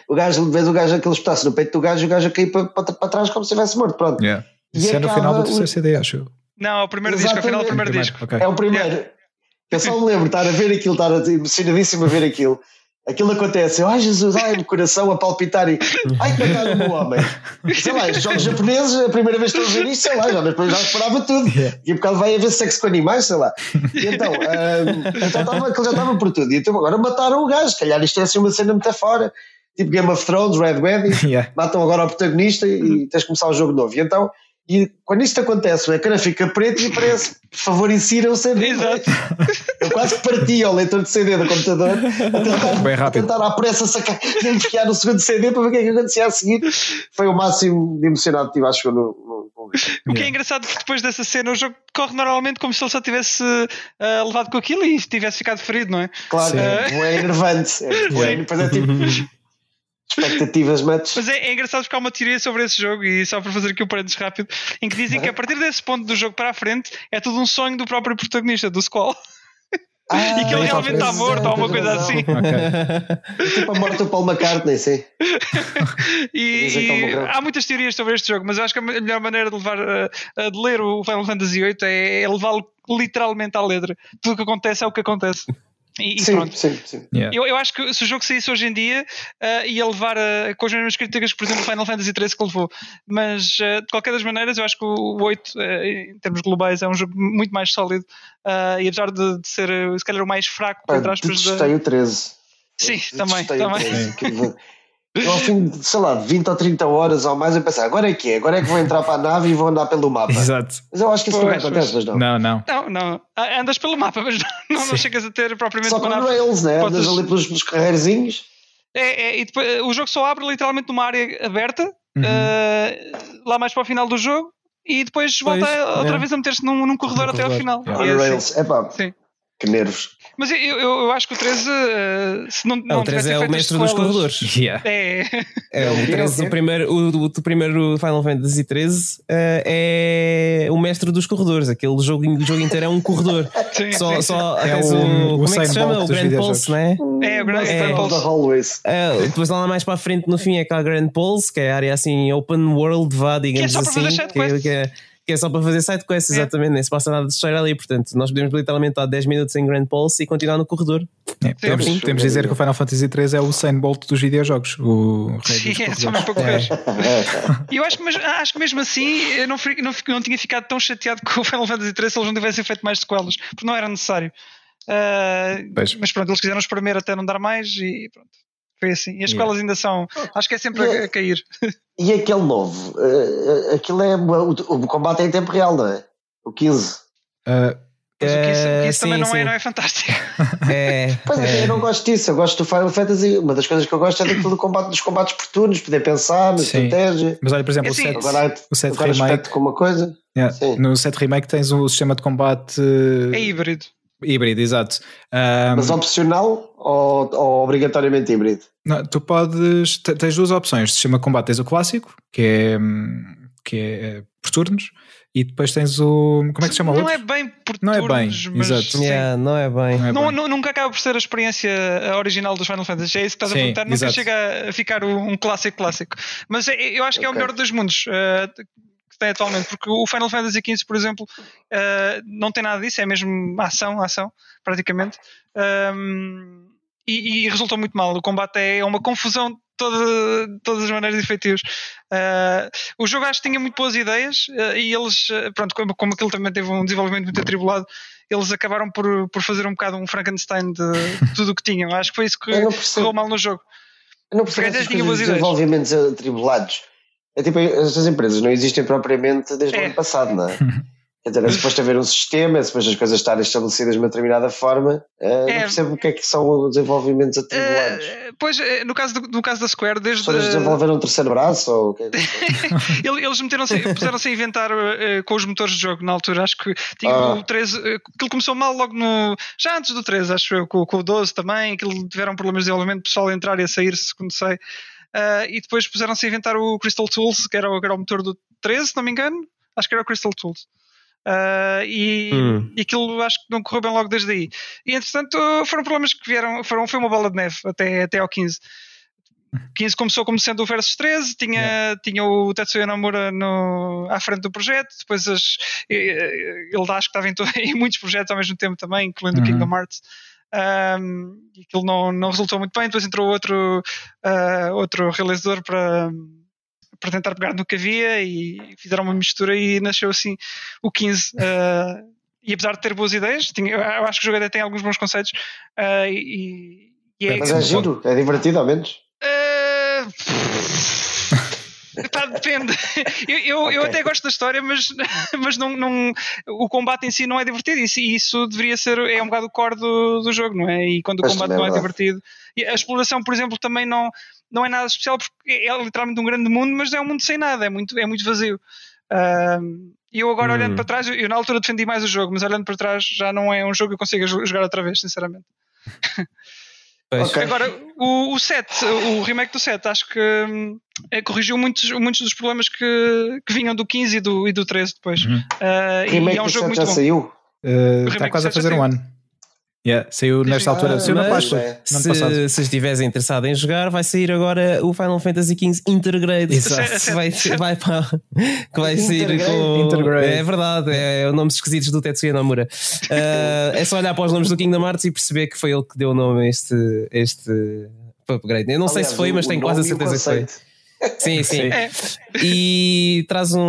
o gajo, vês o gajo aquele espetaço no peito do gajo, o gajo a cair para, para, para trás como se estivesse morto. Pronto. Yeah. Isso é no final do terceiro CD, acho. Não, é o primeiro disco, é o final do primeiro, primeiro disco. Okay. É o primeiro. Yeah. Eu só me lembro de estar a ver aquilo, estar emocionadíssimo a ver aquilo. Aquilo acontece, eu, ai Jesus, ai, o coração a palpitar e ai, que mataram o meu homem. Sei lá, os jogos japoneses, a primeira vez que estou a ver isto, sei lá, já, depois já esperava tudo. Yeah. E por causa vai haver sexo com animais, sei lá. E então, um, então tava, aquilo já estava por tudo. E então agora mataram o gajo, se calhar isto é assim uma cena muito fora tipo Game of Thrones, Red Wedding, yeah. matam agora o protagonista e, tens de começar o jogo novo. E então, e quando isto acontece, o ecrã fica preto e parece, por favor, insira o CD. Exato. Eu quase partia o leitor de CD do computador a tentar, Bem rápido. a tentar à pressa sacar, enfiar o segundo CD para ver o que é que acontecia a seguir. Foi o máximo de emocionado que tive, acho que no, no, o que é engraçado é que depois dessa cena o jogo corre normalmente como se ele só tivesse uh, levado com aquilo e tivesse ficado ferido, não é? Claro, uh, é enervante. É, é, depois é tipo expectativas match. Mas é, é, engraçado porque há uma teoria sobre esse jogo, e só para fazer aqui um parênteses rápido, em que dizem que a partir desse ponto do jogo para a frente é tudo um sonho do próprio protagonista, do Squall. Ah, e que ele realmente está morto ou uma coisa assim. Okay. tipo a morte do Paul McCartney, sim. e, e há muitas teorias sobre este jogo, mas eu acho que a melhor maneira de, levar, uh, de ler o Final Fantasy VIII é, é levá-lo literalmente à letra. Tudo o que acontece é o que acontece. E, sim, pronto. Sim, sim. Yeah. Eu, eu acho que se o jogo saísse hoje em dia uh, ia levar uh, com as mesmas críticas que, por exemplo, Final Fantasy XIII que levou. Mas uh, de qualquer das maneiras, eu acho que o 8, uh, em termos globais, é um jogo muito mais sólido. e apesar de, de, ser, se calhar, o mais fraco, Pá, entre aspas. Da... o 13. Sim, também. também. Eu, ao fim de, sei lá, 20 ou 30 horas ou mais, eu pensei, agora é que é? Agora é que vou entrar para a nave e vou andar pelo mapa. Exato. Mas eu acho que isso pois, não acontece, mas não. Não, não. Não, não. Ah, andas pelo mapa, mas não, não chegas a ter propriamente Só com rails, né? Podes... Andas ali pelos, pelos. É, é, e depois, o jogo só abre literalmente numa área aberta, uhum. uh, lá mais para o final do jogo, e depois pois, volta outra é. vez a meter-se num, num corredor até ao final. Yeah. On rails, assim. é pá. Sim. Que nervos. Mas eu, eu, eu, acho que o 13, uh, eh, se não, não o 13 é o mestre dos corredores. Yeah. É. é o 13 do primeiro, o, do, do primeiro Final Fantasy 13 uh, é o mestre dos corredores. Aquele jogo, jogo inteiro é um corredor. sim, só, sim, só é o, o, como é que se chama? O Grand Pulse, não é? É, o Grand, é, Pulse. É, depois lá mais para a frente, no fim, é aquela Grand Pulse, que é a área assim, open world, vá, digamos que é assim. Que, que, é, que é só para fazer side quests, É. exatamente, nem se passa nada de história ali. Portanto, nós podemos literalmente estar 10 minutos em Grand Pulse e continuar no corredor. É, podemos, sim. podemos dizer que o Final Fantasy III é o Usain Bolt dos videojogos. O Sim, é só para correr. É. E eu acho mas, acho que mesmo assim eu não, não, não tinha ficado tão chateado com o Final Fantasy III se eles não tivessem feito mais sequelas, porque não era necessário. Pois. mas pronto, eles quiseram espremer até não dar mais e pronto. Foi assim. E as sequelas ainda são. Acho que é sempre a, a cair. E aquele novo, eh, aquilo é o, o combate é em tempo real, não é? O 15. Ah, Mas o que isso, o que isso sim, também não sim. é, não é fantástico. É, Pois é, é. eu não gosto disso, eu gosto do Final Fantasy. Uma das coisas que eu gosto é daquilo do combate dos combates por turnos, poder pensar na estratégia. mas olha, por exemplo, É o assim, 7, Agora, o 7 agora Remake, com uma coisa. yeah, no 7 Remake tens o sistema de combate É híbrido. híbrido, exato. Ah, Mas opcional ou, ou obrigatoriamente híbrido? Não, tu podes. te- Tens duas opções. Sistema de combate tens o clássico, que é, hum, que é por turnos, e depois tens o. Como é que se chama o Não outro? é bem por Não é bem, turnos, mas exato. Yeah, não é bem. Não é Não, bem. nu- nunca acaba por ser a experiência original dos Final Fantasy. É isso que estás a Sim, perguntar. Nunca exato. chega a ficar um um clássico clássico. Mas é- eu acho que é o melhor dos mundos eh, que tem atualmente. Porque o Final Fantasy XV, por exemplo, eh, não tem nada disso. É mesmo ação, ação, praticamente. Ahm, e, e resulta muito mal. O combate é uma confusão de toda, de todas as maneiras de feitios. Ah, o jogo acho que tinha muito boas ideias eh, e eles, eh, pronto, como, como aquilo também teve um desenvolvimento muito atribulado, eles acabaram por, por fazer um bocado um Frankenstein de, de tudo o que tinham. Acho que foi isso que correu mal no jogo. Eu não percebo essas ideias. desenvolvimentos atribulados. É tipo, estas empresas não existem propriamente desde o É. ano passado, não é? Quer dizer, é suposto haver um sistema, é suposto as coisas estarem estabelecidas de uma determinada forma. Não É. percebo o que é que são os desenvolvimentos atribulados. Eh, pois, eh, no caso, do, no caso da Square, As desde. pessoas desenvolveram um terceiro braço ou é Eles meteram-se, puseram-se a inventar eh, com os motores de jogo na altura. Acho que tinha Ah. o 13. eh, Aquilo começou mal logo no. Já antes do 13, acho eu, com, com o 12 também. Aquilo tiveram problemas de desenvolvimento, o pessoal a entrar e a sair, sei. Ah, e depois puseram-se a inventar o Crystal Tools, que era, o- que era o motor do 13, se não me engano. Acho que era o Crystal Tools. Ah, e, Hum. e aquilo acho que não correu bem logo desde aí. E entretanto foram problemas que vieram, foram, foi uma bola de neve até, até ao 15. 15 começou como sendo o Versus 13, tinha, tinha o Tetsuya Nomura no, à frente do projeto, depois as, ele acho que estava em, em muitos projetos ao mesmo tempo também, incluindo o Uhum. Kingdom Hearts. Um, e aquilo não, não resultou muito bem, depois entrou outro, ah, outro realizador para, para tentar pegar no que havia e fizeram uma mistura e nasceu assim o 15. ah, e apesar de ter boas ideias, tinha, eu acho que o jogo até tem alguns bons conceitos ah, e, e é, Mas é giro, é divertido ao menos. Uh, pá, depende. Eu, eu, eu Ok. até gosto da história, mas, mas não, não, o combate em si não é divertido. Isso, isso deveria ser é um bocado o core do, do jogo, não é? E quando o combate não é é divertido. E a exploração, por exemplo, também não, não é nada especial porque é literalmente um grande mundo, mas é um mundo sem nada, é muito, é muito vazio. Um, E eu agora Hum. olhando para trás, eu, eu na altura defendi mais o jogo, mas olhando para trás já não é um jogo que eu consiga jo- jogar outra vez, sinceramente. Pois. Ok. Agora, o, o 7, o remake do 7, acho que hum, eh, corrigiu muitos, muitos dos problemas que, que vinham do 15 e do, e do 13 depois. Uhum. E Remake é um do jogo set muito já bom. saiu. Uh, remake está quase a fazer um ano. Yeah, saiu nesta altura, saiu na Páscoa, é. Se, se estiveres interessado em jogar, vai sair agora o Final Fantasy XV Intergrade. Exato. Vai, vai, para, que vai sair Intergrade? com. Intergrade. É verdade, é, o nomes esquisitos do Tetsuya Nomura. Ah, é só olhar para os nomes do Kingdom Hearts e perceber que foi ele que deu o nome a este, este upgrade. Eu não sei Aliás, se foi, mas o tenho quase a nome certeza que foi. Sim, sim. É, E traz um,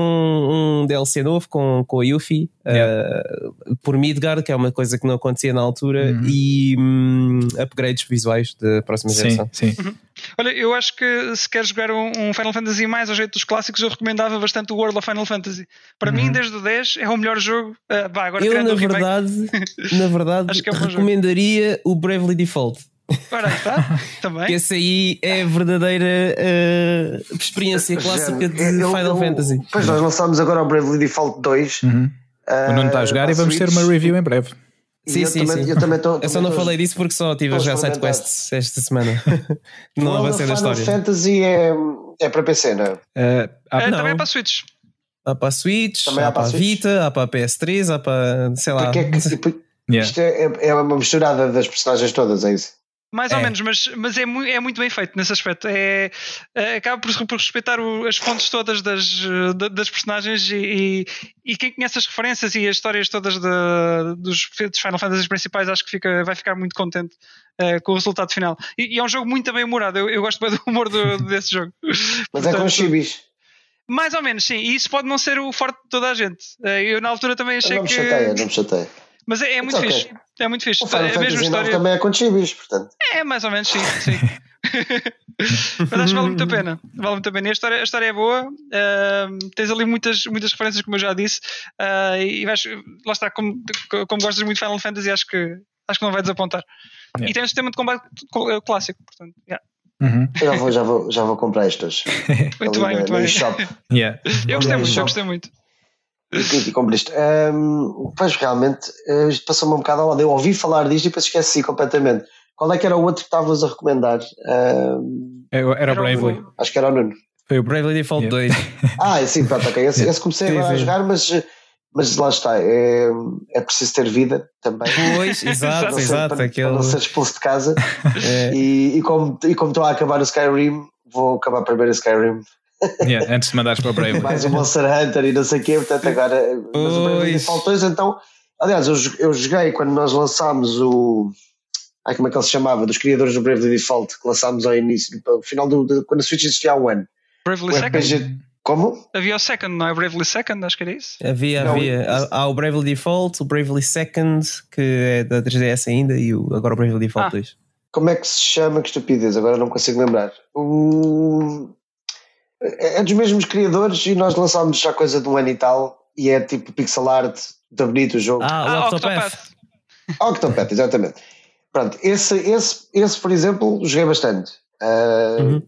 um DLC novo com, com a Yuffie uh, por Midgard, que é uma coisa que não acontecia na altura, Uhum. e hum, upgrades visuais da próxima Sim, geração. sim. olha, eu acho que se queres jogar um, um Final Fantasy mais ao jeito dos clássicos, eu recomendava bastante o World of Final Fantasy. Para Uhum. mim, desde o 10, é o melhor jogo. ah, vá, agora Eu, na verdade, na verdade Acho que é um bom jogo. recomendaria o Bravely Default. Ora, aí está, também. Esse aí é a verdadeira uh, experiência clássica de eu- Final eu- Fantasy. Pois nós lançámos agora o Bravely Default 2. Uhum. ah, O Nuno está a jogar e vamos ter Switch. uma review em breve. Sim, eu sim, também, sim. Eu também tô, Eu só não falei disso porque só Estou jogar experimentar. sidequests esta semana. Não avancei of da Final história. Fantasy é, é para PC, não é? Uh, há- Ah, não. também é para Switch. Há para a Switch, Também há, há para a? Vita, há para a PS3, há para sei lá. Porque é que, tipo, yeah. isto é, é uma misturada das personagens todas, é isso? Mais É. ou menos, mas, mas é, mui- é muito bem feito nesse aspecto. É, é- acaba por, por respeitar o- as fontes todas das, da- das personagens e, e, e quem conhece as referências e as histórias todas de- dos, dos Final Fantasy principais acho que fica, vai ficar muito contente eh, com o resultado final. E, e é um jogo muito bem humorado. Eu, eu gosto bem do humor do- desse jogo. Mas é com Portanto, chibis. Mais ou menos, sim. E isso pode não ser o forte de toda a gente. Eh, Eu na altura também achei Não me que. chateia, não me chateia. Mas é, é muito ok. fixe. É muito fixe. O Final É a mesma história. também é com chibis, portanto. É, mais ou menos, sim. sim. Mas acho que vale muito a pena. Vale muito a pena. E a história, a história é boa. ahm, tens ali muitas, muitas referências, como eu já disse. ah, e vais, lá está, como, como gostas muito de Final Fantasy, acho que, acho que não vai desapontar. Yeah. E tem um sistema de combate cl- clássico, portanto. yeah. Uhum. Já vou, já vou, já vou comprar estes. Muito bem, muito no bem. Yeah. Eu gostei muito, eu gostei muito. E, e compro isto. Ahm, pois realmente, eh, isto passou-me um bocado ao lado. Eu ouvi falar disto e depois esqueci completamente. Qual é que era o outro que estavas a recomendar? Ahm, Era era o Era o- Bravely. acho que era o Nuno. Foi o Bravely Default Yeah. 2. Ah, sim, pronto, ok. Esse, esse comecei Sim, agora a sim. jogar, mas, mas lá está. É, é preciso ter vida também. Pois, exato, Não exato. para, Aquele, para não ser expulso de casa. é, E, e, como, e como estou a acabar o Skyrim, vou acabar primeiro o Skyrim. Yeah, antes de mandares para o Bravely. Mais o Monster Hunter e não sei o quê, portanto agora. Mas o Bravely Pois. Default 2, então. Aliás, eu, eu joguei quando nós lançámos o. Ai, como é que ele se chamava? Dos criadores do Bravely Default, que lançámos ao início, no final do. do- quando a Switch existia há um ano. Bravely O Second. RPG. Como? Havia o Second, não é? Bravely Second, acho que era isso. havia, Não, havia. Há, há o Bravely Default, o Bravely Second, que é da 3DS ainda, e o, agora o Bravely Default Ah. 2. Como é que se chama? Que estupidez, agora não consigo lembrar. O... É é dos mesmos criadores e nós lançámos já coisa de um ano e tal, e é tipo pixel art, muito bonito o jogo. Ah, o Octopath. Octopath. Octopath, exatamente. Pronto, esse, esse, esse, por exemplo, joguei bastante. Ah, Uhum.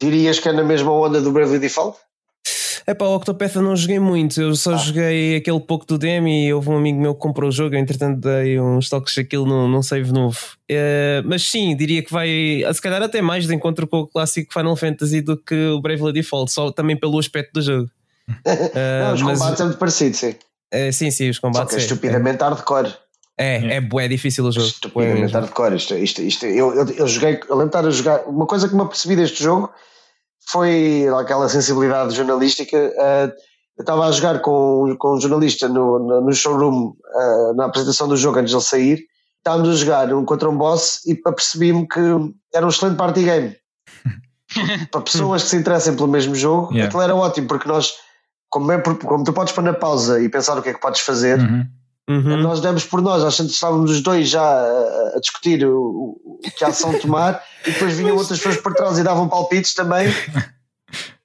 Dirias que é na mesma onda do Bravely Default? É pá, o Octopath eu não joguei muito, eu só Ah. joguei aquele pouco do demo e houve um amigo meu que comprou o jogo, eu, entretanto dei uns toques aquilo num, num save novo. Eh, mas sim, diria que vai, se calhar até mais de encontro com o clássico Final Fantasy do que o Bravely Default, só também pelo aspecto do jogo. Eh, não, os mas, combates é muito parecido, sim. eh, sim, sim, os Só que combates. é é- estupidamente hardcore. É, é, bué difícil o jogo. Estupidamente hardcore. Isto, isto, isto, eu, eu, eu joguei, eu lembro de estar a jogar. Uma coisa que me apercebi deste jogo foi aquela sensibilidade jornalística. ah, eu estava a jogar com, com um jornalista no, no, no showroom ah, na apresentação do jogo antes de ele sair. Estávamos a jogar um contra um boss e apercebi-me que era um excelente party game. Para pessoas que se interessem pelo mesmo jogo, Yeah. aquilo era ótimo, porque nós, como, é, como tu podes pôr na pausa e pensar o que é que podes fazer, Uhum. Uhum. nós demos por nós, às vezes estávamos os dois já a, a discutir o, o, que ação tomar e depois vinham outras pessoas por trás e davam palpites também.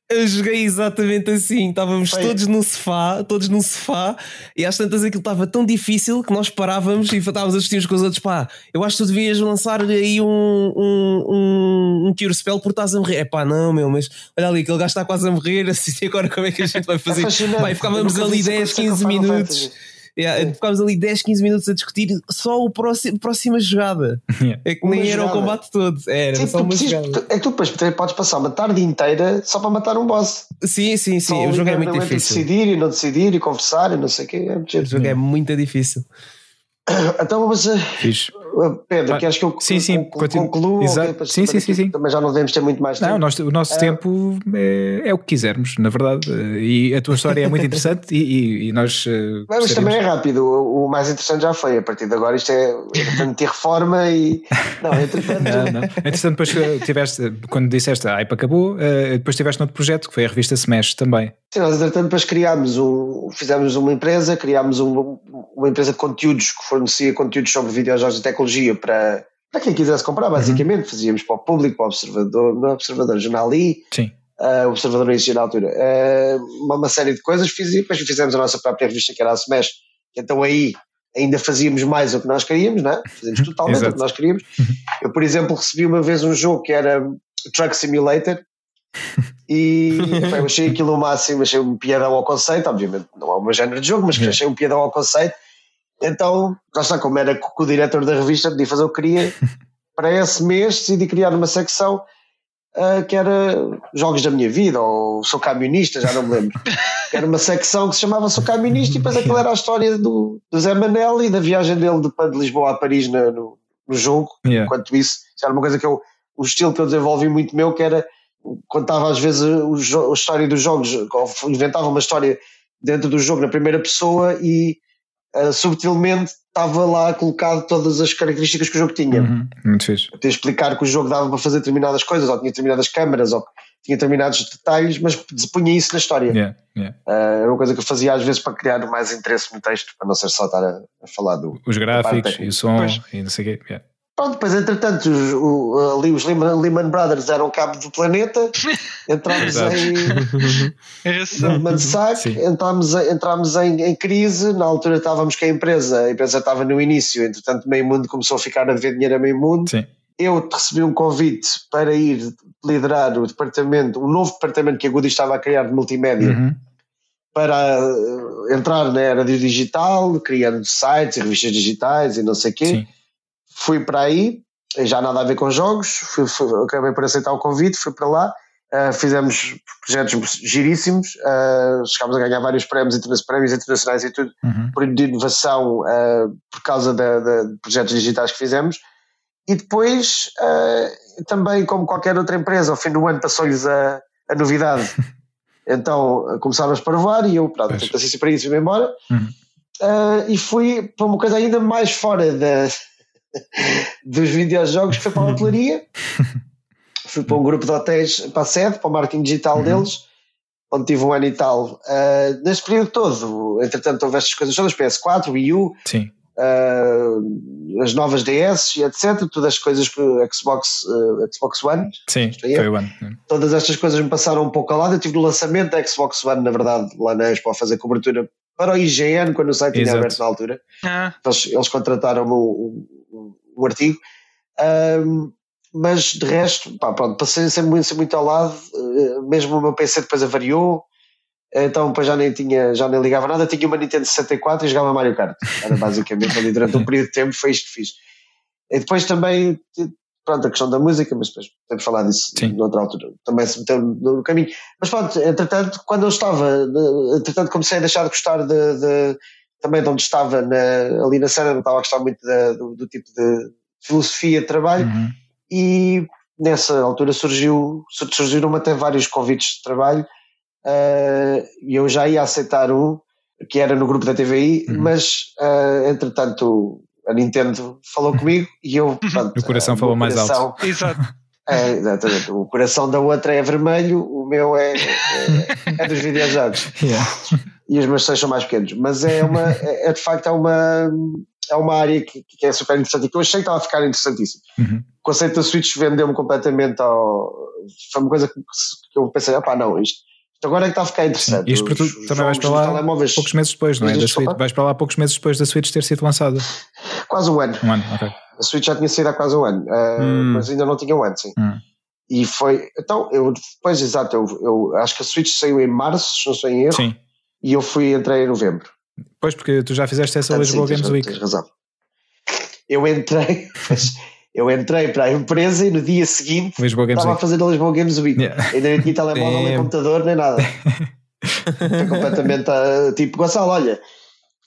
Eu joguei exatamente assim. Estávamos Foi. todos no sofá, todos no sofá, e às tantas aquilo estava tão difícil que nós parávamos e estávamos a discutir uns com os outros. Pá, eu acho que tu devias lançar aí um, um, um, um Cure Spell porque estás a morrer. É pá, não, meu, mas olha ali, aquele gajo está quase a morrer. Assim, agora como é que a gente vai fazer? É ficávamos ali vi isso 10, acontecer com 15 Final minutos. Fantasy. Yeah, ficávamos ali 10, 15 minutos a discutir só o próximo, próxima jogada. Yeah. É que Uma nem era o jogada. combate todo. Era Sim, só uma precisas- jogada. é que tu depois podes passar uma tarde inteira só para matar um boss. Sim, sim, sim. Só O jogo é muito difícil. decidir e não decidir e conversar e não sei o quê. É muito O jogo é muito difícil. Então, mas uh, Fixe. Pedro, Ah, queres que eu sim, sim, con- continu- concluo? Exato. Sim, sim, sim, sim. Também já não devemos ter muito mais tempo. Não, o nosso, o nosso Ah. tempo é, é o que quisermos, na verdade. E a tua história é muito interessante e, e- nós. eh, Mas gostaríamos- também é rápido, o, o mais interessante já foi. A partir de agora, isto é entretanto, ter reforma e. Não, entretanto. Não, não. Entretanto, depois que tiveste, quando disseste a hype acabou, eh, depois tiveste outro projeto que foi a revista Smash também. Sim, nós entretanto depois criámos um, fizemos uma empresa, criámos um- uma empresa de conteúdos que fornecia conteúdos sobre videojogos e tecnologia para, para quem quisesse comprar, basicamente. Fazíamos para o público, para o observador, no observador jornal Sim. uh, observador existia na altura. Uh, uma, uma série de coisas, fiz, e depois fizemos a nossa própria revista que era a Smash, então aí ainda fazíamos mais o que nós queríamos, não é? Fazíamos totalmente o que nós queríamos. Eu, por exemplo, recebi uma vez um jogo que era Truck Simulator e eu achei aquilo o máximo, achei um piadão ao conceito, obviamente não é o meu género de jogo, mas achei um piadão ao conceito. Então, lá está, como era co- o diretor da revista, podia fazer o que queria. Para esse mês decidi criar uma secção ah, que era Jogos da Minha Vida, ou Sou Camionista, já não me lembro. era uma secção que se chamava Sou Camionista e depois aquilo era a história do, do Zé Manel e da viagem dele de, de Lisboa a Paris na- no, no jogo. Yeah. Enquanto isso, era uma coisa que eu, o estilo que eu desenvolvi muito meu, que era contava às vezes a história dos jogos, inventava uma história dentro do jogo na primeira pessoa e uh, subtilmente estava lá colocado todas as características que o jogo tinha. Uhum, muito fixe. Até explicar que o jogo dava para fazer determinadas coisas, ou tinha determinadas câmaras, ou tinha determinados detalhes, mas punha isso na história. Yeah, yeah. Uh, era uma coisa que eu fazia às vezes para criar mais interesse no texto, para não ser só estar a, a falar do. Os gráficos e o som pois. e não sei o quê. Yeah. Pronto, depois entretanto os, o, ali os Lehman, Lehman Brothers eram cabo do planeta, entramos em Goldman Sachs, entramos, entramos em, em, crise, na altura estávamos com a empresa, a empresa estava no início, entretanto meio mundo começou a ficar a ver dinheiro a meio mundo. Sim. Eu recebi um convite para ir liderar o departamento, o novo departamento que a Goody estava a criar de multimédia. Uhum. para eh, entrar na era do digital, criando sites e revistas digitais e não sei o quê. Sim fui para aí, já nada a ver com jogos, fui, fui, acabei por aceitar o convite, fui para lá, uh, fizemos projetos giríssimos, uh, chegámos a ganhar vários prémios, prémios internacionais e tudo, uhum. por inovação, uh, por causa de, projetos digitais que fizemos. E depois, também, como qualquer outra empresa, ao fim do ano passou-lhes a, a novidade. então começámos para voar e eu, pronto, assim para isso, fui embora. Uhum. e fui para uma coisa ainda mais fora da dos videojogos, foi para a hotelaria, fui para um grupo de hotéis para a sede, para o marketing digital uhum. deles, onde tive um ano e tal. Uh, neste período todo, entretanto, houve estas coisas todas: PS4, Wii U, uh, as novas DS e etc. Todas as coisas que o Xbox, uh, Xbox One. Sim, foi o One. Todas estas coisas me passaram um pouco ao lado. Eu tive no lançamento da Xbox One, na verdade, lá na Expo, a fazer cobertura para o IGN, quando o site tinha aberto na altura. Ah. Eles, eles contrataram o, o artigo. Um, mas de resto, pá, pronto, passei sempre muito, sempre muito ao lado, eh, mesmo o meu PC depois avariou, então depois já nem tinha, já nem ligava nada, tinha uma Nintendo 64 e jogava Mario Kart. Era basicamente ali durante um período de tempo, foi isto que fiz. E depois também, pronto, a questão da música, mas depois podemos falar disso Sim. noutra altura, também se meteu no caminho. Mas pronto, entretanto, quando eu estava, entretanto comecei a deixar de gostar de, de também de onde estava na, ali na cena, não estava a gostar muito da, do, do, tipo de filosofia de trabalho uhum. e nessa altura surgiu, surgiram até vários convites de trabalho uh, e eu já ia aceitar um que era no grupo da TVI, uhum. mas uh, entretanto a Nintendo falou comigo e eu pronto, o coração uh, falou mais coração, alto. Exato. É, exatamente. O coração da outra é vermelho, o meu é, é, é dos videojogos. Yeah e os meus seis são mais pequenos, mas é uma, é, é de facto é uma, é uma área que, que é super interessante e que eu achei que estava a ficar interessantíssimo. Uhum. O conceito da Switch vendeu-me completamente ao. Foi uma coisa que, que eu pensei, opá, não, isto, isto agora é que está a ficar interessante. Sim. Isto para tu também vais para lá poucos meses depois, não é? Da Switch, vais para lá poucos meses depois da Switch ter sido lançada. Quase um ano. Um ano, ok. A Switch já tinha saído há quase um ano, uh, hum. mas ainda não tinha um ano, sim. Hum. E foi. Então, eu depois, exato, eu, eu acho que a Switch saiu em março, se não estou em erro. Sim e eu fui, entrei em novembro. Pois, porque tu já fizeste essa Lisboa Games Week. Tens razão. Eu entrei, eu entrei para a empresa e no dia seguinte Lisboa Games estava Week. a fazer a Lisboa Games Week. Yeah. Ainda nem tinha telemóvel, nem computador, nem nada. Foi completamente uh, tipo, Gonçalo, olha,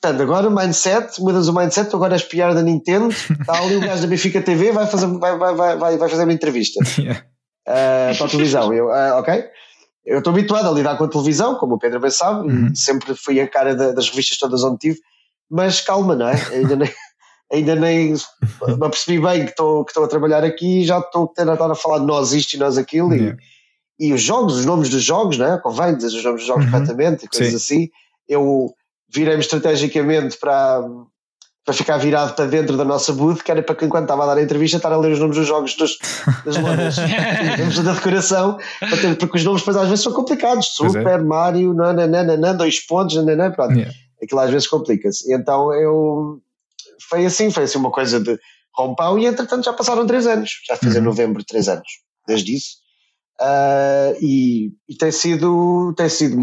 portanto, agora o mindset, mudas o mindset, tu agora és pior da Nintendo, está ali o gajo da Benfica TV, vai fazer, vai, vai, vai, vai fazer uma entrevista yeah. uh, para a televisão. Eu, uh, ok eu estou habituado a lidar com a televisão, como o Pedro bem sabe, uhum. sempre fui a cara das revistas todas onde tive, mas calma, não é? Ainda nem, ainda nem me apercebi bem que estou, que a trabalhar aqui e já estou a estar a falar de nós isto e nós aquilo yeah. e, e os jogos, os nomes dos jogos, não é? Convém dizer os nomes dos jogos uhum. corretamente e coisas Sim. assim. Eu virei-me estrategicamente para, para ficar virado para dentro da nossa booth, que era para que enquanto estava a dar a entrevista estar a ler os nomes dos jogos dos, das lojas da decoração, ter, porque os nomes depois às vezes são complicados, é. Super, é. Mario, nananana, dois pontos, nananana, pronto, yeah. aquilo às vezes complica-se. Então eu foi assim, foi assim uma coisa de rompão e entretanto já passaram três anos, já fiz uhum. em novembro três anos, desde isso. Uh, e, e, tem sido tem sido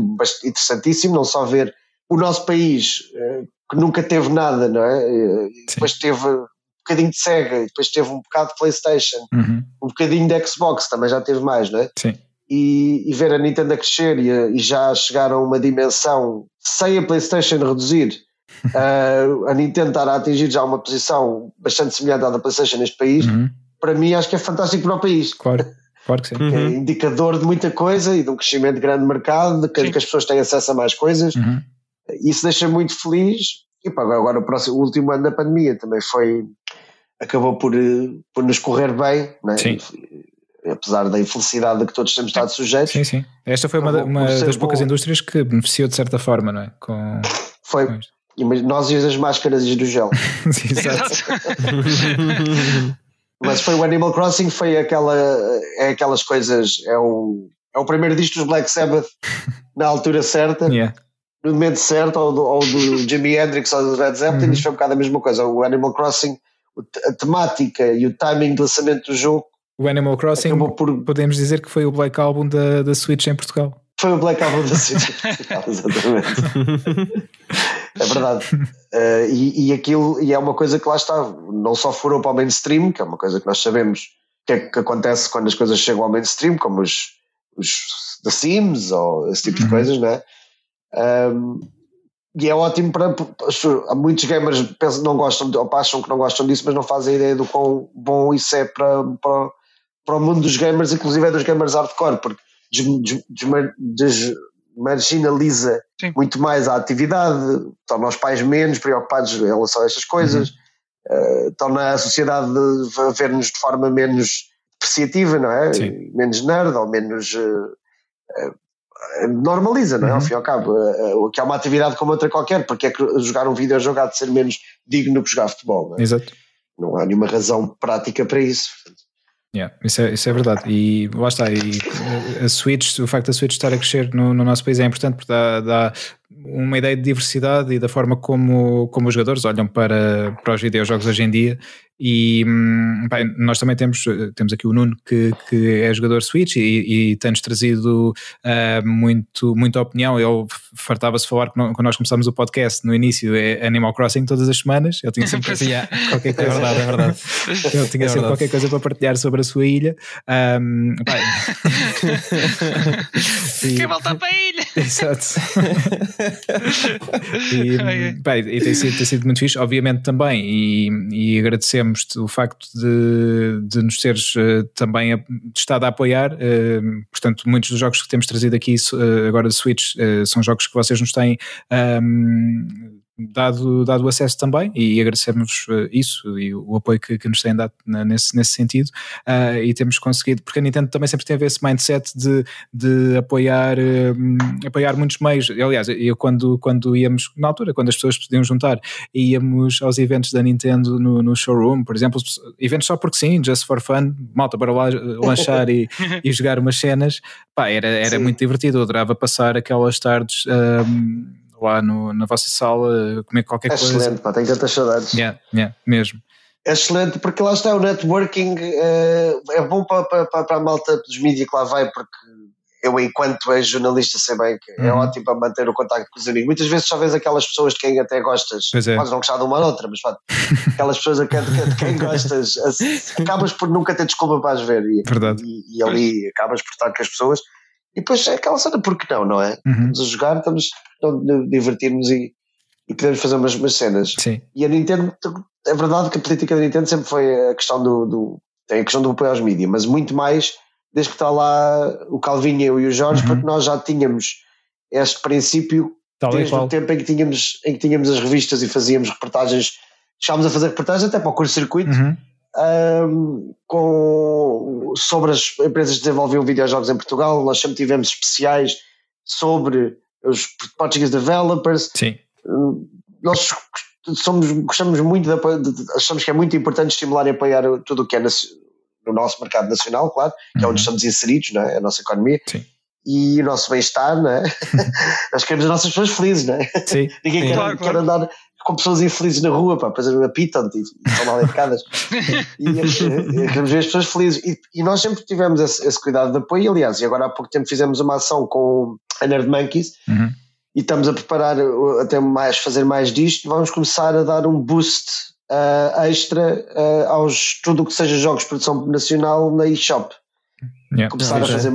interessantíssimo não só ver o nosso país uh, que nunca teve nada, não é? E depois teve um bocadinho de Sega, depois teve um bocado de PlayStation, uhum. um bocadinho de Xbox, também já teve mais, não é? Sim. E, e ver a Nintendo a crescer e, a, e, já chegar a uma dimensão sem a PlayStation reduzir, uh, a Nintendo estar a atingir já uma posição bastante semelhante à da PlayStation neste país, uhum. para mim acho que é fantástico para o país. Claro. Claro que sim. Uhum. É indicador de muita coisa e de um crescimento grande de mercado, de que, que as pessoas têm acesso a mais coisas. Uhum. Isso deixa muito feliz. E pá, agora o, próximo, o último ano da pandemia também foi. acabou por, eh, por nos correr bem, né? Sim. apesar da infelicidade que todos temos estado sujeitos. Sim, sim. Esta foi uma, uma das poucas bom. indústrias que beneficiou de certa forma, não é? Com, foi. Com nós e as máscaras e do gel. Exato. Mas foi o Animal Crossing, foi aquela, é aquelas coisas, é o, é o primeiro disco dos Black Sabbath na altura certa, yeah. No momento certo, ou do, ou do Jimi Hendrix ou do Led Zeppelin, uhum. isto foi um bocado a mesma coisa. O Animal Crossing, a temática e o timing do lançamento do jogo. O Animal Crossing, por... podemos dizer que foi o Black Album da, da Switch em Portugal. Foi o Black Album da Switch em Portugal, exatamente. é verdade. Uh, e, e aquilo, e é uma coisa que lá está, não só furou para o mainstream, que é uma coisa que nós sabemos que é que acontece quando as coisas chegam ao mainstream, como os, os The Sims ou esse tipo de uhum. coisas, não é? Um, e é ótimo para. Muitos gamers pensam, não gostam, ou acham que não gostam disso, mas não fazem ideia do quão bom isso é para, para, para o mundo dos gamers, inclusive é dos gamers hardcore, porque des, des, muito mais a atividade, torna os pais menos preocupados em relação a estas coisas, uhum. uh, torna a sociedade a ver-nos de forma menos depreciativa, não é? Sim. Menos nerd ou menos. Uh, uh, normaliza, não é? Uhum. Ao fim e ao cabo, uh, que é uma atividade como outra qualquer, porque é que jogar um videojogo há de ser menos digno que jogar futebol, não é? Exato. Não há nenhuma razão prática para isso. Yeah, isso, é, isso é verdade. E lá está. E a Switch, o facto da Switch estar a crescer no, no nosso país é importante porque dá, dá, uma ideia de diversidade e da forma como, como os jogadores olham para, para os videojogos hoje em dia e hum, bem, nós também temos, temos aqui o Nuno que, que é jogador Switch e, e tem-nos trazido uh, muito, muita opinião. Ele fartava-se falar quando nós começámos o podcast no início é Animal Crossing todas as semanas. Ele tinha sempre qualquer coisa. É verdade, é verdade. Ele tinha é sempre qualquer coisa para partilhar sobre a sua ilha. Um, e, Quem volta para a ilha? Exato. e, bem, e tem, sido, tem sido muito fixe, obviamente também, e, e agradecemos agradecemos o facto de, de nos teres uh, também estado a apoiar. Uh, portanto, muitos dos jogos que temos trazido aqui uh, agora de Switch são jogos que vocês nos têm um, dado, dado o acesso também e agradecemos uh, isso e o apoio que, que nos têm dado nesse, nesse sentido uh, e temos conseguido, porque a Nintendo também sempre teve esse mindset de, de apoiar, uh, apoiar muitos meios. Aliás, eu quando, quando íamos, na altura, quando as pessoas podiam juntar, íamos aos eventos da Nintendo no, no showroom, por exemplo, eventos só porque sim, just for fun, malta para lá lanchar e, e jogar umas cenas, pá, era, era muito divertido, eu adorava passar aquelas tardes. Um, lá no, na vossa sala, comer qualquer é coisa. Excelente, pá, tenho tantas saudades. Yeah, yeah, mesmo. É excelente, porque lá está o networking, uh, é bom para, para, para a malta dos mídias que lá vai, porque eu, enquanto ex-jornalista, sei bem que é uhum. é ótimo para manter o contacto com os amigos. Muitas vezes só vês aquelas pessoas de quem até gostas, é. podes não gostar de uma ou outra, mas pá, aquelas pessoas de quem, de quem gostas, acabas por nunca ter desculpa para as ver. E, Verdade. E, e ali acabas por estar com as pessoas e depois é aquela cena, porque não, não é? Uhum. Estamos a jogar, estamos a divertir-nos e, e podemos fazer umas, umas cenas. Sim. E a Nintendo, é verdade que a política da Nintendo sempre foi a questão do, do tem a questão do apoio aos mídias, mas muito mais desde que está lá o Calvinho eu e o Jorge, uhum. porque nós já tínhamos este princípio Tal desde o tempo em que, tínhamos, em que tínhamos as revistas e fazíamos reportagens, chegámos a fazer reportagens até para o curso-circuito, uhum um, com, sobre as empresas que desenvolviam videojogos em Portugal. Nós sempre tivemos especiais sobre os Portuguese developers. Sim. Nós somos, gostamos muito de, de, achamos que é muito importante estimular e apoiar tudo o que é no nosso mercado nacional, claro, que é onde uhum. estamos inseridos, não é? a nossa economia. Sim e o nosso bem-estar, não é? Nós queremos as nossas pessoas felizes, não é? Sim. Ninguém Sim. quer, claro, quer andar com pessoas infelizes na rua, pá, depois apitam-te e estão mal educadas. e, e queremos ver as pessoas felizes. E, e nós sempre tivemos esse, esse, cuidado de apoio. Aliás, e agora há pouco tempo fizemos uma ação com a Nerd Monkeys uhum. e estamos a preparar uh, até mais, fazer mais disto. Vamos começar a dar um boost uh, extra uh, aos tudo o que seja jogos de produção nacional na eShop. Yeah. Começar a, fazer,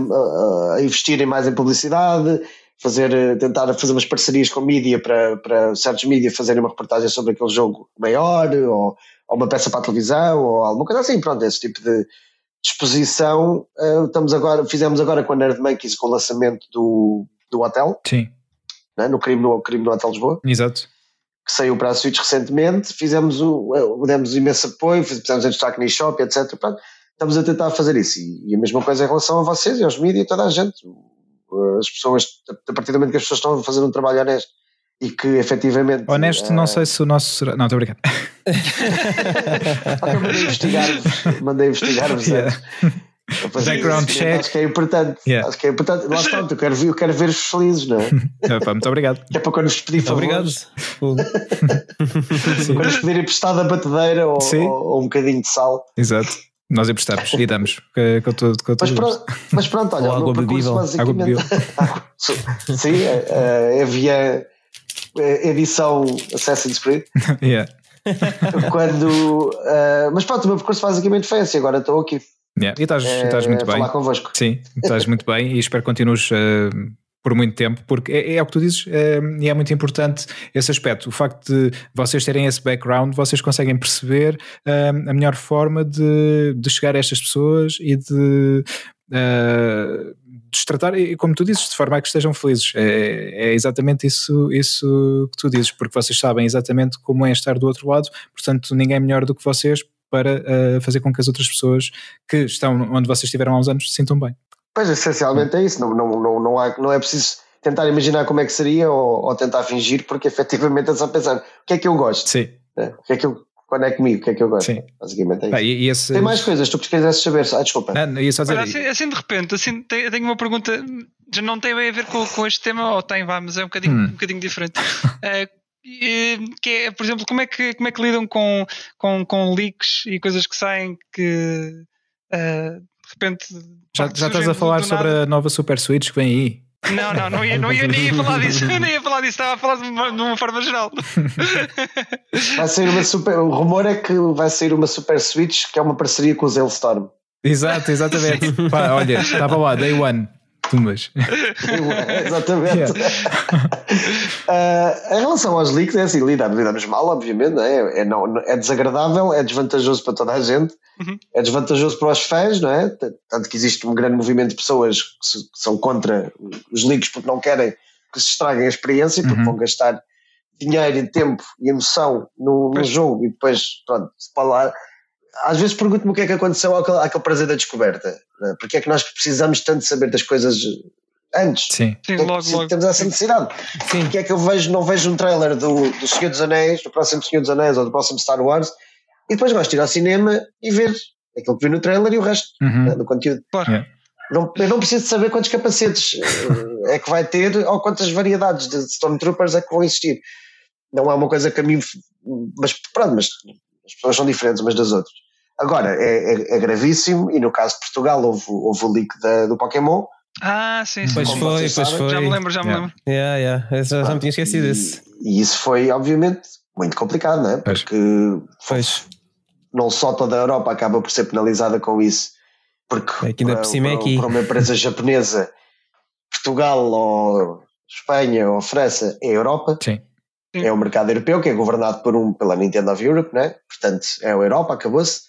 a investirem mais em publicidade, fazer, eh, tentar fazer umas parcerias com mídia para, para certos mídias fazerem uma reportagem sobre aquele jogo maior, ou, ou uma peça para a televisão, ou alguma coisa assim, pronto, esse tipo de disposição. Uh, estamos agora, fizemos agora com a Nerd Monkeys com o lançamento do, do hotel. Sim. Né, no, crime, no crime no Hotel Lisboa. Exato. Que saiu para a Switch recentemente, fizemos o, demos imenso apoio, fizemos em destaque no shop, etc. Pronto, estamos a tentar fazer isso. E, e, a mesma coisa em relação a vocês e aos mídias e toda a gente as pessoas, a partir do momento que as pessoas estão a fazer um trabalho honesto e que efetivamente. Honesto, não sei se o nosso será. Não, estou obrigado. mandei investigar-vos, mandei investigar-vos yeah. Background isso, check. Acho que é importante. Yeah. Acho que é importante. Lá está, eu quero, eu quero ver-vos felizes, não é? muito obrigado. É para quando vos pedir favores. Obrigado. quando vos pedirem emprestado a batedeira ou, ou, ou um bocadinho de sal. Exato. Nós emprestamos e damos com, tudo, com mas, pronto, mas pronto, olha, água bebível. basicamente. Água Sim, é, é, havia edição Assassin's Creed. yeah. Quando. Uh, mas pronto, o meu percurso basicamente foi assim, agora estou aqui. Yeah. E estás, é, estás muito bem. falar convosco. Sim, estás muito bem e espero que continues uh, por muito tempo, porque é, é o que tu dizes é, e é muito importante esse aspecto. O facto de vocês terem esse background, vocês conseguem perceber é, a melhor forma de, de chegar a estas pessoas e de. Uh, tratar, e como tu dizes, de forma a que estejam felizes. É, é, exatamente isso, isso que tu dizes, porque vocês sabem exatamente como é estar do outro lado, portanto, ninguém é melhor do que vocês para uh, fazer com que as outras pessoas que estão onde vocês estiveram há uns anos se sintam bem. Pois, essencialmente é isso. Não, não, não, não, há, não é preciso tentar imaginar como é que seria ou, ou, tentar fingir, porque efetivamente é só pensar o que é que eu gosto. Sim. É, o que é que eu. Quando é comigo, o que é que eu gosto? Sim. Basicamente é isso. Ah, e, e Tem mais coisas, tu quisesses saber. Ah, desculpa. Não, ia só dizer... assim, assim, de repente, assim, tenho uma pergunta, já não tem bem a ver com, com este tema, ou tem, vá, mas é um bocadinho, hum. um bocadinho diferente. uh, que é, por exemplo, como é que, como é que lidam com, com, com leaks e coisas que saem que uh, repente. Já, já estás a falar sobre a nova Super Switch que vem aí? Não, não, não ia, não ia, nem ia falar disso, não ia falar disso, estava a falar de uma, de uma forma geral. Vai sair uma super. O rumor é que vai sair uma Super Switch que é uma parceria com o Zellstorm. Exato, exatamente. Pá, olha, estava lá, Day One. Tumbas. Exatamente. Uh, em relação aos leaks, é assim, lidamos, lidamos mal, obviamente, é? É, não, é desagradável, é desvantajoso para toda a gente, uhum. é desvantajoso para os fãs, não é? Tanto que existe um grande movimento de pessoas que, se, que são contra os leaks porque não querem que se estraguem a experiência, porque uhum. vão gastar dinheiro, tempo e emoção no, no jogo e depois, pronto, se falar às vezes pergunto-me o que é que aconteceu àquele, àquele prazer da descoberta. Né? Porque é que nós precisamos tanto saber das coisas antes? Sim, Sim é logo, logo. Temos essa necessidade. Sim. Porque é que eu vejo, não vejo um trailer do, do Senhor dos Anéis, do próximo Senhor dos Anéis ou do próximo Star Wars, e depois gosto de ir ao cinema e ver aquilo que vi no trailer e o resto uhum. né, do conteúdo. Claro. Não, eu não preciso saber quantos capacetes eh, é que vai ter ou quantas variedades de Stormtroopers é que vão existir. Não é uma coisa que a mim. Mas pronto, mas as pessoas são diferentes umas das outras. Agora, é, é, é gravíssimo, e no caso de Portugal houve, houve o leak da, do Pokémon. Ah, sim, sim. Pois foi, pois sabem. foi. Já me lembro, já me yeah. lembro. Yeah, yeah. Já, já me tinha esquecido disso. E, isso foi, obviamente, muito complicado, não é? Porque pois. não só toda a Europa acaba por ser penalizada com isso, porque é que ainda por cima para, é aqui. para uma empresa japonesa, Portugal ou Espanha ou França é a Europa. Sim. É o mercado europeu que é governado por um, pela Nintendo of Europe, né? portanto é a Europa, acabou-se.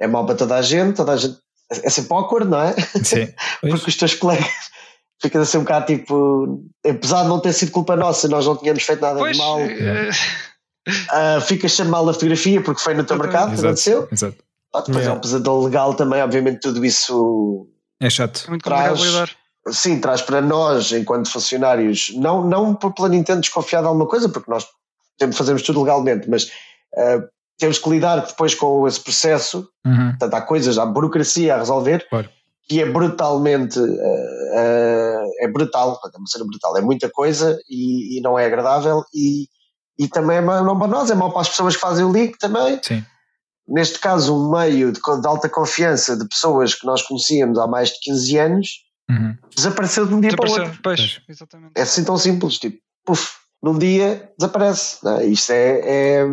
É mau para toda a gente, toda a gente é sempre awkward, não é? Sim. Porque os teus colegas ficas assim um bocado tipo, apesar de não ter sido culpa nossa, nós não tínhamos feito nada pois, de mal. Uh... Uh, ficas sempre mal na fotografia porque foi no teu mercado, exato, aconteceu. Exato. Ah, depois yeah. é um pesadelo legal também, obviamente tudo isso é chato. É muito traz, sim, traz para nós, enquanto funcionários, não, não por pela Nintendo desconfiar de alguma coisa, porque nós fazemos tudo legalmente, mas uh, temos que lidar depois com esse processo. Uhum. Portanto, há coisas, há burocracia a resolver. Claro. Que é brutalmente, uh, uh, é brutal, é uma cena brutal, é muita coisa e, e, não é agradável e, e também é mau para nós, é mau para as pessoas que fazem o link também. Sim. Neste caso, um meio de, de, alta confiança de pessoas que nós conhecíamos há mais de 15 anos uhum. desapareceu de um dia para o outro. Pois, exatamente. É assim tão simples, tipo, puf, num dia desaparece. Não, é? isto é, é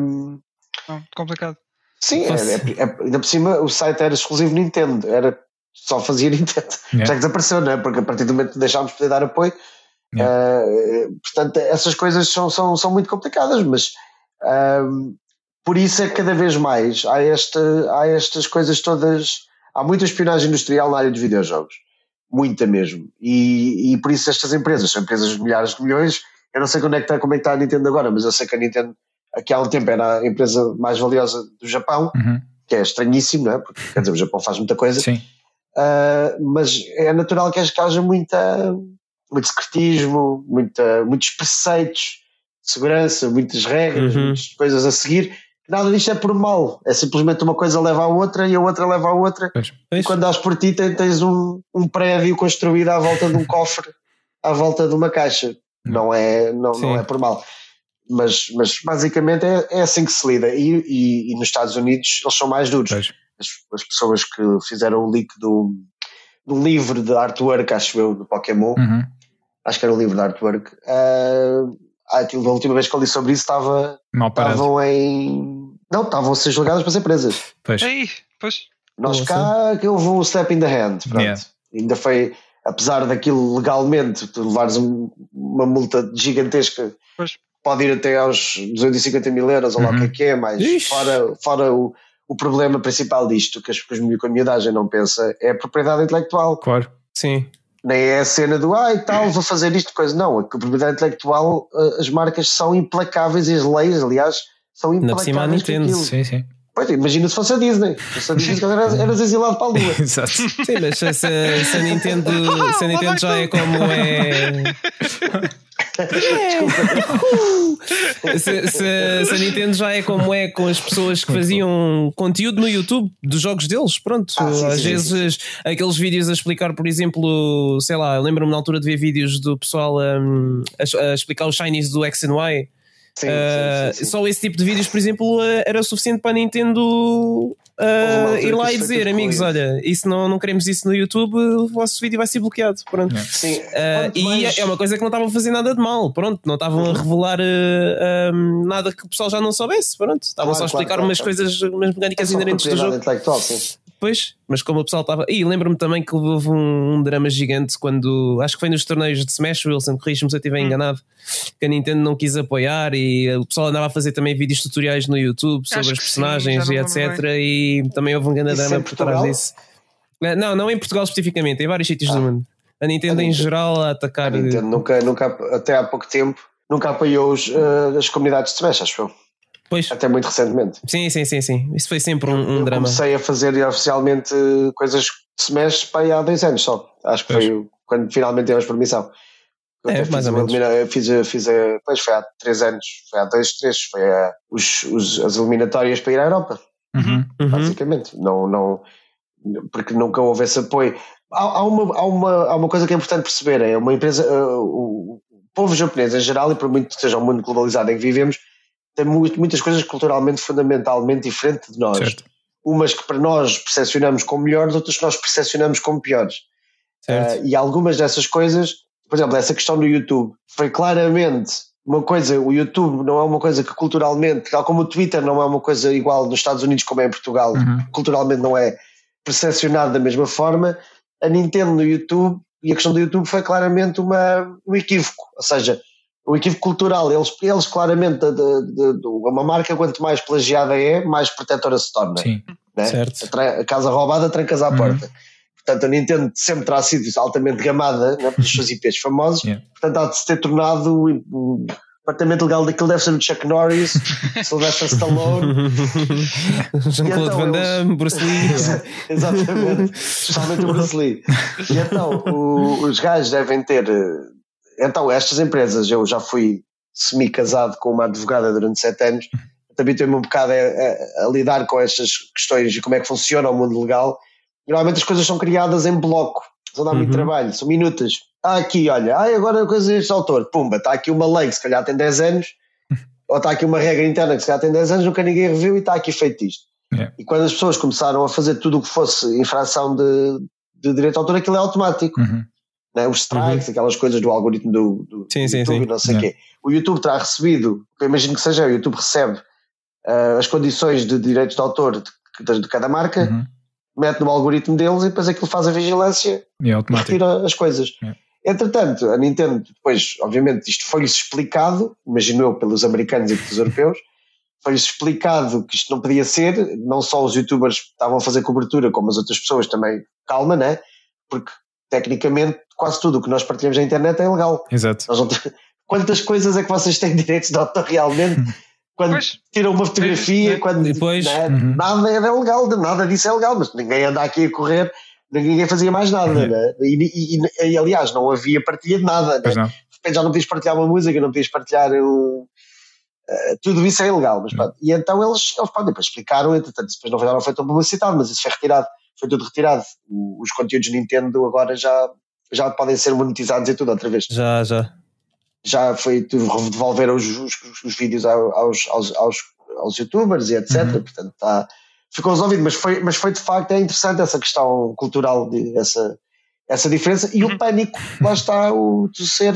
não, complicado. Sim, é, é, é, ainda por cima o site era exclusivo Nintendo, era só fazia Nintendo. Yeah. Já que desapareceu, não é? Porque a partir do momento que deixámos de poder dar apoio, Yeah. Uh, portanto, essas coisas são, são, são muito complicadas, mas uh, por isso é que cada vez mais há, este, há estas coisas todas. Há muita espionagem industrial na área dos videojogos. Muita mesmo. E, e por isso estas empresas, são empresas de milhares de milhões. Eu não sei como é que está, como é que está a Nintendo agora, mas eu sei que a Nintendo aqui há um tempo era a empresa mais valiosa do Japão, uhum. que é estranhíssimo, não é? Porque quer dizer, o Japão faz muita coisa. Sim. Uh, mas é natural que haja muita, muito secretismo, muita, muitos preceitos de segurança, muitas regras, uhum. muitas coisas a seguir. Nada disto é por mal, é simplesmente uma coisa leva a outra e a outra leva a outra. Pois. E quando dás por ti, tens um, um prédio construído à volta de um cofre, à volta de uma caixa. Não é, não, não é por mal. Mas, mas basicamente é, é assim que se lida. E, e, e nos Estados Unidos eles são mais duros. As, as, pessoas que fizeram o leak do, do livro de artwork, acho eu, do Pokémon, uhum. acho que era o livro de artwork. Uh, a última vez que eu li sobre isso estava. Estavam em. Não, estavam a ser julgadas para ser presas. Pois. Aí, pois. Nós cá que houve um step in the hand. Pronto. Yeah. Ainda foi, apesar daquilo legalmente, tu levares um, uma multa gigantesca, pois. Pode ir até aos 250 mil euros ou uhum. lá o que é que é, mas fora, fora o, o problema principal disto, que, as, que a miudagem não pensa, é a propriedade intelectual. Claro, sim nem é a cena do ai ah, tal, vou fazer isto, coisa. Não, a propriedade intelectual, eh, as marcas são implacáveis e as leis, aliás, são implacáveis. Na cima Nintendo, sim, sim. Pois, imagina se fosse a Disney. Se fosse a Disney, eras, eras exilado para a lua. Exato. Sim, mas se, se, se a Nintendo, se a Nintendo já é como é. se, se, se, a Nintendo já é como é com as pessoas que faziam conteúdo no YouTube dos jogos deles, pronto. Ah, sim, Às sim, vezes sim. aqueles vídeos a explicar, por exemplo, sei lá, lembro-me na altura de ver vídeos do pessoal um, a, a, explicar os shinies do X and Y. Sim, uh, sim, sim, Só esse tipo de vídeos, por exemplo, uh, era suficiente para a Nintendo uh, ir lá e dizer, amigos, olha, isso não, não queremos isso no YouTube, o vosso vídeo vai ser bloqueado. Pronto. Sim. Uh, e mais... é uma coisa que não estavam a fazer nada de mal, pronto, não estavam a revelar uh, um, nada que o pessoal já não soubesse, pronto, estavam claro, só a explicar claro, umas claro. coisas, umas mecânicas é inerentes do jogo. Sim. Pois, mas como o pessoal estava. E lembro-me também que houve um, um, drama gigante quando. Acho que foi nos torneios de Smash Wilson, corrijo-me se eu estiver hum. enganado, que a Nintendo não quis apoiar e o pessoal andava a fazer também vídeos tutoriais no YouTube sobre as personagens sim, e etc. E também houve um grande drama por trás disso. Eh, não, não em Portugal especificamente, em vários sítios ah. do mundo. A Nintendo, a Nintendo em geral a atacar. A Nintendo nunca, nunca, até há pouco tempo, nunca apoiou os, uh, as comunidades de Smash, acho eu. Pois. Até muito recentemente. Sim, sim, sim, sim. Isso foi sempre um, um eu drama. Comecei a fazer oficialmente coisas que se mexe para aí há dois anos só. Acho que pois. foi quando finalmente tivemos permissão. Eu é, mais ou menos. Eu fiz, fiz, pois foi há três anos, foi há dois, três, foi a, os, os, as eliminatórias para ir à Europa. Uhum, uhum. Basicamente. Não, não, porque nunca houve esse apoio. Há, há, uma, há, uma, há uma coisa que é importante perceber: é uma empresa, uh, o, o povo japonês em geral, e por muito que seja um mundo globalizado em que vivemos, tem muito, muitas coisas culturalmente fundamentalmente diferentes de nós. Certo. Umas que para nós percepcionamos como melhores, outras que nós percepcionamos como piores. Uh, e algumas dessas coisas, por exemplo, essa questão do YouTube, foi claramente uma coisa, o YouTube não é uma coisa que culturalmente, tal como o Twitter não é uma coisa igual nos Estados Unidos como é em Portugal, uhum. culturalmente não é percepcionado da mesma forma, a Nintendo no YouTube e a questão do YouTube foi claramente uma, um equívoco, ou seja, o equívoco cultural, eles, eles claramente, de, de, de, uma marca quanto mais plagiada é, mais protetora se torna. Sim, né? certo. A, a, casa roubada trancas à uhum. porta. Portanto, a Nintendo sempre terá sido altamente gamada né, pelos seus IPs famosos, yeah. portanto, há de se ter tornado o departamento legal daquilo deve ser o Chuck Norris, Sylvester Stallone, Jean-Claude então, Van Damme, Bruce Lee. Exatamente, especialmente o Bruce Lee. E então, o, os gajos devem ter então, estas empresas, eu já fui semi-casado com uma advogada durante sete anos, habituei-me um bocado a, a, a, lidar com estas questões e como é que funciona o mundo legal. Normalmente as coisas são criadas em bloco, são dá uhum. muito trabalho, são minutas. Ah, aqui, olha, ah, agora a coisa deste autor, pumba, está aqui uma lei que se calhar tem 10 anos, ou está aqui uma regra interna que se calhar tem 10 anos, nunca ninguém reviu e está aqui feito isto. Yeah. E quando as pessoas começaram a fazer tudo o que fosse infração de, de direito de autor, aquilo é automático. Uhum né? os strikes, uhum. aquelas coisas do algoritmo do, do sim, sim, YouTube, sim. não sei o quê. O YouTube terá recebido, eu imagino que seja, o YouTube recebe uh, as condições de direitos de autor de, de cada marca, uhum. mete no algoritmo deles e depois aquilo faz a vigilância e é automático. retira as coisas. Entretanto, a Nintendo, depois, obviamente, isto foi-lhes explicado, imagino eu, pelos americanos e pelos europeus, foi-lhes explicado que isto não podia ser, não só os youtubers estavam a fazer cobertura, como as outras pessoas também, calma, né? Porque tecnicamente quase tudo o que nós partilhamos na internet é legal. Exato. Não, quantas coisas é que vocês têm direitos de autor realmente? Quando pois, tiram uma fotografia, é, quando depois, né, uhum. nada é legal, nada disso é legal, mas ninguém anda aqui a correr, ninguém fazia mais nada, uhum. né? e, e, e, aliás, não havia partilha de nada, né? não. já não podias partilhar uma música, não podias partilhar um, Uh, tudo isso é ilegal, mas pronto. E então eles, eles pronto, depois explicaram, entretanto, depois não foi, não publicitado, mas isso foi retirado, foi tudo retirado. O, os conteúdos Nintendo agora já, já podem ser monetizados e tudo outra vez. Já, já. Já foi tudo, devolver os, os, os vídeos aos, aos, aos, aos, youtubers e etc. Uhum. Portanto, está, ficou resolvido, mas foi, mas foi de facto é interessante essa questão cultural, de, essa, essa diferença. E o uhum. pânico, lá está, o de ser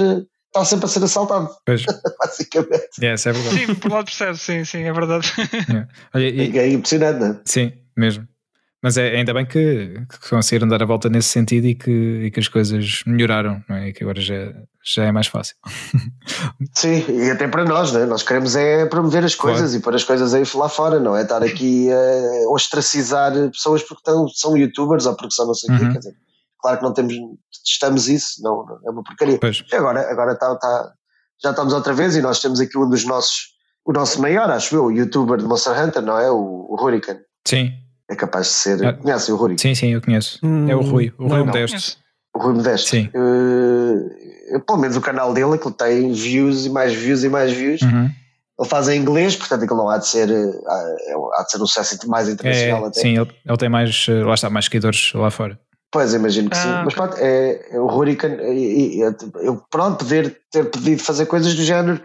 está sempre a ser assaltado. Pois. Basicamente. Yeah, é verdade. Sim, por lado percebe, sim, sim, é verdade. Yeah. Olha, e, é impressionante, não é? Sim, mesmo. Mas é, ainda bem que, que conseguiram dar a volta nesse sentido e que, e que as coisas melhoraram, não é? E que agora já, já é mais fácil. Sim, e até para nós, né? nós queremos é promover as coisas claro. e pôr as coisas aí lá fora, não é estar aqui a ostracizar pessoas porque estão, são youtubers ou porque são não sei o uhum. quê, quer dizer, Claro que não temos, testamos isso, não, não é uma porcaria. Pois. E agora, agora tá, tá, já estamos outra vez e nós temos aqui um dos nossos, o nosso maior, acho eu, youtuber de Monster Hunter, não é? O, o Hurricane. Sim. É capaz de ser. Ah, Conhecem o Hurricane? Sim, sim, eu conheço. Hum, é o Rui, o Rui Modesto. O Rui Modesto. Sim. Uh, pelo menos o canal dele, que tem views e mais views e mais views. Uhum. Ele faz em inglês, portanto aquilo não há de ser, eh, há de ser um sucesso mais internacional é, até. Sim, ele, ele tem mais, eh, lá está, mais seguidores lá fora. Pois, imagino que ah, sim. Okay. Mas pronto, é, é o Hurricane, eu pronto, poder ter pedido fazer coisas do género,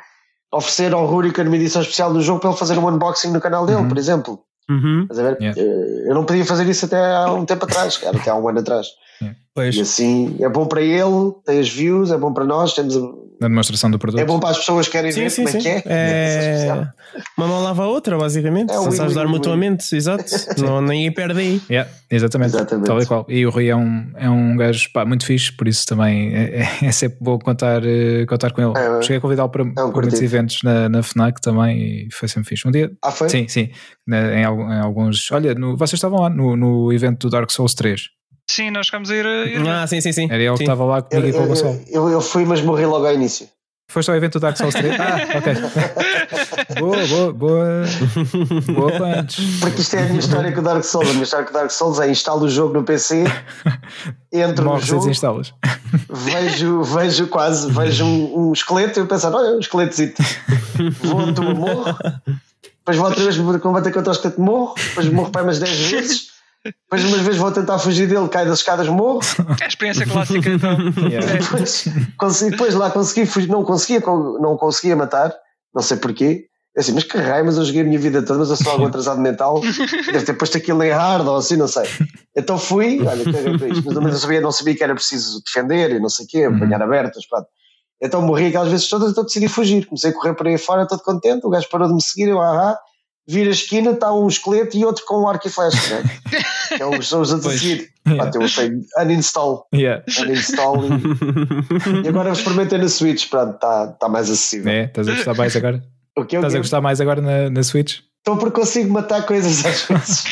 oferecer ao Hurricane uma edição especial do jogo para ele fazer um unboxing no canal dele, uhum. por exemplo. Uhum. Yeah. Eh, eu não podia fazer isso até há um tempo atrás, cara, até há um ano atrás. Yeah. E assim é bom para ele, tem as views, é bom para nós, temos na demonstração do produto. É bom para as pessoas que querem sim, ver sim, como é sim. é que é. é... Uma mão lava a outra, basicamente. É Estás a ajudar mutuamente, exato. não, ninguém perde aí. Yeah, exatamente. exatamente. Tal e qual. E o Rui é um, é um gajo pá, muito fixe, por isso também é, é, é sempre bom contar, uh, contar com ele. É, Cheguei a convidá-lo para, é um para muitos eventos na, na FNAC também e foi sempre fixe. Um dia. Ah, foi? Sim, sim. Em, em alguns. Olha, no, vocês estavam lá no, no evento do Dark Souls 3. Sim, nós ficamos a ir. A ir ah, sim, sim, sim. Era ele sim. que estava lá comigo eu, e com o Gonçalo. Eu, eu, fui, mas morri logo ao início. Foste ao evento do Dark Souls 3? Ah, ok. boa, boa, boa. Boa punch. Porque isto é a minha história com o Dark Souls. A minha história com o Dark Souls é instalo o jogo no PC, entro Morres no jogo, desinstalas. Vejo, vejo quase, vejo um, um esqueleto e eu penso, olha, um esqueletozito. Vou, morro, depois vou outra vez combater contra o esqueleto, morro, depois morro para umas 10 vezes depois umas vezes vou tentar fugir dele, cai das escadas, morro. É a experiência clássica então. Yeah. Depois, consegui, depois lá consegui fugir, não conseguia, não conseguia matar, não sei porquê. É assim, mas que raio, mas eu joguei a minha vida toda, mas eu sou algum atrasado mental, deve ter posto aquilo em hard ou assim, não sei. Então fui, olha, para isto, mas eu sabia, não sabia que era preciso defender e não sei o quê, uhum. apanhar abertas, pronto. Então morri aquelas vezes todas, então decidi fugir. Comecei a correr para aí fora, todo contente, o gajo parou de me seguir, eu, ahá, vira a esquina, está um esqueleto e outro com um arco e flecha, né? que é os, os a seguir. Yeah. Pá, eu sei, uninstall. Yeah. Uninstall e, e agora experimentei na Switch, pronto, está tá mais acessível. É, estás a gostar mais agora? O que, estás a gostar mais agora na, na Switch? Então porque consigo matar coisas às vezes.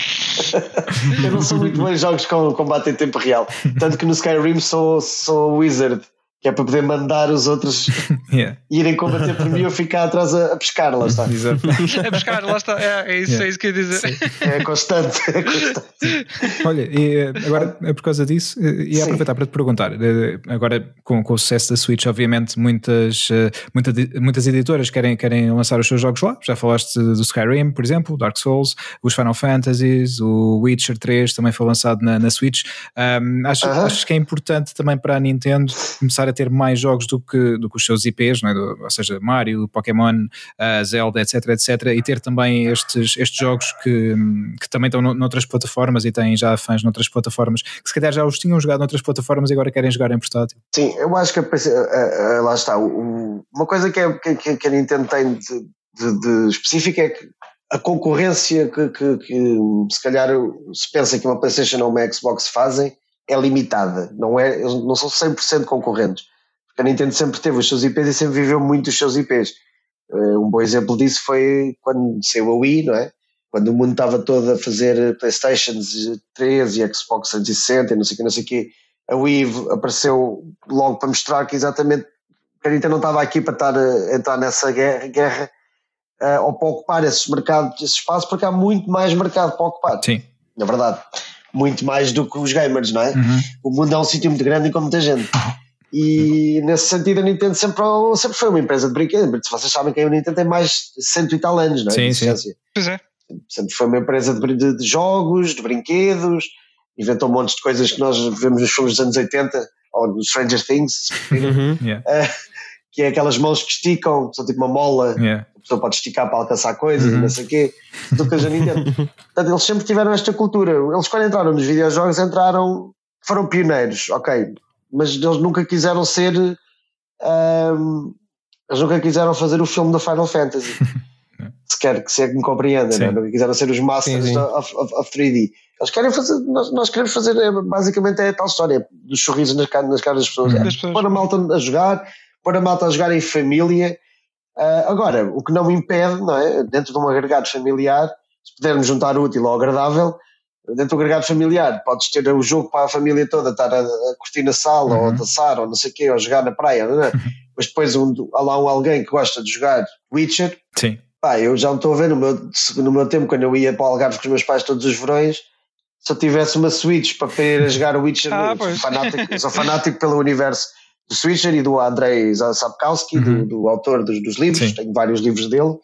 eu não sou muito bom em jogos com combate em tempo real. Tanto que no Skyrim sou, sou wizard que é para poder mandar os outros yeah. irem combater por mim e eu ficar atrás a, a pescar, lá está. a pescar, lá está, é, é isso, yeah. é isso que eu ia dizer. É constante, é constante. Olha, e eh, agora é por causa disso, eh, e aproveitar para te perguntar, eh, agora com, com, o sucesso da Switch, obviamente muitas, muita, muitas editoras querem, querem lançar os seus jogos lá, já falaste do Skyrim, por exemplo, Dark Souls, os Final Fantasies, o Witcher 3 também foi lançado na, na Switch. Um, achas, uh -huh. achas que é importante também para a Nintendo começar a a ter mais jogos do que, do que os seus IPs, é? do, ou seja, Mario, Pokémon, uh, Zelda, etc, etc, e ter também estes, estes jogos que, que também estão noutras plataformas e têm já fãs noutras plataformas, que se calhar já os tinham jogado noutras plataformas e agora querem jogar em portátil. Sim, eu acho que lá está, uma coisa que, é, que, que a Nintendo tem de, de, de específico é que a concorrência que, que, que, se calhar se pensa que uma PlayStation ou uma Xbox fazem é limitada, não, é, eles não são 100% concorrentes. a Nintendo sempre teve os seus IPs e sempre viveu muito os seus IPs. Uh, um bom exemplo disso foi quando saiu a Wii, não é? Quando o mundo estava todo a fazer Playstations 3 e Xbox 360 e não sei o que, não sei o que, a Wii apareceu logo para mostrar que exatamente a Nintendo não estava aqui para estar a entrar nessa guerra, guerra uh, ou para ocupar esses mercados, esse espaço, porque há muito mais mercado para ocupar. Sim. Na verdade, muito mais do que os gamers, não é? Uhum. O mundo é um sítio muito grande e com muita gente. E nesse sentido a Nintendo sempre, sempre foi uma empresa de brinquedos. Vocês sabem que a Nintendo tem mais de cento e tal anos, não é? Sim, sim. Pois é. Sempre foi uma empresa de, de, de, jogos, de brinquedos, inventou um monte de coisas que nós vemos nos filmes dos anos 80 ou nos Stranger Things, uhum. yeah. uh, que é aquelas mãos que esticam, são tipo uma mola, yeah. a pessoa pode esticar para alcançar coisas Uhum. e não sei o quê, tudo que a Nintendo. Portanto, eles sempre tiveram esta cultura. Eles, quando entraram nos videojogos, entraram, foram pioneiros, ok, mas eles nunca quiseram ser. ahm, eles nunca quiseram fazer o filme da Final Fantasy. se quer que se é que me compreenda, né? nunca quiseram ser os masters Sim, sim. Of, of, of 3D. Eles querem fazer, nós, nós queremos fazer, é, basicamente é a tal história dos sorrisos nas, caras- nas caras das pessoas. Das pessoas. Pôr a malta a jogar, pôr a malta a jogar em família. Ah, agora, o que não me impede, não é? Dentro de um agregado familiar, se pudermos juntar o útil ao agradável, dentro do agregado familiar, podes ter o jogo para a família toda, estar a, a curtir na sala, ou a Uhum. dançar, ou não sei o quê, ou jogar na praia, não é? mas depois um, há lá um alguém que gosta de jogar Witcher, Sim. Pá, eu já me estou a ver no meu, no meu tempo, quando eu ia para o Algarve com os meus pais todos os verões, se eu tivesse uma Switch para poder ir a jogar o Witcher, Ah, sou fanático, sou fanático pelo universo do Switcher e do Andrei Sapkowski, do, Uhum. do autor dos, dos livros, Sim. tenho vários livros dele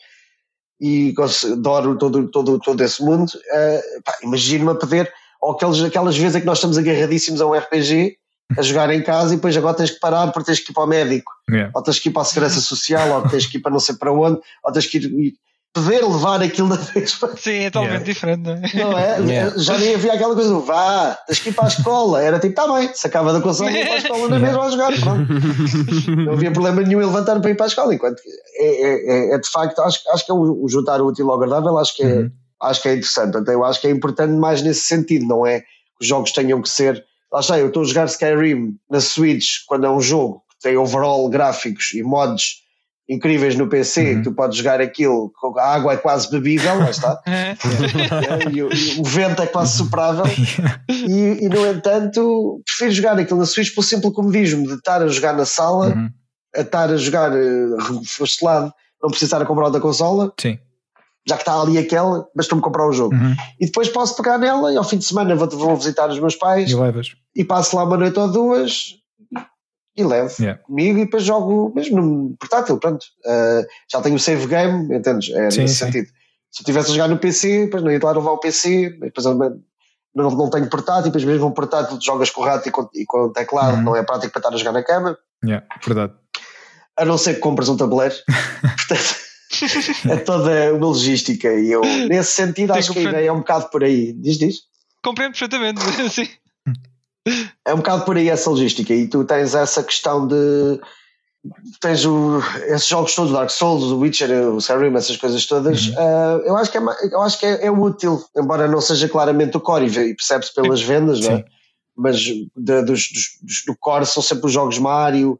e adoro todo, todo, todo esse mundo. Pá, Imagino-me a poder, ou aqueles, aquelas vezes em que nós estamos agarradíssimos a um RPG, a jogar em casa e depois agora tens que parar porque tens que ir para o médico Yeah. ou tens que ir para a segurança social, ou tens que ir para não sei para onde, ou tens que ir, poder levar aquilo da vez para. Sim, é totalmente Yeah. diferente, não é? Não é? Yeah. Já nem havia aquela coisa do vá, tens que ir para a escola. Era tipo, tá bem, sacava da consola e ia para a escola na mesma a jogar. Pronto. Não havia problema nenhum em levantar para ir para a escola. Enquanto que é, é, é- é de facto, acho, acho que é o, o juntar o útil ao agradável, acho que é, Uhum. acho que é interessante. Portanto, eu acho que é importante mais nesse sentido, não é que os jogos tenham que ser. Lá está, eu estou a jogar Skyrim na Switch quando é um jogo que tem overall gráficos e mods incríveis no PC, Uhum. que tu podes jogar aquilo, a água é quase bebível, lá está, É. e, o, e o vento é quase superável, e, e, no entanto prefiro jogar aquilo na Switch pelo simples comodismo de estar a jogar na sala, Uhum. a estar a jogar uh, não a comprar outra consola, Sim. já que está ali aquela, bastou-me comprar o jogo. Uhum. E depois posso pegar nela e ao fim de semana vou, vou visitar os meus pais E levas. e passo lá uma noite ou duas e levo Yeah. comigo e depois jogo mesmo no portátil, pronto. Uh, já tenho o save game, entendes? É Sim, nesse sim. sentido. Se eu estivesse a jogar no PC, depois não ia lá levar o PC, depois não, não, tenho portátil, depois mesmo um portátil jogas com o rato e com, e com o teclado, Uhum. não é prático para estar a jogar na cama, Yeah. Verdade. a não ser que compres um tabuleiro. Portanto, é toda uma logística e eu, nesse sentido, acho que a ideia é um bocado por aí. Diz, diz? Compreendo perfeitamente. Sim. É um bocado por aí essa logística e tu tens essa questão de tens o, esses jogos todos, Dark Souls, o Witcher, o Skyrim, essas coisas todas, Uhum. ah, eu acho que, é, eu acho que é, é útil, embora não seja claramente o core e percebe-se pelas vendas, não é? Sim. mas de- dos, dos- do core são sempre os jogos Mario,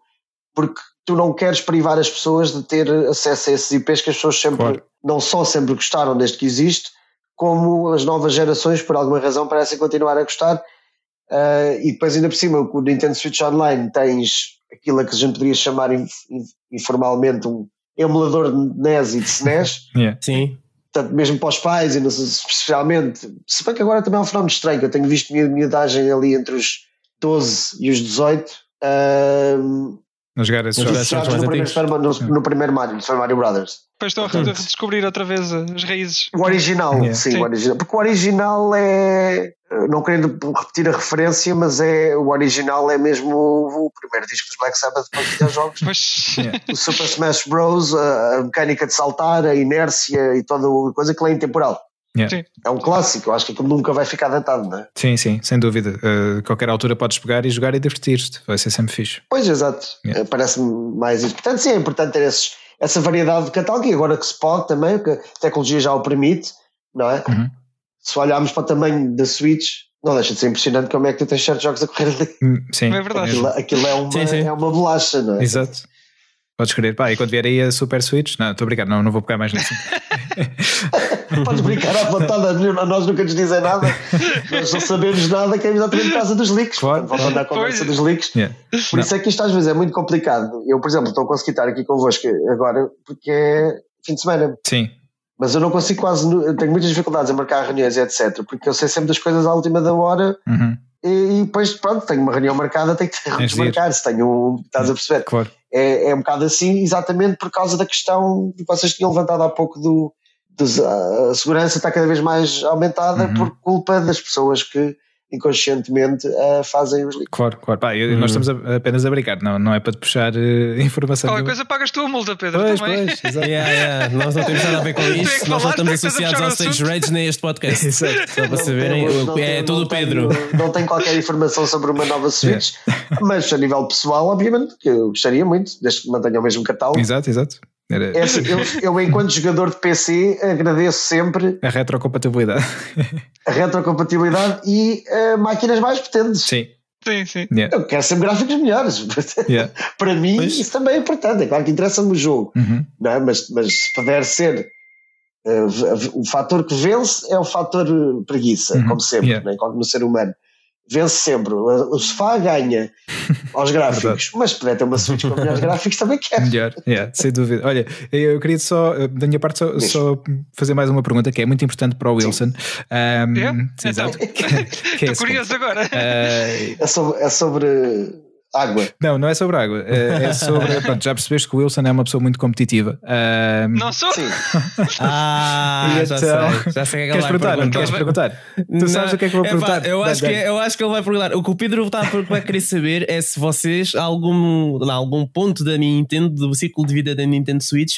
porque tu não queres privar as pessoas de ter acesso a esses IPs que as pessoas sempre, Claro. não só sempre gostaram desde que existe, como as novas gerações, por alguma razão, parecem continuar a gostar. Ah, e depois, ainda por cima, com o Nintendo Switch Online, tens aquilo a que a gente poderia chamar in- in- informalmente um emulador de NES e de SNES. Yeah. Sim. Portanto, mesmo para os pais, e não sei, especialmente, se bem que agora também é um fenómeno estranho, que eu tenho visto mi- miudagem ali entre os 12 e os 18, ahm, A jogar esses jogos. jogos no, mais primeiro antigos. No, no primeiro Mario, Super Mario Brothers. Depois estão a redescobrir outra vez as raízes. O original, Yeah. sim, Sim. o original. Porque o original é, não querendo repetir a referência, mas é o original é mesmo o, o primeiro disco dos Black Sabbath para os. Pois. Yeah. o Super Smash Bros, a, a mecânica de saltar, a inércia e toda a coisa que é intemporal. Yeah. Sim. É um clássico, eu acho que aquilo nunca vai ficar datado, não é? Sim, sim, sem dúvida. Uh, qualquer altura podes pegar e jogar e divertir-te. Vai ser sempre fixe. Pois, exato. Yeah. Eh, Parece-me mais isso. Portanto, sim, é importante ter esses, essa variedade de catálogo e agora que se pode também, que a tecnologia já o permite, não é? Uhum. Se olharmos para o tamanho da Switch, não deixa de ser impressionante como é que tu tens certos jogos a correr ali. Hum, sim, É verdade. Aquilo, aquilo é, uma, Sim, sim. é uma bolacha, não é? Exato. Podes querer, pá, e quando vier aí a Super Switch, não, estou a brincar, não, não vou pegar mais nisso. Podes brincar à vontade, a nós nunca nos dizem nada, nós não sabemos nada que é exatamente por causa dos leaks. Claro, Voltando à conversa dos leaks. Yeah. Por isso é que isto às vezes é muito complicado. Eu, por exemplo, estou a conseguir estar aqui convosco agora porque é fim de semana. Sim, Mas eu não consigo quase, tenho muitas dificuldades em marcar reuniões e etc. Porque eu sei sempre das coisas à última da hora uhum, e, e depois, pronto, tenho uma reunião marcada, tenho que desmarcar. Se tenho um, estás a perceber? claro. É, é um bocado assim, exatamente por causa da questão que vocês tinham levantado há pouco do. a segurança está cada vez mais aumentada Uhum. por culpa das pessoas que inconscientemente ah, fazem os leaks. Claro, claro. Pá, eu- nós estamos a- apenas a brincar, não, não é para te puxar eh, informação. Qualquer coisa pagas tu a multa, Pedro. Pois, também. pois, exato. Yeah, yeah. Nós não temos nada a ver com isto, nós não estamos associados puxar o ao Stage assunto. Rage nem a este podcast. Exato. Só para saberem, temos- não é tudo não Pedro. tenho- não tenho qualquer informação sobre uma nova Switch, mas a nível pessoal, obviamente, que eu gostaria muito, desde que mantenha o mesmo catálogo. Exato, exato. Era É assim, eu, eu, enquanto jogador de PC, agradeço sempre a retrocompatibilidade. a retrocompatibilidade e ah, máquinas mais potentes. Sim. Sim, sim. Yeah. Eu quero sempre gráficos melhores. Yeah. Para mim, Pois. isso também é importante. É claro que interessa-me o jogo, Uhum. não é? mas, mas se puder ser. v- o fator que vence é o fator eh, preguiça, Uhum. como sempre, Yeah. né? como no ser humano. Vence sempre. O sofá ganha aos gráficos, mas se puder ter uma Switch com melhores gráficos, também quero. Melhor, yeah, sem dúvida. Olha, eu queria só, da minha parte, só, só fazer mais uma pergunta que é muito importante para o Wilson. Um, É? sim, exato. É Estou seguinte. curioso agora. Eh, É sobre, é sobre água. não, não é sobre água. eh, é sobre. Pronto, já percebeste que o Wilson é uma pessoa muito competitiva. Um, Não sou? Sim. Ah, E já então- sei. Já sei o que é que queres perguntar? Não perguntar. queres perguntar? Tu sabes o que é que eu vou Epá, perguntar? eu, acho Dá- que, dá- eu acho que ele vai perguntar. O que o Pedro está a vai querer saber é se vocês, a algum, a algum ponto da Nintendo, do ciclo de vida da Nintendo Switch,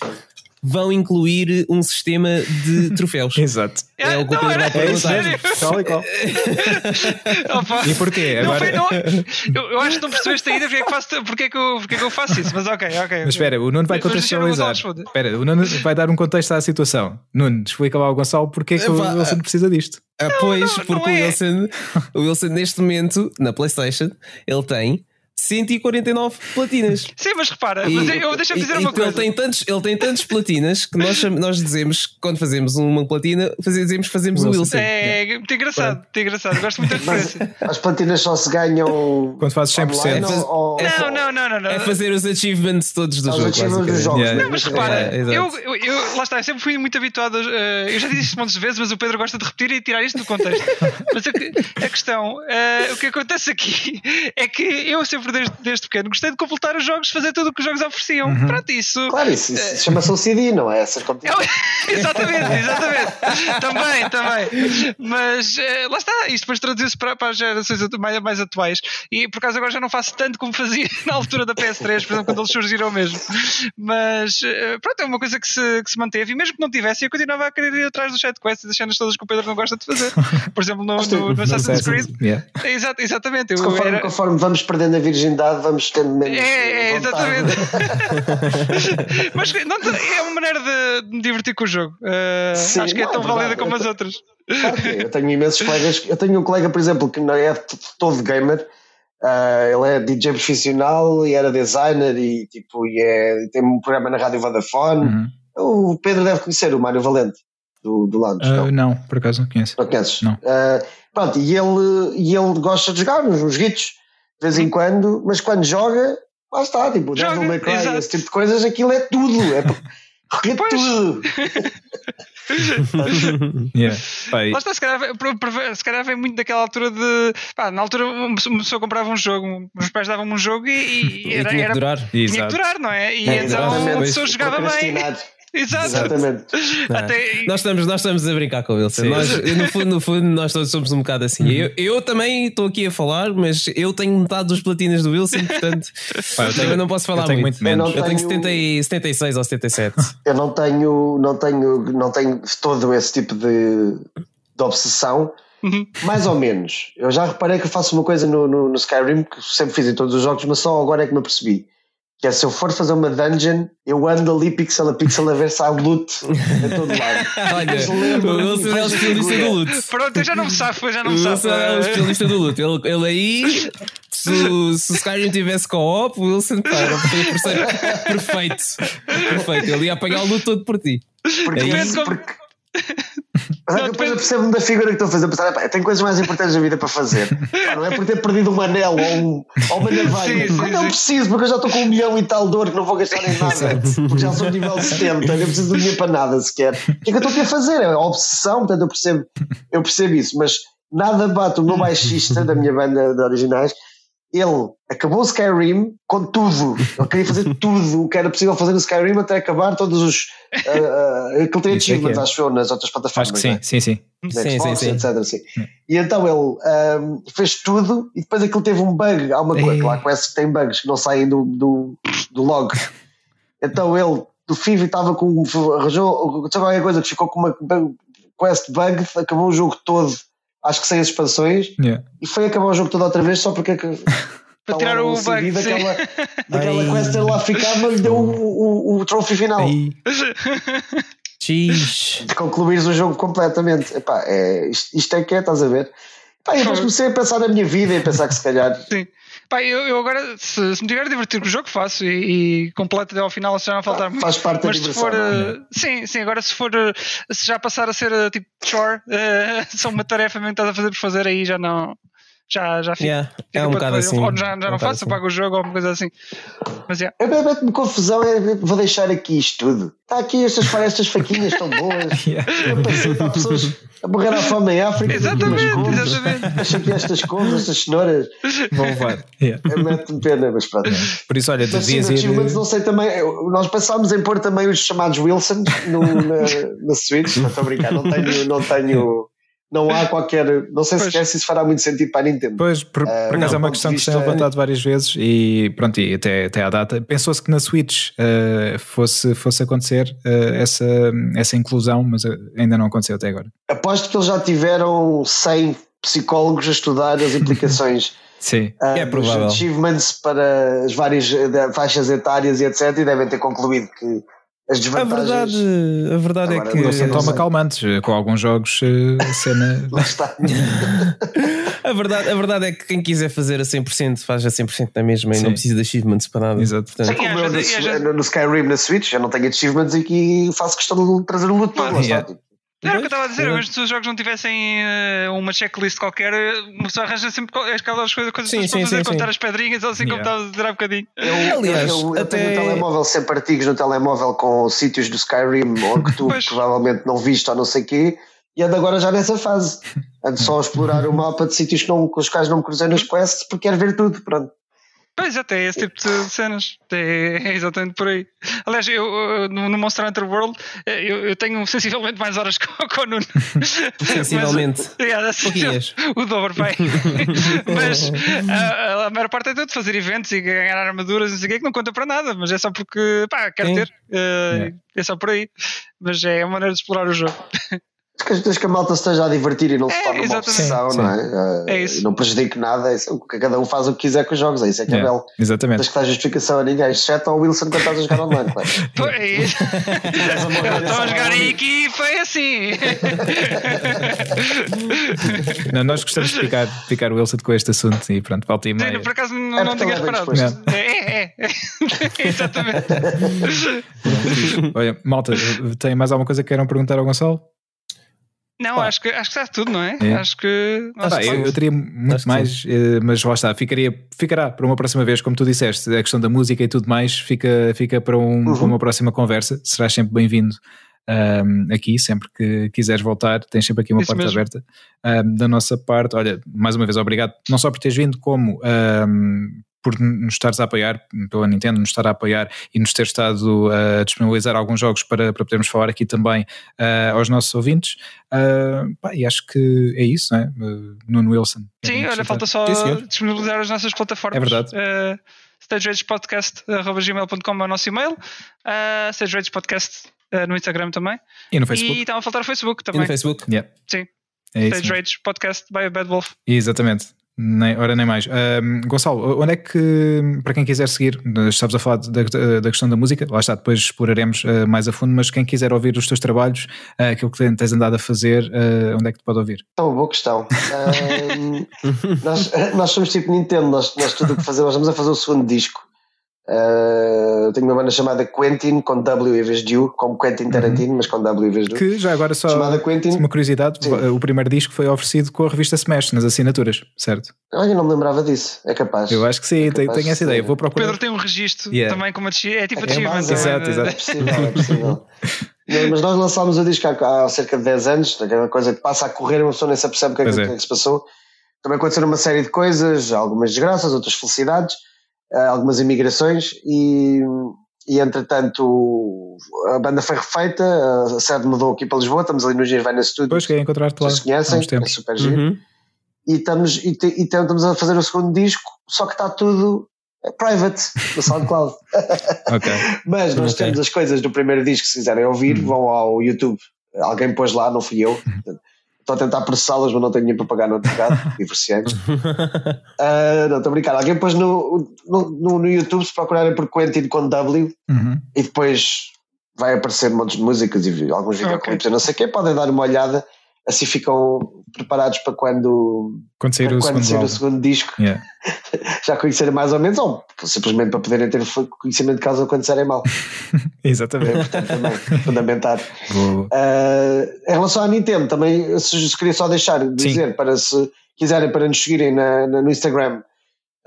vão incluir um sistema de troféus. Exato. É o que o não, Pedro era vai É perguntar. Tal e qual. Opa. E porquê? Não Agora- foi, não, eu, eu acho que não percebeste ainda porque é que, faço, porque, é que eu, porque é que eu faço isso, mas ok, ok. Mas espera, o Nuno vai contextualizar. Espera, o Nuno vai dar um contexto à situação. Nuno, explica lá ao Gonçalo porque é que Epá, o Wilson precisa disto. Ah, pois, não, porque não o, é. Wilson, o Wilson, neste momento, na PlayStation, ele tem 149 platinas. Sim, mas repara, E- mas eu, deixa-me e- dizer e uma que Ele coisa. tem tantos, ele tem tantos platinas que nós, nós dizemos que quando fazemos uma platina, fazemos, fazemos o Wilson. Wilson. É, muito engraçado, muito engraçado. Gosto muito da Mas referência. as platinas só se ganham. Quando fazes 100%. online É ou- ou- Não, não, não, não. não. É fazer os achievements todos do Os jogo. achievements dos jogos, Yeah. Não, mas Mas repara, é, eu, eu, eu- lá está, eu sempre fui muito habituado. a- eh, eu já disse isto montes de vezes, mas o Pedro gosta de repetir e tirar isto do contexto. mas a, a questão, eh, o que acontece aqui é que eu sempre, desde, desde pequeno, gostei de completar os jogos, fazer tudo o que os jogos ofereciam. Uhum. Pronto, isso. Claro, isso, isso chama-se OCD, não é? Essas É competições. o- exatamente, exatamente. também, também. Mas eh, lá está, isto depois traduziu-se para, para as gerações mais, mais atuais. E por acaso agora já não faço tanto como fazia na altura da PS3, por exemplo, quando eles surgiram mesmo. Mas eh, pronto, é uma coisa que se, que se manteve. E mesmo que não tivesse, eu continuava a querer ir atrás dos sidequests e das cenas todas que o Pedro não gosta de fazer. Por exemplo, no, no, no Assassin's Creed. Yeah. Exato, exatamente. Eu Conforme, era- conforme vamos perdendo a virgindade, vamos tendo menos. É, é, exatamente. Mas não, é uma maneira de me divertir com o jogo. Uh, Sim, acho que é não, tão é válida verdade. como as outras. Claro. Eu tenho imensos colegas. Eu tenho um colega, por exemplo, que não é todo gamer. Ah, ele é DJ profissional e era designer e, tipo, e é, tem um programa na Rádio Vodafone. Uhum. O Pedro deve conhecer o Mário Valente do, do Lounge. Ah, não? não, por acaso não conheço. Não conheces? Não. Ah, pronto, e ele, e ele gosta de jogar nos, nos guitos de vez em quando, mas quando joga, lá está, tipo, Joga, Devil May Cry, exato. esse tipo de coisas, aquilo é tudo, é Pois. tudo. Yeah. Lá está, se calhar, se calhar vem muito daquela altura de. Pá, na altura uma pessoa- comprava um jogo, os pais davam-me um jogo e, e E era, tinha que era- durar. tinha que durar, não é? E É, então a pessoa jogava bem. Exato. Exatamente. Até, Nós estamos, nós estamos a brincar com o Wilson. Nós, no, fundo, no fundo, nós todos somos um bocado assim. Uhum. Eu, eu também estou aqui a falar, mas eu tenho metade dos platinas do Wilson, portanto Pá, eu tenho- eu não posso falar eu tenho muito. muito menos. Eu Eu tenho tenho- 70 e- 76 ou 77. Eu não tenho, não tenho, não tenho todo esse tipo de, de obsessão. Uhum. Mais ou menos. Eu já reparei que eu faço uma coisa no, no, no Skyrim que sempre fiz em todos os jogos, mas só agora é que me apercebi. Que é se eu for fazer uma dungeon, eu ando ali pixel a pixel a ver se há loot a todo lado. Olha, o Wilson é o especialista do loot. Pronto, eu já não me safo, já não me O safo. Wilson é o especialista do loot. Ele, ele aí, se, o- se o Skyrim tivesse co-op, o Wilson pá, era o perfeito. Perfeito. Ele ia apanhar o loot todo por ti. Porque, É isso, porque... Mas é Não, depois eu percebo-me da figura que estou a fazer. Pensar, "Epá, eu tenho coisas mais importantes na vida para fazer. Pá, não é por ter perdido um anel ou, um, ou uma navalha. Sim, sim, Quando eu sim. preciso, porque eu já estou com um milhão e tal de ouro que não vou gastar em nada. porque já sou nível 70, eu não preciso de dinheiro para nada sequer. O que é que eu estou aqui a fazer? É a obsessão, portanto eu percebo, eu percebo isso. Mas nada bate o meu baixista da minha banda de originais. Ele acabou o Skyrim com tudo. Ele queria fazer tudo o que era possível fazer no Skyrim até acabar todos os. Uh, uh, ele tem achievements, é. acho eu, nas outras plataformas. Acho que é? sim, sim, sim. Sim, Xbox, sim, sim. etc. Assim. E então ele um, fez tudo e depois aquilo teve um bug. Há uma coisa, lá quest que tem bugs que não saem do, do, do log. Então ele, do FIV, estava com. arranjou sabe qualquer coisa que ficou com uma quest bug, acabou o jogo todo, acho que sem as expansões, Yeah. e foi acabar o jogo todo outra vez só porque. Para tirar o bug. daquela, daquela quest ter lá ficado, mas lhe deu o, o, o trophy final. Jeez. de concluires o jogo completamente. Epá, é, isto, isto é que é, estás a ver? Epá, e depois comecei a pensar na minha vida e a pensar que se calhar. Sim. Pá, eu, eu agora, se, se me tiver a divertir com o jogo, faço e, e completo até ao final, se já não faltar muito. Faz parte da Mas se diversão. for, não é? eh, sim, sim, agora se for, eh, se já passar a ser eh, tipo chore, eh, só uma tarefa mesmo que estás a fazer por fazer, aí já não, já, já fica. Yeah, fica é um bocado assim. Ou já, É já um não faço, assim. apago o jogo ou uma coisa assim. Mas é. Eu mete-me confusão, é, vou deixar aqui isto tudo. Está aqui estas, estas faquinhas tão boas. Yeah. Eu pensei, há pessoas a morrer à fome em África. Exatamente, couves. exatamente. Deixa aqui estas couves, estas cenouras. vão levar. Yeah. Eu Mete-me pena, mas pronto. Por isso, olha, tu no ir. Não sei também. Nós pensámos em pôr também os chamados Wilson no, na, na Switch. Não estou a brincar, não tenho. Não, tenho, não há qualquer. Não sei Pois. sequer se isso fará muito sentido para a Nintendo. Pois, por, Ah, por acaso é uma questão que se tem levantado várias vezes e pronto, e até, até à data. Pensou-se que na Switch eh, fosse, fosse acontecer eh, essa, essa inclusão, mas ainda não aconteceu até agora. Aposto que eles já tiveram 100 psicólogos a estudar as implicações Sim. ah, É provável. achievements para as várias eh, faixas etárias e etc. E devem ter concluído que as A desvantagens. verdade, a verdade Agora, é que. não sei, Toma sei. calmantes, eh, com alguns jogos eh, a cena. Lá está. A verdade, a verdade é que quem quiser fazer a 100% faz a 100% na mesma e Sim. não precisa de achievements para nada. Exato. Portanto, Como eu no, e no- Skyrim na Switch, eu não tenho achievements e que faço questão de trazer o loot está. Yeah. Era o que eu estava a dizer, mas se os jogos não tivessem eh, uma checklist qualquer, eh, uma pessoa arranja sempre aquelas coisas, coisas Sim, para sim, fazer, sim, contar sim. as pedrinhas, ou assim como Yeah. estavas a dizer há bocadinho. Eu, Aliás, eu, eu até- tenho no telemóvel sempre artigos no telemóvel com sítios do Skyrim ou que tu Pois. provavelmente não viste ou não sei o quê, e ando agora já nessa fase. Ando só a explorar o mapa de sítios que não, com os quais não me cruzei nas quests porque quero ver tudo. Pronto. Pois, até esse tipo de cenas. É, é exatamente por aí. Aliás, eu, no, Monster Hunter World eh, eu, eu tenho sensivelmente mais horas que, o- que Nuno. Sensivelmente. Mas, yeah, assim, o dobro, bem. mas a, a maior parte é tudo fazer eventos e ganhar armaduras, não sei o quê, que não conta para nada, mas é só porque, pá, quero Sim. ter. Eh, Yeah. É só por aí. Mas é a maneira de explorar o jogo. Que- a malta se esteja a divertir e não se É, torne uma obsessão, Sim, não é? É Eh, isso. e não prejudique nada, é cada um faz o que quiser com os jogos, é isso é que é belo. Exatamente. Desde que dá justificação a ninguém, exceto ao Wilson quando estás a jogar online, claro. Pô, é isso. Estão a jogar em equipa, é assim. Não, nós gostamos de picar, picar o Wilson com este assunto e pronto, volta e meia. Sim, por acaso não, É não tinha é reparado. É, é, é. Exatamente. Olha, malta, tem mais alguma coisa que queiram perguntar ao Gonçalo? Não, Pá. acho que, acho que está tudo, não é? É. Acho que. Ah, pá, eu, eu teria muito mais, eh, mas lá está, ficaria, ficará para uma próxima vez, como tu disseste, a questão da música e tudo mais, fica, fica para, um- Uhum. para uma próxima conversa. Serás sempre bem-vindo ahm, aqui, sempre que quiseres voltar, tens sempre aqui uma Isso porta mesmo. aberta. Ahm, da nossa parte, olha, mais uma vez, obrigado, não só por teres vindo, como ahm, por nos estares a apoiar, pela Nintendo, nos estar a apoiar e nos ter estado a disponibilizar alguns jogos para, para podermos falar aqui também ah, aos nossos ouvintes. Ah, pá, e acho que é isso, não é? Uh, Nuno Wilson. Sim, olha, falta só Sim, disponibilizar as nossas plataformas. É verdade. Uh, é o nosso e-mail. Uh, StageRagePodcast uh, no Instagram também. E no E Facebook. estava a faltar o Facebook E também. no Facebook? Yeah. Sim. É isso. Stage Rage Podcast by a Bad Wolf. Exatamente. Nem, ora, nem mais. Um, Gonçalo, onde é que, para quem quiser seguir, estavas a falar da, da questão da música, lá está, depois exploraremos uh, mais a fundo, mas quem quiser ouvir os teus trabalhos, uh, aquilo que tens andado a fazer, uh, onde é que te pode ouvir? É uma boa questão. nós, nós somos tipo Nintendo, nós, nós tudo o que fazemos, nós vamos a fazer o segundo disco. Uh, tenho uma banda chamada Quentin com W em vez de U, como Quentin uhum. Tarantino, uhum. mas com W em vez de U. Que já agora só chamada Quentin. uma curiosidade: Sim. o primeiro disco foi oferecido com a revista Smash nas assinaturas, certo? Olha, não me lembrava disso, é capaz. Eu acho que sim, é tenho, tenho essa ideia. Vou procurar. Pedro tem um registro yeah. também como é tipo é, é Exato, exato. É possível, é possível. mas nós lançámos o disco há, há, cerca de 10 anos, aquela coisa que passa a correr, uma pessoa nem se percebe o que é que, é. que se passou. Também aconteceram uma série de coisas, algumas desgraças, outras felicidades algumas imigrações e, e entretanto a banda foi refeita, a sede mudou aqui para Lisboa, estamos ali no Nirvana Studios. Depois que é encontrar-te lá. Vocês conhecem, é super giro. Uhum. E, estamos, e, te, e estamos a fazer o segundo disco, só que está tudo private no SoundCloud. okay. Mas nós okay. temos as coisas do primeiro disco, se quiserem ouvir, uhum. vão ao YouTube. Alguém pôs lá, não fui eu. Uhum. Estou a tentar processá-las, mas não tenho dinheiro para pagar no advogado, divorciante. uh, não, estou a brincar. Alguém pôs no, no, no, YouTube, se procurarem por Quentin com W, uhum. e depois vai aparecer montes de músicas e alguns videoclipes, okay. não sei o quê, podem dar uma olhada assim ficam preparados para quando, quando sair, o, quando segundo sair o, segundo disco yeah. já conhecerem mais ou menos, ou simplesmente para poderem ter conhecimento de causa quando disserem mal. Exatamente. É importante também, fundamentar. Uh, em relação à Nintendo, também se, queria só deixar de dizer para se quiserem para nos seguirem na, na no Instagram.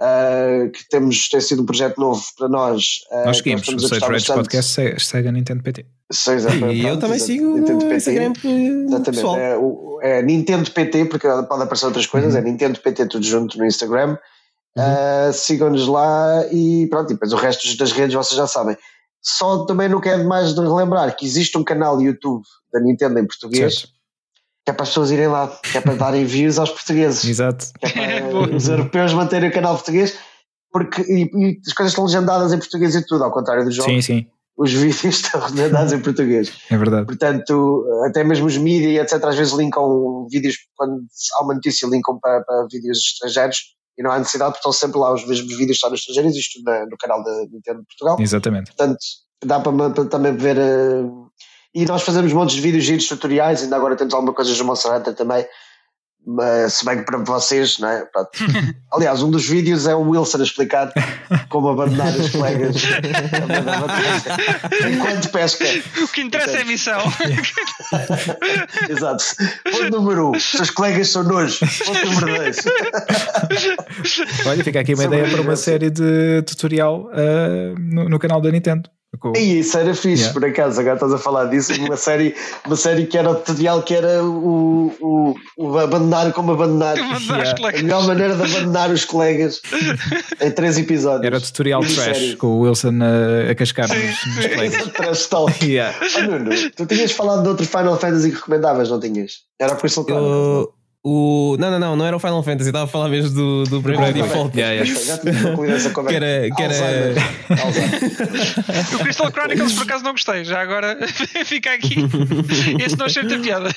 Uh, que temos, tem sido um projeto novo para nós. Uh, nós seguimos, o Rage Podcast segue, a Nintendo PT. Sim, e eu também sigo Nintendo PT. Instagram Exatamente. É, o, é, Nintendo PT, porque pode aparecer outras coisas, uhum. é Nintendo PT tudo junto no Instagram. Uhum. Uh, Sigam-nos lá e pronto, e depois o resto das redes vocês já sabem. Só também não quero mais de relembrar que existe um canal YouTube da Nintendo em português. Certo. Que é para as pessoas irem lá, que é para darem views aos portugueses. Exato. Que é para os europeus manterem o canal português, porque e, e as coisas estão legendadas em português e tudo, ao contrário dos jogos. Sim, sim os vídeos estão redados em português. É verdade. Portanto, até mesmo os mídias, etc., às vezes linkam vídeos, quando há uma notícia, linkam para, para vídeos estrangeiros e não há necessidade, porque estão sempre lá os mesmos vídeos estão nos estrangeiros, isto na, no canal da Nintendo de Portugal. Exatamente. Portanto, dá para, para também ver. Uh, e nós fazemos montes de vídeos giros tutoriais, ainda agora temos alguma coisa de Monster Hunter também, se bem que para vocês, não é? Aliás, um dos vídeos é o Wilson a explicar como abandonar os colegas enquanto pesca. O que interessa é a missão. Exato. Ponto número um: os seus colegas são nojo. Ponto número dois. Olha, fica aqui uma São ideia para uma série de tutorial uh, no, no canal da Nintendo. Com... E isso era fixe, yeah. por acaso, agora estás a falar disso, uma série, uma série que era o tutorial que era o, o, o abandonar como abandonar, yeah. a melhor maneira de abandonar os colegas em três episódios. Era o tutorial trash série. com o Wilson a, a cascar sim, nos, nos colegas. trash talk. Yeah. Oh, Nuno, tu tinhas falado de outro Final Fantasy que recomendavas, não tinhas? Era o Crystal Chronicles. O... Não, não, não, não era o Final Fantasy, estava a falar mesmo do, do Bravely Default. Yeah, yeah. Já tinha concluído essa conversa. Que era. Que era... o Crystal Chronicles por acaso não gostei, já agora fica aqui. Esse não achei muita piada.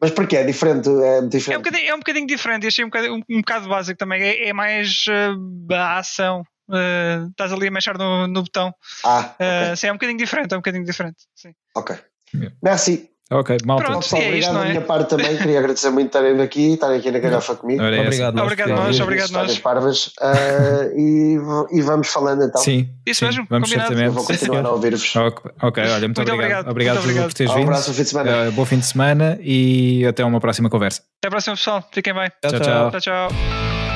Mas porquê? É diferente? É, diferente. é, um, bocadinho, é um bocadinho diferente, achei um bocado, um, um bocado básico também. É, é mais uh, a ação. Uh, estás ali a mexer no, no botão. Ah, okay. uh, sim, é um bocadinho diferente, é um bocadinho diferente. Sim. Ok. Yeah. Merci. Ok, malta. Pronto, Pessoal, é obrigado da minha parte também. Queria agradecer muito estarem aqui, estarem aqui na garrafa comigo. Ora, obrigado, nós. Obrigado, nós. Obrigado, nós. parvas. Uh, e, e vamos falando então. Sim, isso sim, mesmo. Vamos combinado. certamente. Eu vou continuar a ouvir-vos. Ok, ok, olha, muito, muito obrigado. Obrigado, muito obrigado. por teres vindo. Um abraço, fim de semana. Uh, bom fim de semana e até uma próxima conversa. Até a próxima, pessoal. Fiquem bem. tchau. tchau. tchau, tchau.